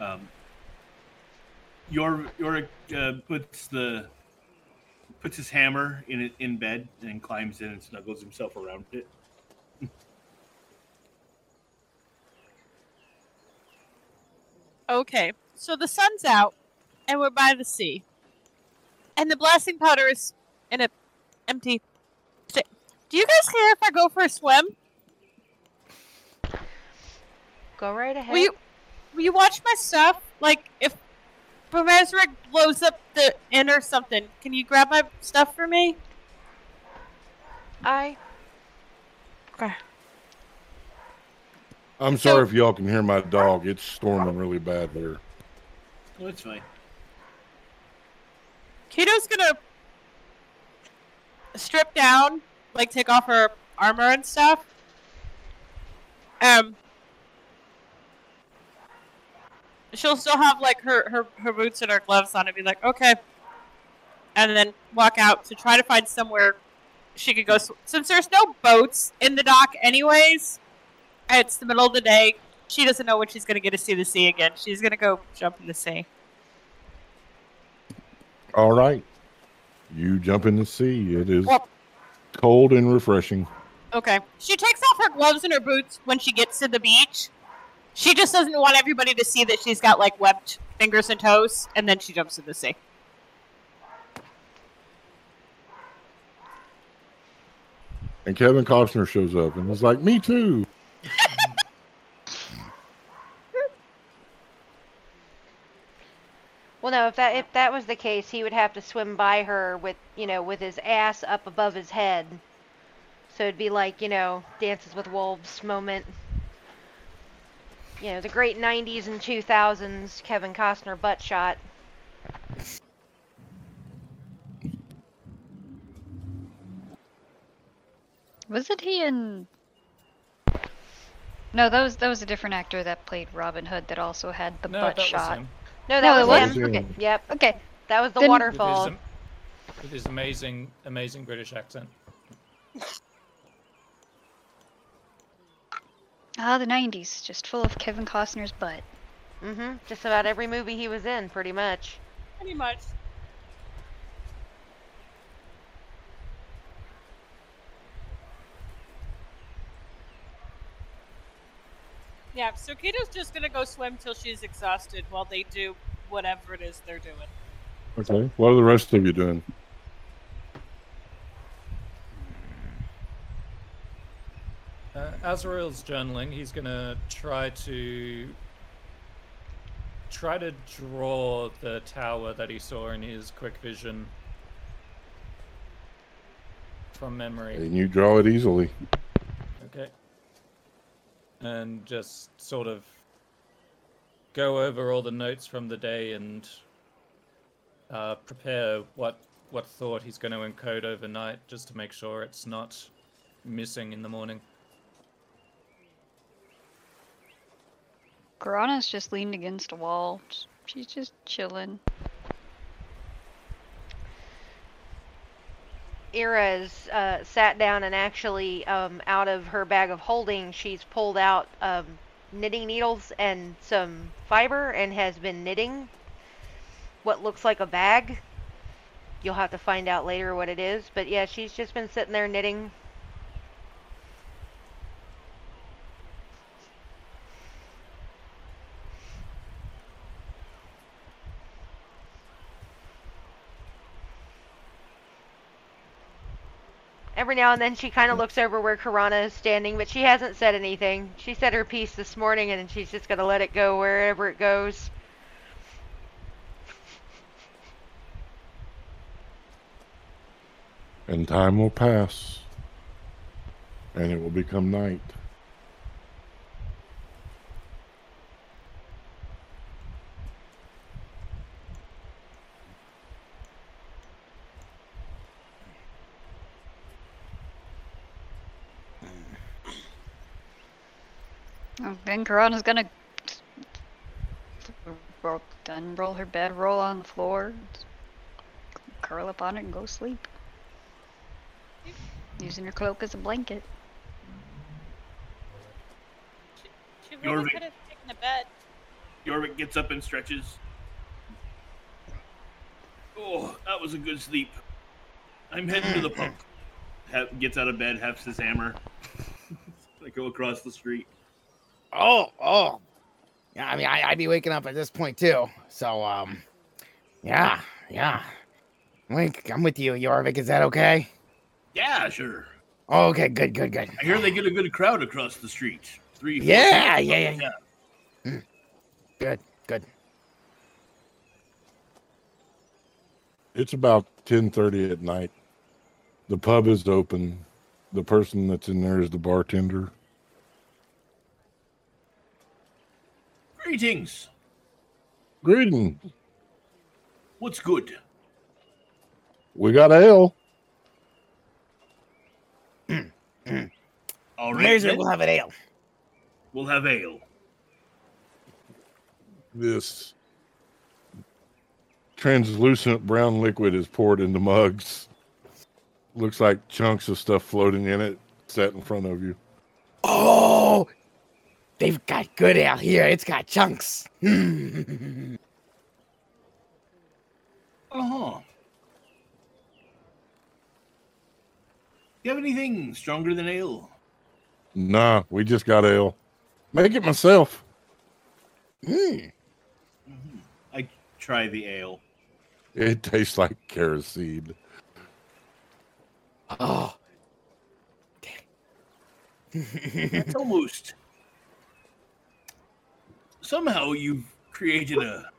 S7: Um, your your uh, puts the puts his hammer in it in bed and climbs in and snuggles himself around it.
S4: okay, so the sun's out, and we're by the sea, and the blasting powder is in a empty. Do you guys care if I go for a swim?
S3: Go right ahead.
S4: Will you will you watch my stuff? Like if Boomerzerig blows up the inn or something, can you grab my stuff for me?
S3: I
S4: Okay.
S1: I'm
S4: So-
S1: sorry if y'all can hear my dog. It's storming really bad there.
S7: Oh, that's fine.
S4: Kato's gonna strip down, like take off her armor and stuff. Um, she'll still have like her her her boots and her gloves on, and be like, okay, and then walk out to try to find somewhere she could go. sw- Since there's no boats in the dock, anyways, it's the middle of the day. She doesn't know when she's gonna get to see the sea again. She's gonna go jump in the sea.
S1: All right. You jump in the sea. It is
S4: Well-
S1: cold and refreshing.
S4: Okay. She takes off her gloves and her boots when she gets to the beach. She just doesn't want everybody to see that she's got like webbed fingers and toes, and then she jumps in the sea.
S1: And Kevin Costner shows up and is like, Me too.
S3: Well, no, if that if that was the case, he would have to swim by her with you know with his ass up above his head. So it'd be like you know Dances with Wolves moment. You know the great '90s and 2000s Kevin Costner butt shot.
S2: Wasn't he in? No, that was that was a different actor that played Robin Hood that also had the
S6: No,
S2: butt
S6: that
S2: shot.
S6: was him.
S3: No, that
S2: No, it
S3: was
S1: was?
S3: him. Okay. Yep,
S2: Okay,
S3: that was the
S2: Then-
S6: With
S3: waterfall.
S6: his, with his amazing, amazing British accent.
S2: Ah, the '90s, just full of Kevin Costner's butt.
S3: Mm-hmm. Just about every movie he was in, pretty much.
S4: Pretty much. Yeah, so Kato's just gonna go swim till she's exhausted while they do whatever it is they're doing.
S1: Okay. What are the rest of you doing?
S6: Uh, Azrael's journaling. He's gonna try to try to draw the tower that he saw in his quick vision from memory.
S1: And you draw it easily.
S6: Okay. And just sort of go over all the notes from the day and uh, prepare what what thought he's going to encode overnight, just to make sure it's not missing in the morning.
S2: Karana's just leaned against a wall. She's just chilling.
S3: Ira is uh, sat down and actually, um, out of her bag of holding, she's pulled out um, knitting needles and some fiber and has been knitting what looks like a bag. You'll have to find out later what it is. But yeah, she's just been sitting there knitting. Every now and then she kind of mm. looks over where Karana is standing, but she hasn't said anything. She said her piece this morning and she's just going to let it go wherever it goes.
S1: And time will pass. And it will become night.
S2: Oh, gonna roll, unroll her bed, roll on the floor, curl up on it, and go sleep. Using her cloak as a blanket.
S4: She, she really
S7: Jorvik.
S4: could have taken a bed.
S7: Jorvik gets up and stretches. Oh, that was a good sleep. I'm heading to the pump. Ha- gets out of bed, hefts his hammer. I go across the street.
S5: Oh, oh. Yeah, I mean, I, I'd be waking up at this point too. So, um, yeah, yeah. Link, I'm with you, Jorvik. Is that okay?
S7: Yeah, sure.
S5: Oh, okay, good, good, good.
S7: I hear they get a good crowd across the street. Three. four
S5: Yeah,
S7: people.
S5: yeah, yeah, yeah. Good, good.
S1: It's about 10:30 at night. The pub is open. The person that's in there is the bartender.
S7: Greetings.
S1: Greetings.
S7: What's good?
S1: We got ale.
S7: All right.
S5: We'll have an ale.
S7: We'll have ale.
S1: This translucent brown liquid is poured into mugs. Looks like chunks of stuff floating in it, set in front of you.
S5: Oh, they've got good ale here. It's got chunks.
S7: Uh huh. You have anything stronger than ale?
S1: Nah, we just got ale. Make it myself.
S5: Mm.
S7: I try the ale.
S1: It tastes like kerosene.
S5: Oh.
S7: It's almost. Somehow you've created a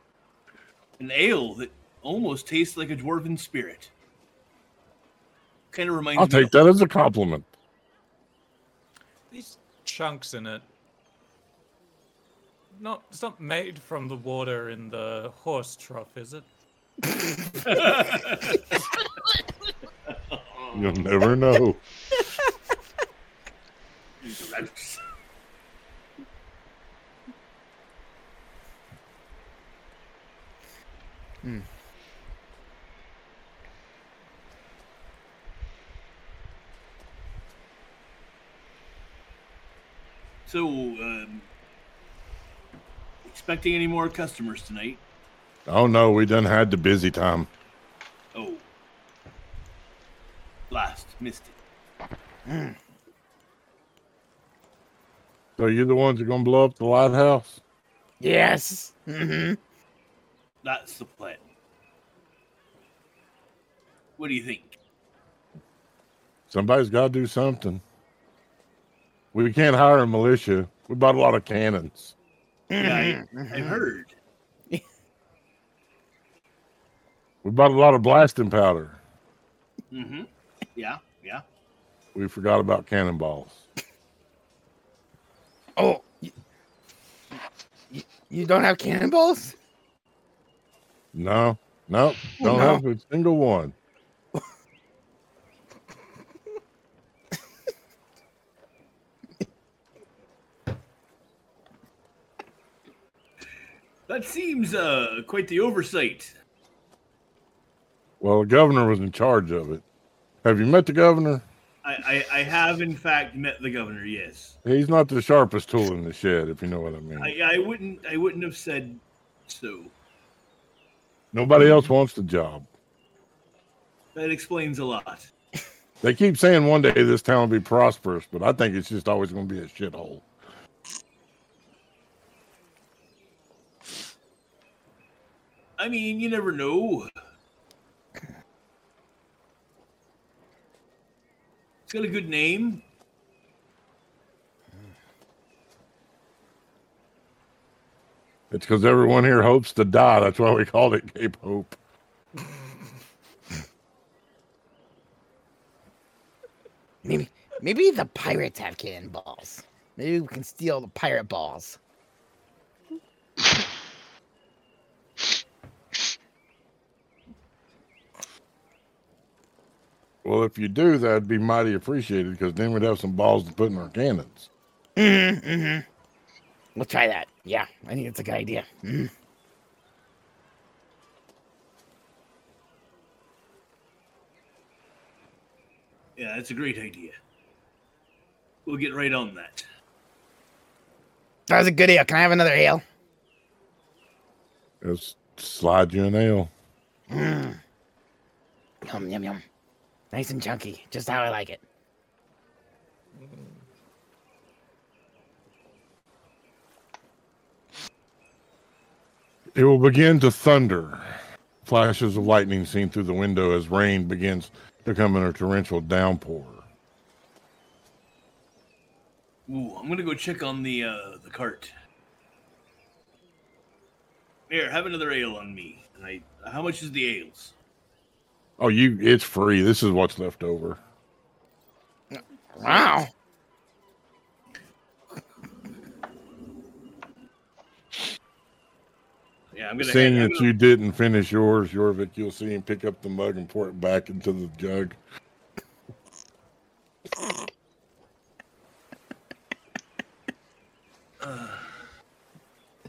S7: an ale that almost tastes like a dwarven spirit. Kind of reminds me.
S1: I'll
S7: me.
S1: take that as a compliment.
S6: These chunks in it. Not it's not made from the water in the horse trough, is it?
S1: You'll never know.
S7: Gross.
S5: Hmm.
S7: So, um, expecting any more customers tonight?
S1: Oh no, we done had the busy time.
S7: Oh, last missed it.
S1: So you're the ones that gonna blow up the lighthouse?
S5: yes. hmm
S7: That's the plan. What do you think?
S1: Somebody's got to do something. We can't hire a militia. We bought a lot of cannons.
S7: Yeah,
S5: Mm-hmm.
S7: I, I've heard.
S1: We bought a lot of blasting powder.
S7: Mm-hmm. Yeah, yeah.
S1: We forgot about cannonballs.
S5: Oh, you, you, you don't have cannonballs?
S1: No, no, don't
S5: No.
S1: have a single one.
S7: That seems uh quite the oversight.
S1: Well, the governor was in charge of it. Have you met the governor?
S7: I, I, I have in fact met the governor. Yes,
S1: He's not the sharpest tool in the shed, if you know what I mean.
S7: I, I wouldn't I wouldn't have said so.
S1: Nobody else wants the job.
S7: That explains a lot.
S1: They keep saying one day this town will be prosperous, but I think it's just always going to be a shithole.
S7: I mean, you never know. It's got a good name.
S1: It's because everyone here hopes to die. That's why we called it Cape Hope.
S5: Maybe maybe the pirates have cannonballs. Maybe we can steal the pirate balls.
S1: Well, if you do, that'd be mighty appreciated because then we'd have some balls to put in our cannons.
S5: Mm-hmm, mm-hmm. We'll try that. Yeah, I think it's a good idea. Mhm.
S7: Yeah, that's a great idea. We'll get right on that.
S5: That was a good ale. Can I have another ale?
S1: Just slide you an ale.
S5: Mm. Yum yum yum. Nice and chunky, just how I like it.
S1: It will begin to thunder. Flashes of lightning seen through the window as rain begins to come in a torrential downpour.
S7: Ooh, I'm gonna go check on the uh the cart. Here, have another ale on me. I, how much is the ales?
S1: Oh, you! It's free. This is what's left over.
S5: Wow.
S7: Yeah, I'm gonna.
S1: Seeing that
S7: gonna...
S1: you didn't finish yours, Jorvik, you'll see him pick up the mug and pour it back into the jug.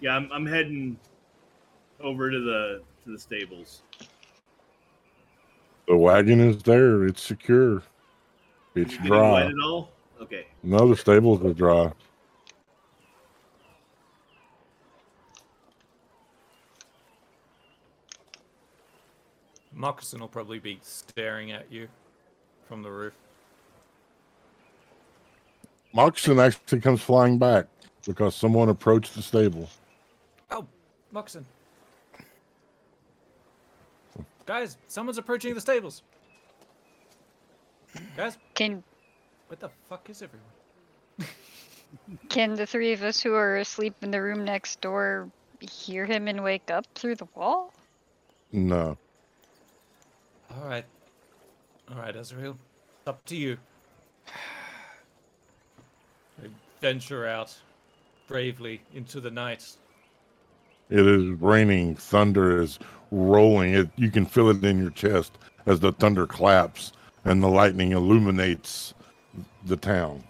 S7: Yeah, I'm, I'm heading over to the to the stables.
S1: The wagon is there. It's secure. It's dry.
S7: At all? Okay.
S1: No, the stables are dry.
S6: Moccasin will probably be staring at you from the roof.
S1: Moccasin actually comes flying back because someone approached the stable.
S6: Oh, Moccasin. Guys, someone's approaching the stables. Guys,
S2: Can
S6: what the fuck is everyone?
S2: can the three of us who are asleep in the room next door hear him and wake up through the wall?
S1: No.
S6: All right. All right, Azrael. Up to you. I venture out bravely into the night.
S1: It is raining. Thunder is rolling. It you can feel it in your chest as the thunder claps and the lightning illuminates the town.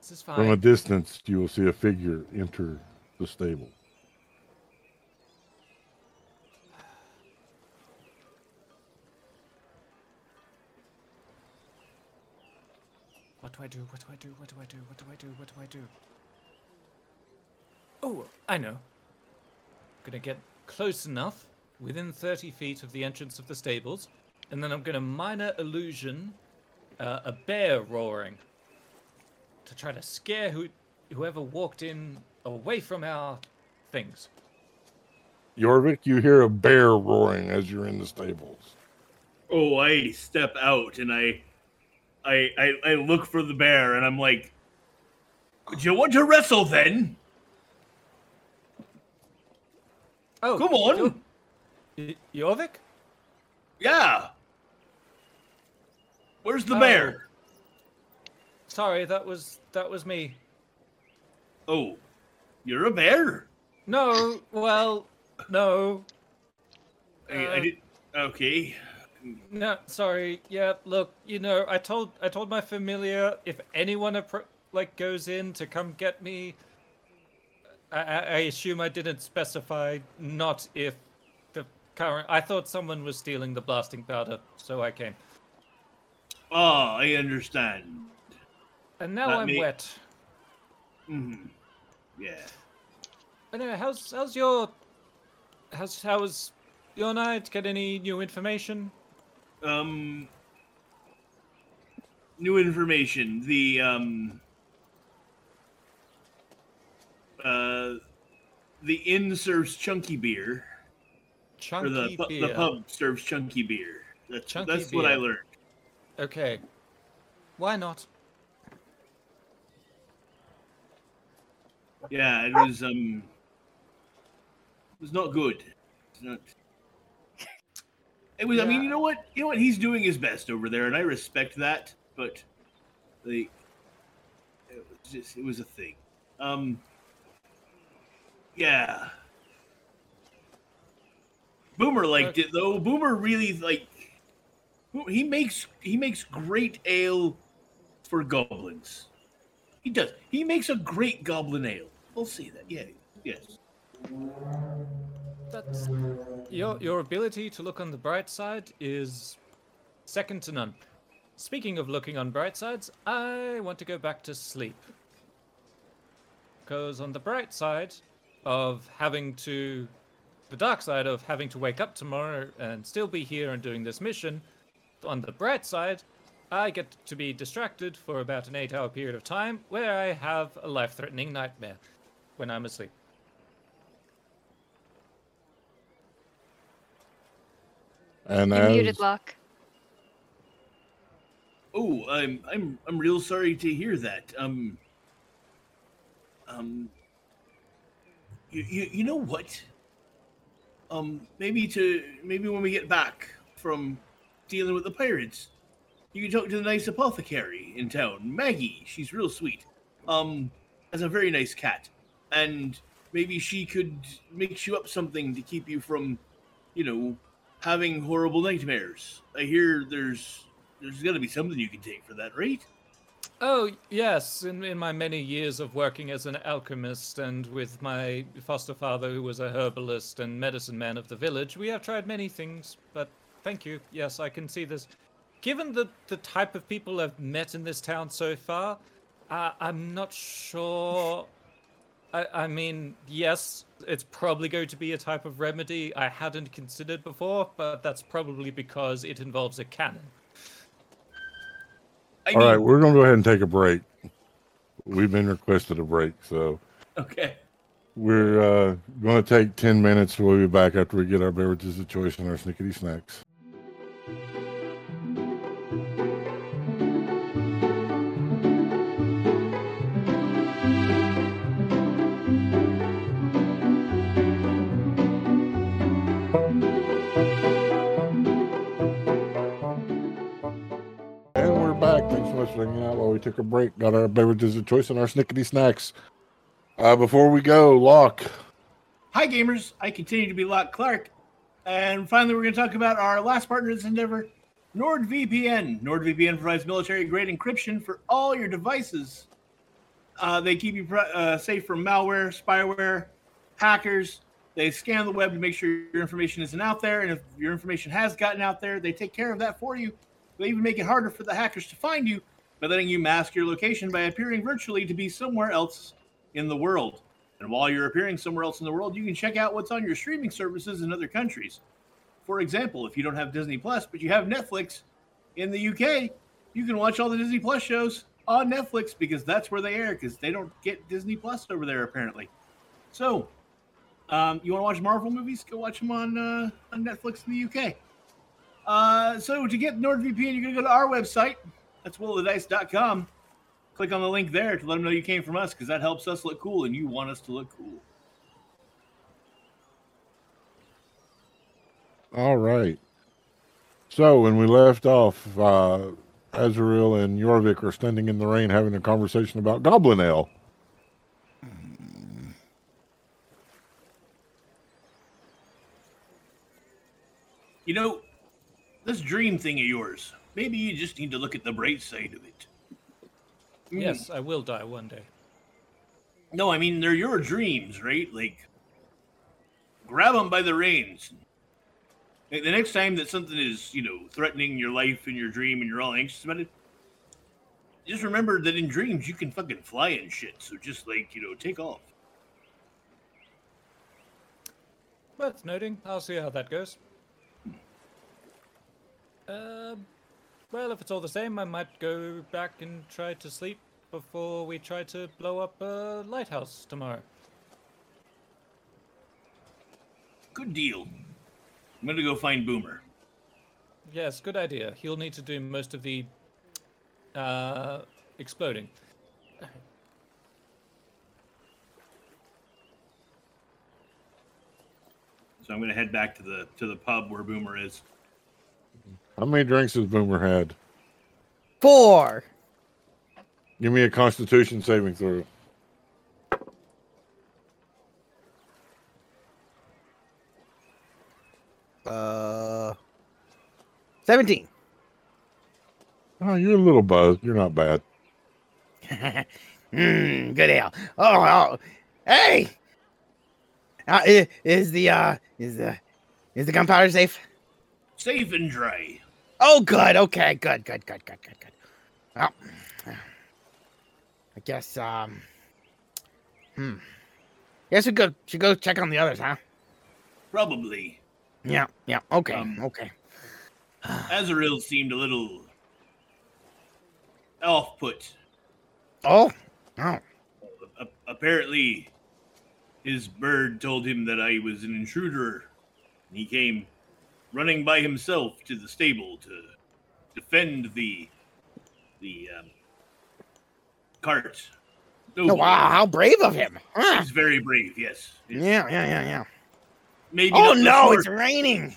S6: This is
S1: From a distance, you will see a figure enter the stable.
S6: Do I do? What do I do? What do I do? What do I do? What do I do? Oh, I know. I'm gonna get close enough, within 30 feet of the entrance of the stables, and then I'm gonna minor illusion uh, a bear roaring to try to scare who, whoever walked in away from our things.
S1: Jorvik, you hear a bear roaring as you're in the stables.
S7: Oh, I step out and I, I, I, I look for the bear and I'm like, "Do you want to wrestle then?
S6: Oh,
S7: Come on.
S6: Y- Jorvik?
S7: Yeah. Where's the
S6: Oh.
S7: bear?
S6: Sorry, that was that was me.
S7: Oh, you're a bear.
S6: No, well, no,
S7: I, I
S6: Uh,
S7: did. Okay.
S6: No, sorry. Yeah, look, you know, I told I told my familiar if anyone appro- like goes in to come get me. I, I assume I didn't specify not if the current. I thought someone was stealing the blasting powder, so I came.
S7: Ah, I understand.
S6: And now
S7: Not
S6: I'm
S7: me.
S6: wet.
S7: hmm Yeah.
S6: Anyway, how's how's your how's how's your night? Get any new information?
S7: Um. New information. The um. Uh, the inn serves chunky beer,
S6: Chunky
S7: or the pu-
S6: beer.
S7: the pub serves chunky beer. That's
S6: Chunky
S7: that's what I learned.
S6: Okay. Why not?
S7: Yeah, it was um. It was not good. It's not. It was. I mean, you know what? You know what? He's doing his best over there, and I respect that. But, the. It was just. It was a thing. Um. Yeah. Boomer liked it though. Boomer really like. He makes he makes great ale for goblins. He does. He makes a great goblin ale. We'll see that. Yeah. Yes.
S6: That's your your ability to look on the bright side is second to none. Speaking of looking on bright sides, I want to go back to sleep. Because on the bright side of having to the dark side of having to wake up tomorrow and still be here and doing this mission, on the bright side, I get to be distracted for about an eight hour period of time where I have a life threatening nightmare when I'm asleep.
S1: And
S2: You're
S1: as
S2: muted, Locke.
S7: Oh, I'm I'm I'm real sorry to hear that. Um. Um. You you, you know what? Um. Maybe to maybe when we get back from dealing with the pirates, you can talk to the nice apothecary in town, Maggie. She's real sweet. Um, has a very nice cat, and maybe she could mix you up something to keep you from, you know, having horrible nightmares. I hear there's there's got to be something you can take for that, right?
S6: Oh, yes. In, in my many years of working as an alchemist and with my foster father, who was a herbalist and medicine man of the village, we have tried many things. But thank you. Yes, I can see this. Given the, the type of people I've met in this town so far, uh, I'm not sure. I, I mean, yes, it's probably going to be a type of remedy I hadn't considered before, but that's probably because it involves a cannon.
S7: I
S1: All right,
S7: mean-
S1: we're gonna go ahead and take a break. We've been requested a break, so
S7: Okay.
S1: we're uh, going to take ten minutes. We'll be back after we get our beverages of choice and our snickety snacks. Hanging out while we took a break. Got our beverages of choice and our snickety snacks. Uh, before we go, Locke.
S7: Hi, gamers. I continue to be Locke Clark. And finally, we're going to talk about our last partner in this endeavor, NordVPN. NordVPN provides military grade encryption for all your devices. Uh, they keep you uh, safe from malware, spyware, hackers. They scan the web to make sure your information isn't out there. And if your information has gotten out there, they take care of that for you. They even make it harder for the hackers to find you by letting you mask your location by appearing virtually to be somewhere else in the world. And while you're appearing somewhere else in the world, you can check out what's on your streaming services in other countries. For example, if you don't have Disney Plus, but you have Netflix in the UK, you can watch all the Disney Plus shows on Netflix because that's where they air because they don't get Disney Plus over there apparently. So, um, you want to watch Marvel movies? Go watch them on uh, on Netflix in the UK. Uh, so to get NordVPN, you're gonna go to our website. That's willofthedice.com. Click on the link there to let them know you came from us because that helps us look cool and you want us to look cool.
S1: All right. So when we left off, uh, Azrael and Jorvik are standing in the rain having a conversation about Goblin Ale.
S7: You know, this dream thing of yours, maybe you just need to look at the bright side of it. Mm.
S6: Yes, I will die one day.
S7: No, I mean, they're your dreams, right? Like, grab them by the reins. Like, the next time that something is, you know, threatening your life and your dream and you're all anxious about it, just remember that in dreams you can fucking fly and shit. So just, like, you know, take off.
S6: Worth noting. I'll see how that goes. Uh, well, if it's all the same, I might go back and try to sleep before we try to blow up a lighthouse tomorrow.
S7: Good deal. I'm gonna go find Boomer.
S6: Yes, good idea. He'll need to do most of the uh, exploding.
S7: So I'm gonna head back to the to the pub where Boomer is.
S1: How many drinks has Boomer had?
S5: Four.
S1: Give me a Constitution saving throw.
S5: Uh, seventeen.
S1: Oh, you're a little buzzed. You're not bad.
S5: Mmm, good ale. Oh, oh. hey. Uh, is the uh is the is the gunpowder safe?
S7: Safe and dry.
S5: Oh, good. Okay, good, good, good, good, good, good. Well, I guess um, hmm. Guess we go should go check on the others, huh?
S7: Probably.
S5: Yeah, yeah. Okay,
S7: Um,
S5: okay.
S7: Azrael seemed a little off put.
S5: Oh, oh.
S7: A- apparently, his bird told him that I was an intruder. And he came running by himself to the stable to defend the the um, cart.
S5: Oh, wow, how brave of him. Huh.
S7: He's very brave. Yes. It's
S5: Yeah, yeah, yeah, yeah.
S7: Maybe.
S5: Oh no,
S7: short-
S5: it's raining.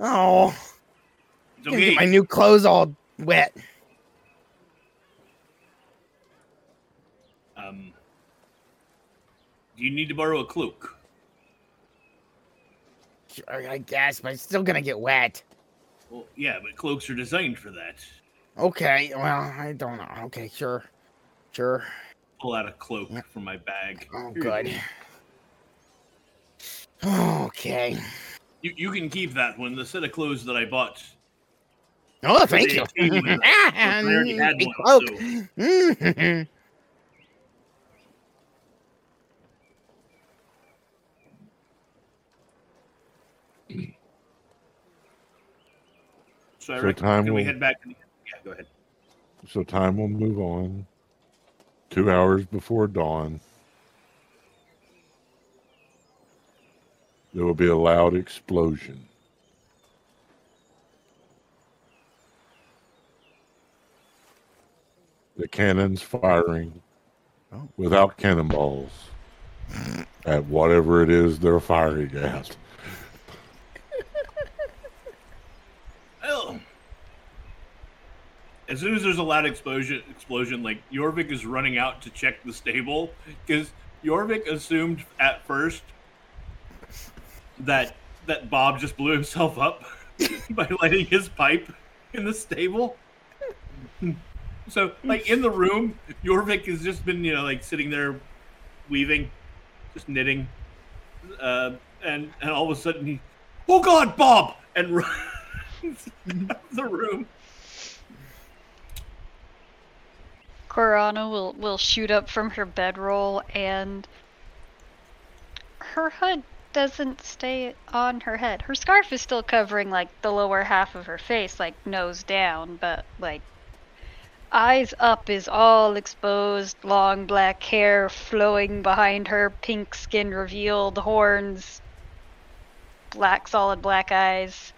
S5: Oh,
S7: it's okay.
S5: my new clothes all wet.
S7: Um, do you need to borrow a cloak?
S5: I guess, but it's still gonna get wet.
S7: Well, yeah, but cloaks are designed for that.
S5: Okay, well, I don't know. Okay, sure. Sure.
S7: Pull out a cloak
S5: Yeah.
S7: from my bag.
S5: Oh,
S7: Here you
S5: good.
S7: go.
S5: Okay.
S7: You, you can keep that one. The set of clothes that I bought.
S5: Oh, thank you.
S7: They came with a- I already had one,
S5: cloak. Oh.
S7: so-
S5: mm-hmm.
S7: So, I
S1: So
S7: reckon
S1: time
S7: can we
S1: will-
S7: head back? In, yeah, go ahead.
S1: So time will move on. Two hours before dawn. There will be a loud explosion. The cannons firing
S5: Oh.
S1: without cannonballs at whatever it is they're firing at.
S7: Well, as soon as there's a loud explosion, explosion, like Jorvik is running out to check the stable because Jorvik assumed at first that that Bob just blew himself up by lighting his pipe in the stable. So, like in the room, Jorvik has just been, you know, like sitting there weaving, just knitting, uh, and and all of a sudden he, oh God, Bob, and runs out of the room.
S2: Karana will will shoot up from her bedroll and her hood doesn't stay on her head. Her scarf is still covering like the lower half of her face, like nose down, but like eyes up is all exposed, long black hair flowing behind her, pink skin revealed, horns, black solid black eyes.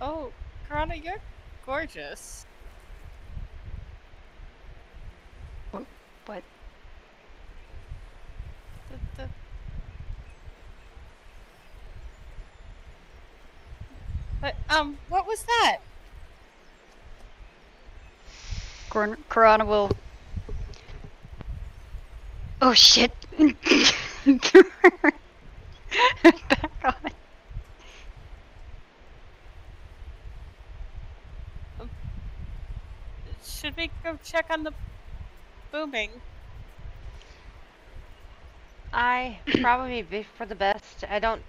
S4: Oh, Karana, you're gorgeous.
S2: What?
S4: The, the... But um, what was that?
S2: Karana will. Oh shit! Back on.
S4: Should we go check on the booming?
S3: I probably be for the best. I don't.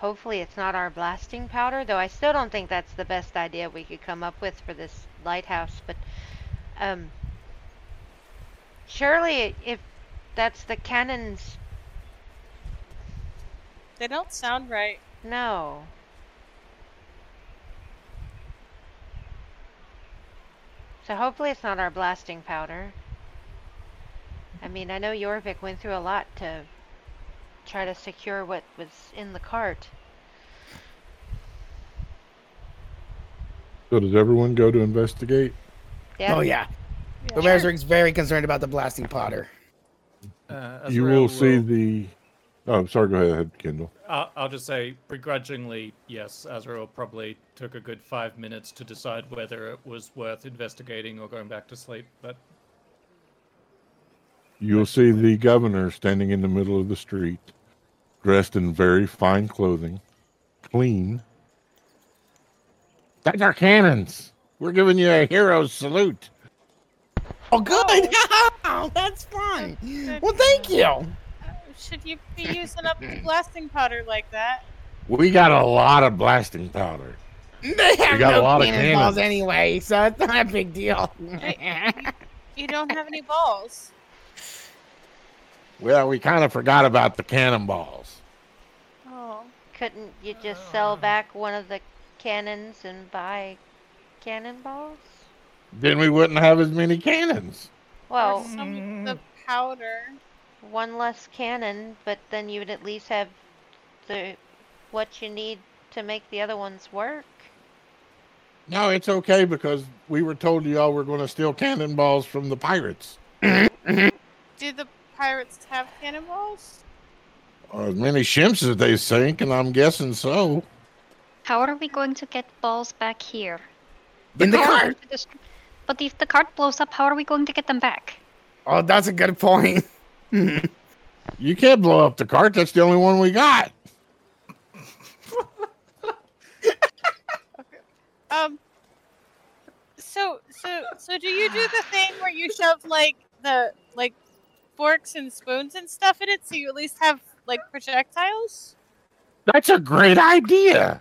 S3: Hopefully, it's not our blasting powder, though. I still don't think that's the best idea we could come up with for this lighthouse. But, um, surely if that's the cannons,
S4: They don't sound right.
S3: no. So hopefully it's not our blasting powder. I mean, I know Jorvik went through a lot to try to secure what was in the cart.
S1: So does everyone go to investigate?
S3: Yeah.
S5: Oh yeah.
S4: Yeah.
S5: The Mayor's very concerned about the blasting powder.
S6: Uh,
S1: you
S6: Azrael
S1: will see the. Oh, sorry. Go ahead, Kendall.
S6: I'll, I'll just say, begrudgingly, yes, Azrael probably took a good five minutes to decide whether it was worth investigating or going back to sleep. But
S1: You'll see the governor standing in the middle of the street, dressed in very fine clothing, clean. That's our cannons. We're giving you a hero's salute.
S5: Oh, good. Oh, that's fun.
S4: Good.
S5: Well, thank you.
S4: Should you be using up the blasting powder like that?
S1: We got a lot of blasting powder.
S5: They have
S1: got a
S5: no
S1: lot of
S5: cannonballs
S1: cannons.
S5: anyway, so it's not a big deal.
S4: You don't have any balls.
S1: Well, we kind of forgot about the cannonballs.
S4: Oh.
S3: Couldn't you just sell back one of the cannons and buy cannonballs?
S1: Then we wouldn't have as many cannons.
S3: Well,
S4: some of the powder.
S3: One less cannon, but then you would at least have the what you need to make the other ones work.
S1: No, it's okay because we were told y'all were going to steal cannonballs from the pirates.
S4: Do the pirates have cannonballs?
S1: As many ships as they sink, and I'm guessing so.
S2: How are we going to get balls back here?
S5: In the
S2: How
S5: cart.
S2: But if the cart blows up, how are we going to get them back?
S5: Oh, that's a good point.
S1: you can't blow up the cart. That's the only one we got. um.
S4: So so so do you do the thing where you shove like the like forks and spoons and stuff in it so you at least have like projectiles?
S1: That's a great idea.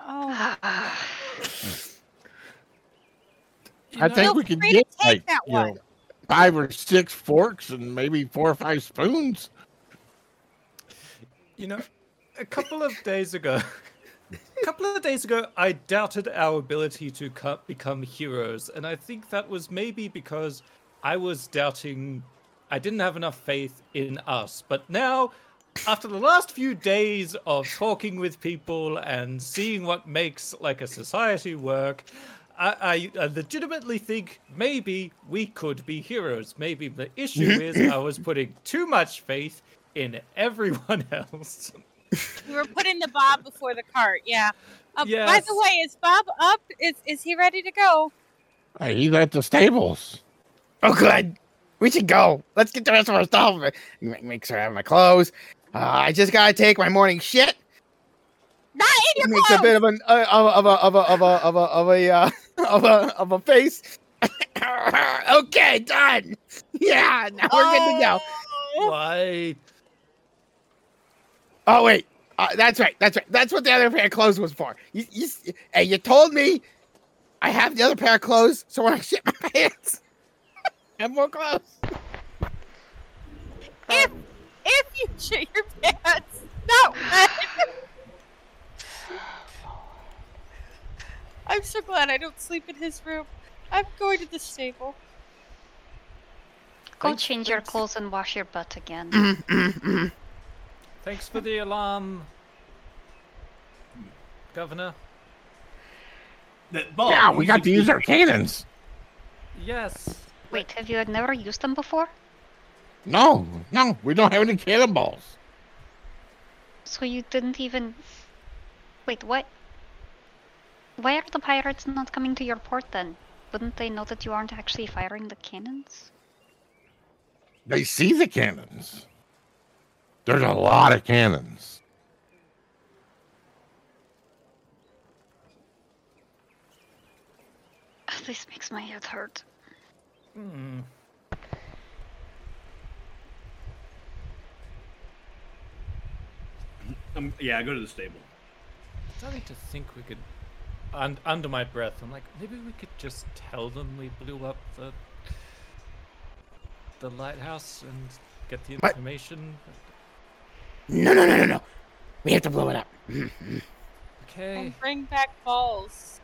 S4: Oh.
S1: I think we
S4: can
S1: get like,
S4: that
S1: one. Know, five or six forks and maybe four or five spoons.
S6: You know, a couple of days ago, a couple of days ago, I doubted our ability to co- become heroes, and I think that was maybe because I was doubting. I didn't have enough faith in us, but now. After the last few days of talking with people and seeing what makes like a society work, I, I, I legitimately think maybe we could be heroes. Maybe the issue is I was putting too much faith in everyone else.
S4: we were putting the Bob before the cart, yeah. Uh, By the way, is Bob up? Is is he ready to go?
S1: Hey, he's at the stables.
S5: Oh, good. We should go. Let's get the rest of our stuff. Make sure I have my clothes. Uh, I just gotta take my morning shit.
S4: Not in your
S5: makes a bit of an uh, of a of a of a of a of a uh, of a of a face. okay, done. Yeah, now we're good to go.
S4: Oh.
S6: Why?
S5: Oh wait, uh, that's right. That's right. That's what the other pair of clothes was for. You, you, s- hey, you told me I have the other pair of clothes, so when I shit my pants, I have more clothes.
S4: If if you shit your pants, not when. I'm so glad I don't sleep in his room. I'm going to the stable.
S2: Go
S6: Thanks-
S2: change your clothes and wash your butt again.
S5: Mm, mm, mm.
S6: Thanks for the alarm, Governor.
S7: That Bob.
S1: yeah, we got to use our cannons.
S6: Yes.
S2: Wait, have you never used them before?
S1: No, no, we don't have any cannonballs.
S2: So you didn't even. Wait, what? Why are the pirates not coming to your port then? Wouldn't they know that you aren't actually firing the cannons?
S1: They see the cannons. There's a lot of cannons.
S2: This makes my head hurt.
S6: Hmm.
S7: Um, yeah, go to the stable.
S6: Starting to think we could. And under my breath, I'm like, maybe we could just tell them we blew up the the lighthouse and get the
S5: What?
S6: information.
S5: No, no, no, no, no. We have to blow it up.
S6: Okay.
S4: And bring back balls.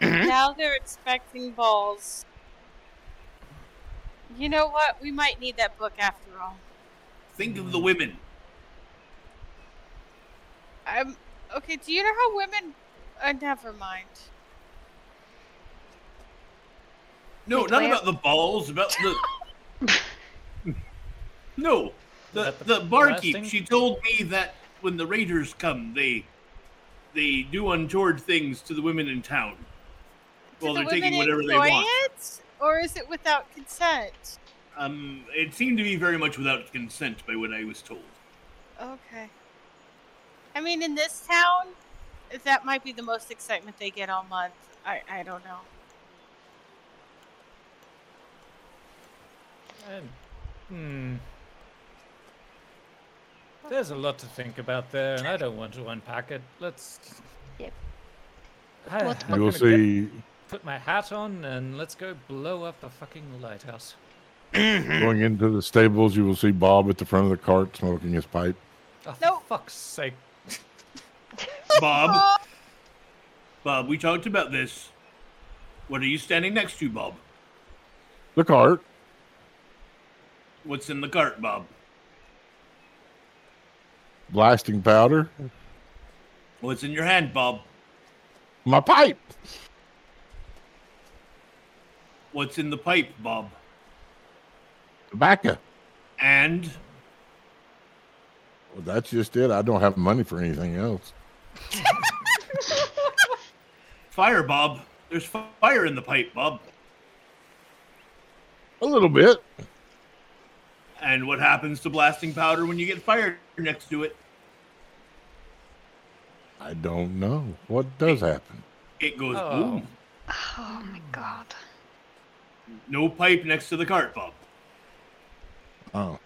S5: mhm.
S4: Now they're expecting balls. You know what? We might need that book after all.
S7: Think of the women.
S4: I'm okay. Do you know how women? Uh, never mind.
S7: No,
S2: Wait,
S7: not
S2: where-
S7: about the balls. About the. no, the
S6: the
S7: the barkeep.
S6: blasting?
S7: She told me that when the raiders come, they they do untoward things to the women in town.
S4: Do
S7: Well,
S4: the
S7: they're taking
S4: women
S7: whatever they
S4: enjoy
S7: want.
S4: it, or is it without consent?
S7: Um, it seemed to be very much without consent, by what I was told.
S4: Okay. I mean, in this town, that might be the most excitement they get all month. I I don't know.
S6: And, hmm. There's a lot to think about there, and I don't want to unpack it. Let's.
S2: Yep.
S6: I,
S2: What-
S6: I'm
S1: You will
S6: gonna get-
S1: see
S6: put my hat on and let's go blow up the fucking lighthouse.
S1: Going into the stables. You will see Bob at the front of the cart smoking his pipe.
S6: Oh, for fuck's sake.
S7: Bob, Bob, we talked about this. What are you standing next to, Bob?
S1: The cart.
S7: What's in the cart, Bob?
S1: blasting powder.
S7: What's in your hand, Bob?
S1: My pipe.
S7: What's in the pipe, Bob?
S1: Tobacco.
S7: And
S1: Well, that's just it. I don't have money for anything else.
S7: fire, Bob. There's fire in the pipe, Bob.
S1: A little bit.
S7: And what happens to blasting powder when you get fire next to it?
S1: I don't know. What does happen?
S7: It goes
S6: Oh.
S7: boom.
S2: Oh my god.
S7: No pipe next to the cart, Bob.
S1: Oh.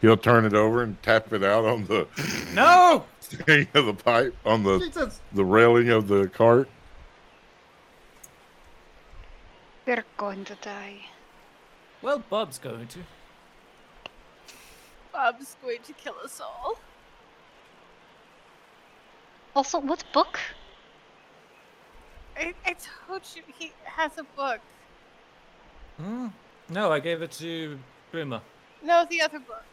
S1: He'll turn it over and tap it out on the
S6: No!
S1: Thing of the pipe on the
S6: Jesus.
S1: the railing of the cart.
S2: We're going to die.
S6: Well, Bob's going to.
S4: Bob's going to kill us all.
S2: Also, what book?
S4: I, I told you he has a book.
S6: Hmm? No, I gave it to Boomer.
S4: No, the other book.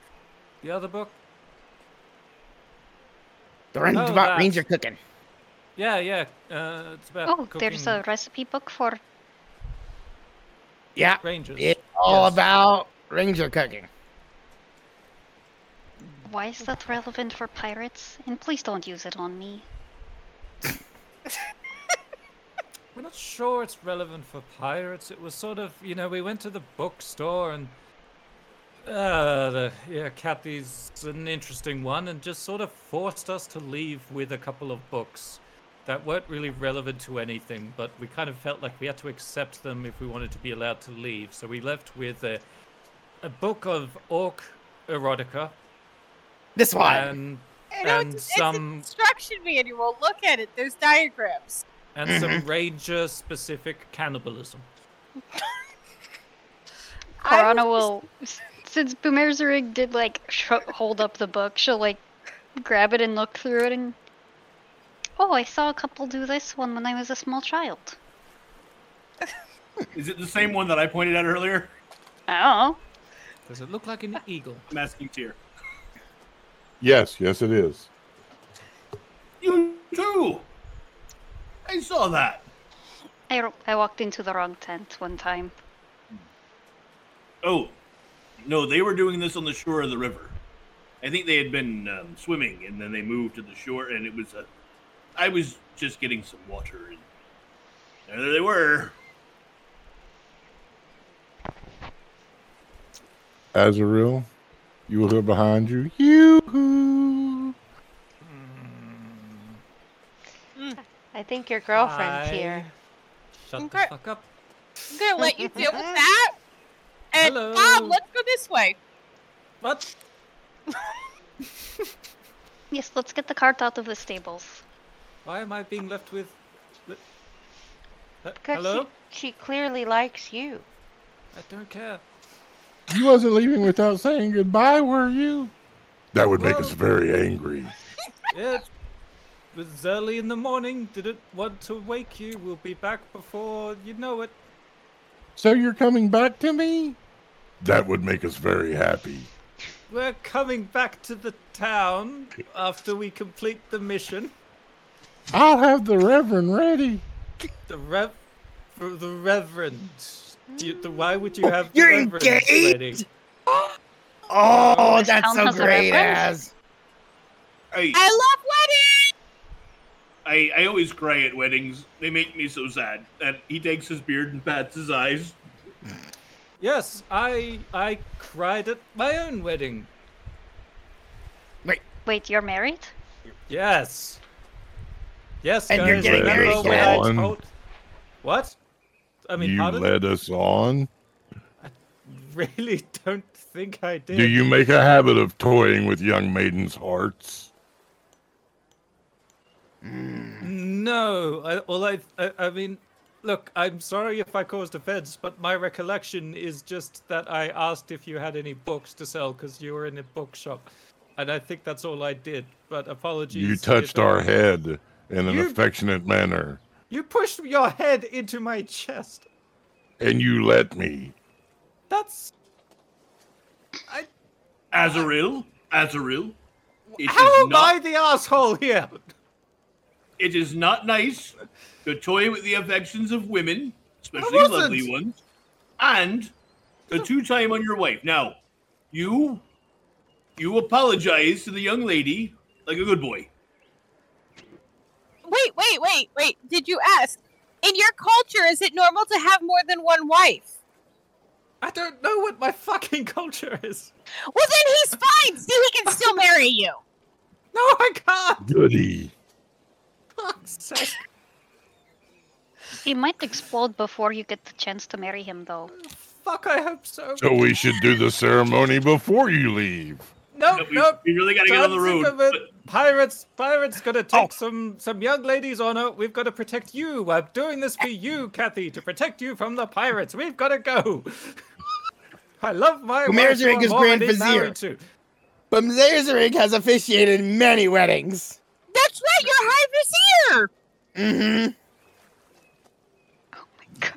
S6: The other book?
S5: The one
S6: Oh,
S5: about
S6: that.
S5: ranger cooking.
S6: Yeah, yeah. Uh, it's about
S2: Oh,
S6: cooking
S2: there's a recipe book for.
S5: Yeah,
S6: rangers.
S5: it's all
S6: Yes.
S5: about ranger cooking.
S2: Why is that relevant for pirates? And please don't use it on me.
S6: We're not sure it's relevant for pirates. It was sort of, you know, we went to the bookstore and uh, the yeah, Kathy's an interesting one, and just sort of forced us to leave with a couple of books that weren't really relevant to anything, but we kind of felt like we had to accept them if we wanted to be allowed to leave. So we left with a a book of orc erotica
S5: This one.
S6: and
S4: I know
S6: And
S4: it's, it's
S6: some-
S4: instruction manual. Look at it. There's diagrams.
S6: and some ranger specific cannibalism.
S4: I Karana
S2: will, s- since Boomerzerig did like sh- hold up the book, she'll like grab it and look through it and. Oh, I saw a couple do this one when I was a small child.
S7: Is it the same one that I pointed out earlier?
S2: Oh,
S6: Does it look like an eagle?
S7: I'm asking Tier.
S1: Yes, yes, it is.
S7: You too. I saw that.
S2: I, I walked into the wrong tent one time.
S7: Oh, no, they were doing this on the shore of the river. I think they had been um, swimming and then they moved to the shore, and it was a. I was just getting some water, and there they were.
S1: Azrael, you will hear behind you. You.
S3: I think your girlfriend's
S6: Hi.
S3: here.
S6: Shut
S4: Okay.
S6: the fuck up.
S4: I'm gonna let you deal with that. And
S6: Hello.
S4: Bob, let's go this way.
S6: What?
S2: Yes, let's get the cart out of the stables.
S6: Why am I being left with? with- Uh,
S3: Because
S6: Hello?
S3: she, she clearly likes you.
S6: I don't care.
S1: You wasn't leaving without saying goodbye, were you? That would make us very angry.
S6: Yeah, it was early in the morning. Didn't want to wake you. We'll be back before you know it.
S1: So you're coming back to me? That would make us very happy.
S6: We're coming back to the town after we complete the mission.
S1: I'll have the Reverend ready.
S6: The rev, the Reverend. You, the, why would you oh, have the
S5: You're
S6: Reverend ready?
S5: engaged? Oh, that's so great,
S2: reverend?
S5: Az.
S7: I,
S4: I love weddings.
S7: I I always cry at weddings. They make me so sad. And he takes his beard and pats his eyes.
S6: Yes, I I cried at my own wedding.
S2: Wait, Wait, you're married?
S6: Yes. Yes,
S5: And you're getting
S1: married
S6: when I
S1: again?
S6: told- What? I mean, how
S1: you
S6: pardon?
S1: led us on.
S6: I really don't think I did.
S1: Do you make a habit of toying with young maidens' hearts?
S6: No. I, well, I, I, I mean, look, I'm sorry if I caused offense, but my recollection is just that I asked if you had any books to sell because you were in a bookshop, and I think that's all I did. But apologies.
S1: You
S6: if uh,
S1: touched
S6: I-
S1: our head in an
S6: You-
S1: affectionate manner,
S6: You pushed your head into my chest.
S1: and you let me.
S6: That's. I.
S7: Azrael, Azrael. It
S6: How
S7: is
S6: am
S7: not,
S6: I the asshole here?
S7: It is not nice to toy with the affections of women, especially lovely ones, and to two-time on your wife. Now, you, you apologize to the young lady like a good boy.
S4: Wait, wait, wait, wait. Did you ask? In your culture, is it normal to have more than one wife?
S6: I don't know what my fucking culture is.
S4: Well, then he's fine. See, he can still marry you.
S6: No, I can't.
S1: Goody.
S6: Fuck's.
S2: He might explode before you get the chance to marry him, though.
S6: Fuck, I hope so.
S1: So we should do the ceremony before you leave.
S6: Nope,
S7: No, we,
S6: no.
S7: we really got to get on the road.
S6: of it.
S7: but-
S6: Pirates, pirates, gonna take
S5: Oh.
S6: some some young ladies' honor. We've got to protect you. I'm doing this for you, Kathy, to protect you from the pirates. We've got to go. I love my
S5: Well,
S6: wife,
S5: Mayor's
S6: who
S5: Ring
S6: I'm
S5: is Grand Vizier.
S6: married to.
S5: But Zazarig has officiated many weddings.
S4: That's right, you're High Vizier!
S5: Mm-hmm.
S2: Oh my god.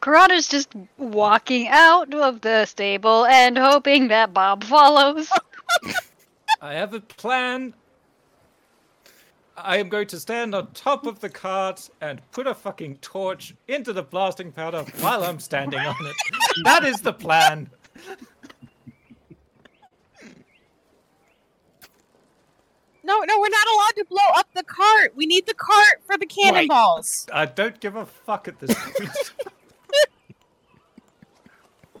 S2: Karana's just walking out of the stable and hoping that Bob follows.
S6: I have a plan. I am going to stand on top of the cart and put a fucking torch into the blasting powder while I'm standing on it. That is the plan.
S4: No, no, we're not allowed to blow up the cart. We need the cart for the cannonballs.
S6: I don't give a fuck at this point.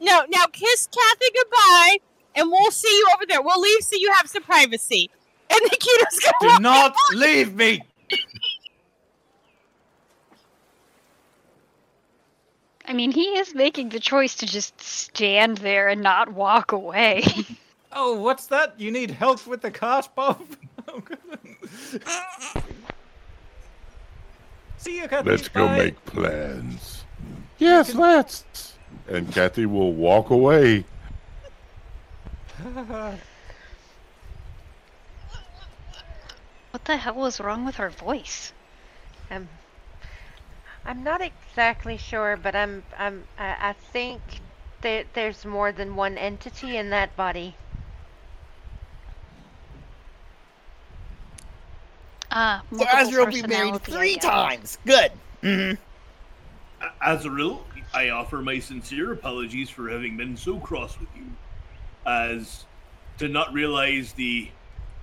S4: No, now kiss Kathy goodbye, and we'll see you over there. We'll leave so you have some privacy. And Nikita's gonna
S6: Do not
S4: out.
S6: leave me.
S2: I mean, he is making the choice to just stand there and not walk away.
S6: Oh, what's that? You need help with the cart, Bob? Good. See you, Kathy.
S1: Let's go
S6: Bye.
S1: make plans. Yes, let's. And Kathy will walk away.
S2: what the hell was wrong with her voice?
S3: Um, I'm not exactly sure, but I'm I'm I, I think that there's more than one entity in that body.
S2: Ah,
S5: So Azrael will be married three
S2: guess.
S5: times. Good. Mm-hmm.
S7: A- Azrael, I offer my sincere apologies for having been so cross with you, as to not realize the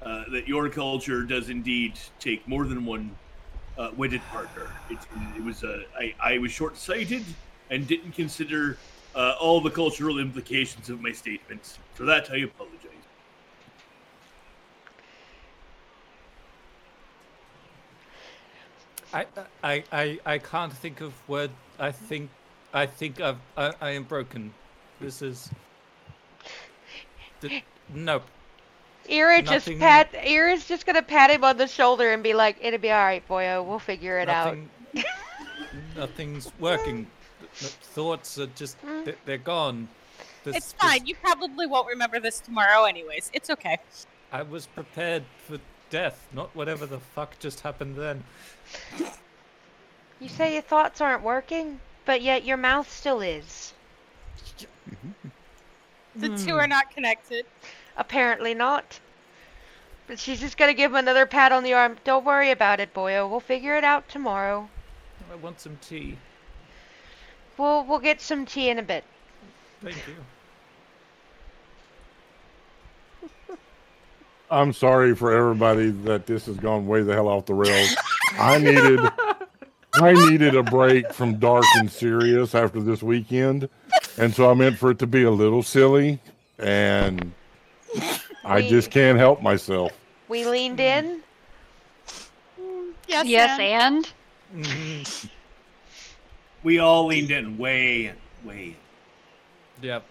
S7: uh, that your culture does indeed take more than one uh, wedded partner. It, it was uh, I, I was short-sighted and didn't consider uh, all the cultural implications of my statements. For that, I apologize.
S6: I, I, I, I can't think of word. I think, I think I've, I, I am broken. This is. Th- nope.
S3: Ira just
S6: Nothing-
S3: pat Ira's just gonna pat him on the shoulder and be like, "It'll be all right, boyo. Oh, we'll figure it out."
S6: Nothing's working. Th- th- Thoughts are just, mm. they're, they're gone. This-
S4: It's
S6: this-
S4: fine. You probably won't remember this tomorrow, anyways. It's okay.
S6: I was prepared for death, not whatever the fuck just happened then.
S3: You say your thoughts aren't working, but yet your mouth still is.
S4: The two
S6: Hmm.
S4: are not connected.
S3: Apparently not. But she's just gonna give him another pat on the arm. Don't worry about it, boyo. We'll figure it out tomorrow.
S6: I want some tea.
S3: We'll we'll get some tea in a bit.
S6: Thank you.
S1: I'm sorry for everybody that this has gone way the hell off the rails. I needed I needed a break from dark and serious after this weekend. And so I meant for it to be a little silly and I
S3: We-
S1: just can't help myself.
S3: We leaned in.
S4: Yes.
S2: yes,
S4: Anne.
S2: and
S6: Mhm.
S7: We all leaned in way in, way in.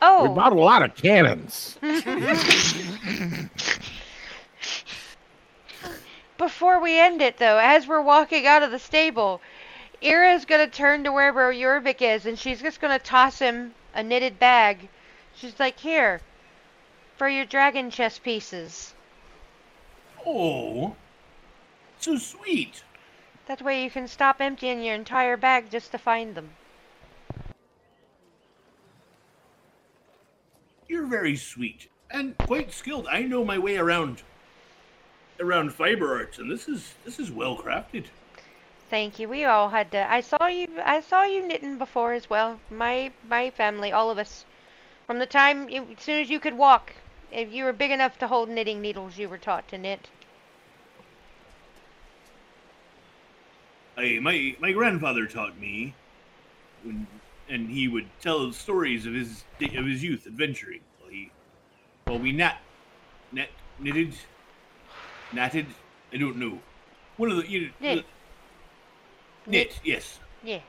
S6: Oh,
S1: We bought a lot of cannons.
S3: before we end it though, as we're walking out of the stable, Ira's gonna turn to wherever Jorvik is, and she's just gonna toss him a knitted bag. She's like, "Here, for your dragon chess pieces.
S7: Oh, so sweet.
S3: That way you can stop emptying your entire bag just to find them."
S7: You're very sweet and quite skilled. I know my way around around fiber arts, and this is this is well crafted.
S3: Thank you. We all had to. I saw you. I saw you knitting before as well. My my family, all of us. From the time, you, as soon as you could walk, if you were big enough to hold knitting needles, you were taught to knit.
S7: I my my grandfather taught me, when, and he would tell stories of his of his youth adventuring. Well, he, well, we nat, net knitted, natted. I don't know. One of the you
S3: Knit.
S7: the- knit. Yes.
S3: Yeah.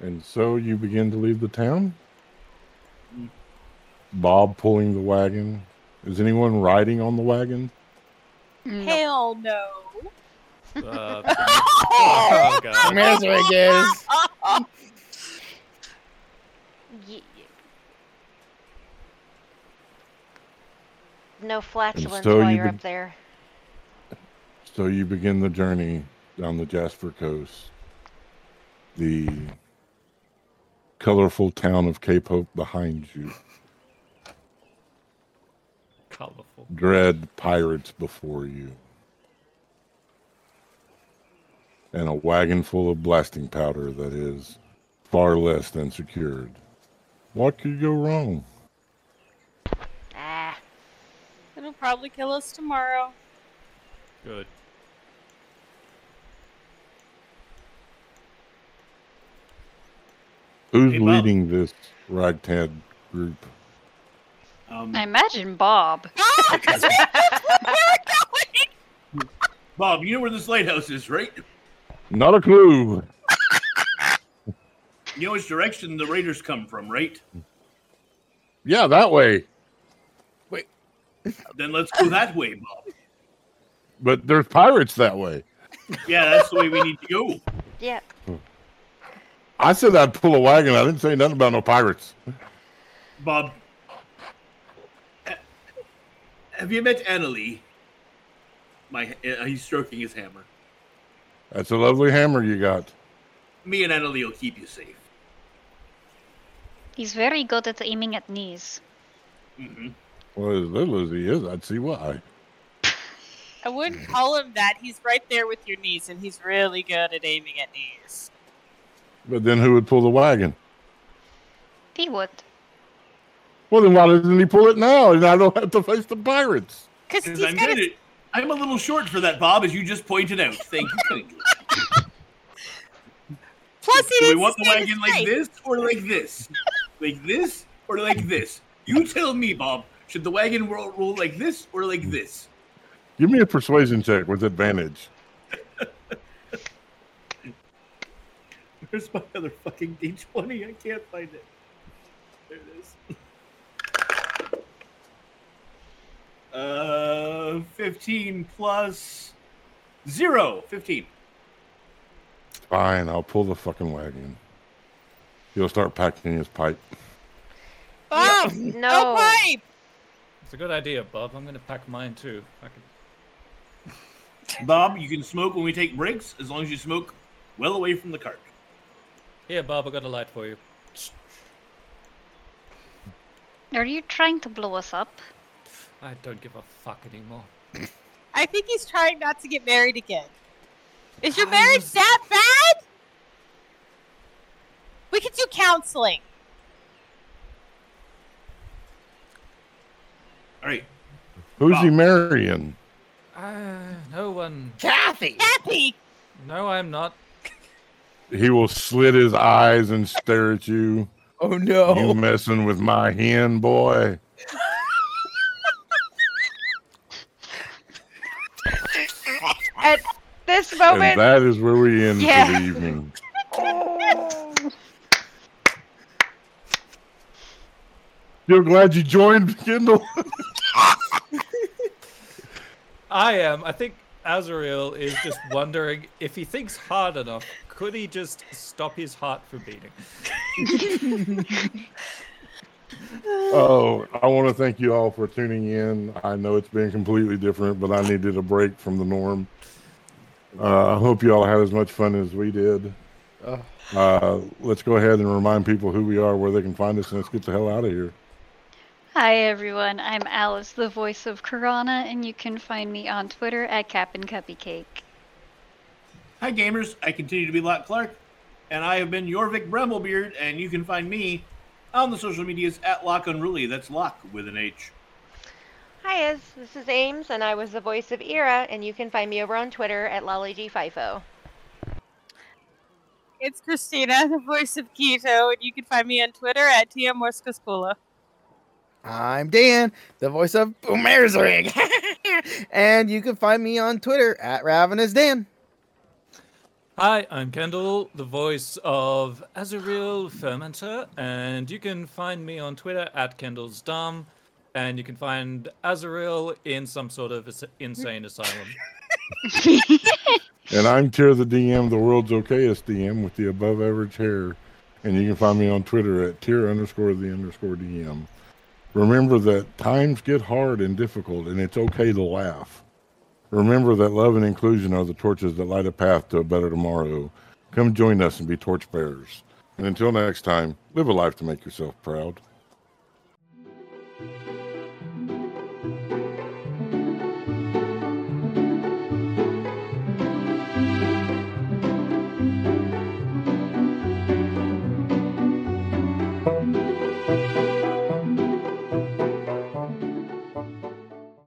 S1: And so you begin to leave the town? Bob pulling the wagon. Is anyone riding on the wagon?
S4: Hell no.
S6: Uh, oh god.
S5: Mesrick is.
S3: No flatulence
S1: so
S3: while
S1: you
S3: you're
S1: been-
S3: up there.
S1: So you begin the journey down the Jasper Coast. The colorful town of Cape Hope behind you.
S6: Colorful.
S1: Dread pirates before you. And a wagon full of blasting powder that is far less than secured. What could go wrong?
S3: Ah.
S4: It'll probably kill us tomorrow.
S6: Good.
S1: Who's
S7: Hey,
S1: leading this ragtag group?
S7: Um,
S2: I imagine Bob.
S4: Oh, 'cause that's where we're going.
S7: Bob, you know where this lighthouse is, right?
S1: Not a clue.
S7: You know which direction the raiders come from, right?
S1: Yeah, that way.
S7: Then let's go that way, Bob.
S1: But there's pirates that way.
S7: Yeah, that's the way we need to go.
S3: Yeah.
S1: I said I'd pull a wagon. I didn't say nothing about no pirates.
S7: Bob, have you met Annalie? My, uh, he's stroking his hammer.
S1: That's a lovely hammer you got.
S7: Me and Annalie will keep you safe.
S2: He's very good at aiming at knees.
S7: hmm
S1: Well, as little as he is, I'd see why.
S4: I wouldn't call him that. He's right there with your knees, and he's really good at aiming at knees.
S1: But then who would pull the wagon?
S2: He would.
S1: Well, then why doesn't he pull it now? And I don't have to face the pirates.
S4: Because
S7: Because
S4: he's
S7: I'm
S4: got
S7: good at, I'm a little short for that, Bob, as you just pointed out. Thank you kindly.
S4: plus he
S7: Do we want the wagon like this or like this? Like this or like this? You tell me, Bob. Should the wagon roll, roll like this or like this?
S1: Give me a persuasion check with advantage.
S7: Where's my other fucking D20? I can't find it. There it is. Uh, 15 plus zero. 15.
S1: Fine, I'll pull the fucking wagon. He'll start packing his pipe.
S4: Bob,
S3: No.
S4: no pipe.
S6: It's a good idea, Bob. I'm gonna pack mine too. I can...
S7: Bob, you can smoke when we take breaks as long as you smoke well away from the cart.
S6: Here, Bob. I got a light for you.
S2: Are you trying to blow us up?
S6: I don't give a fuck anymore.
S4: I think he's trying not to get married again. Is your
S6: I
S4: marriage
S6: was-
S4: that bad? We could do counseling.
S7: All right.
S1: Who's he marrying?
S6: Uh, no one.
S5: Kathy.
S4: Kathy.
S6: No, I'm not.
S1: He will slit his eyes and stare at you.
S5: Oh no.
S1: You messing with my hen, boy.
S3: At this
S1: And
S3: moment,
S1: that is where we end
S3: Yeah.
S1: for the evening. You're glad you joined, Kendall?
S6: I am. I think Azrael is just wondering if he thinks hard enough, could he just stop his heart from beating?
S1: Oh, I want to thank you all for tuning in. I know it's been completely different, but I needed a break from the norm. Uh, I hope you all had as much fun as we did. Uh, let's go ahead and remind people who we are, where they can find us, and let's get the hell out of here.
S2: Hi everyone, I'm Alice, the voice of Karana, and you can find me on Twitter at Cap'n Cuppy Cake.
S7: Hi, gamers. I continue to be Locke Clark, and I have been your Vic Bramblebeard, and you can find me on the social medias at Lock Unruly. That's Lock with an H.
S3: hi, Ez. This is Ames, and I was the voice of Ira, and you can find me over on Twitter at LollyGFIFO.
S4: It's Christina, the voice of Keto, and you can find me on Twitter at Tia Morskaskula.
S5: I'm Dan, the voice of Boomerzerig. and you can find me on Twitter at Ravenous Dan.
S6: Hi, I'm Kendall, the voice of Azrael Fermenter, and you can find me on Twitter at Kendall's Dumb, and you can find Azrael in some sort of insane asylum.
S1: And I'm Tier the DM, the world's okayest DM with the above average hair. And you can find me on Twitter at tier underscore the underscore DM. Remember that times get hard and difficult, and it's okay to laugh. Remember that love and inclusion are the torches that light a path to a better tomorrow. Come join us and be torchbearers. And until next time, live a life to make yourself proud.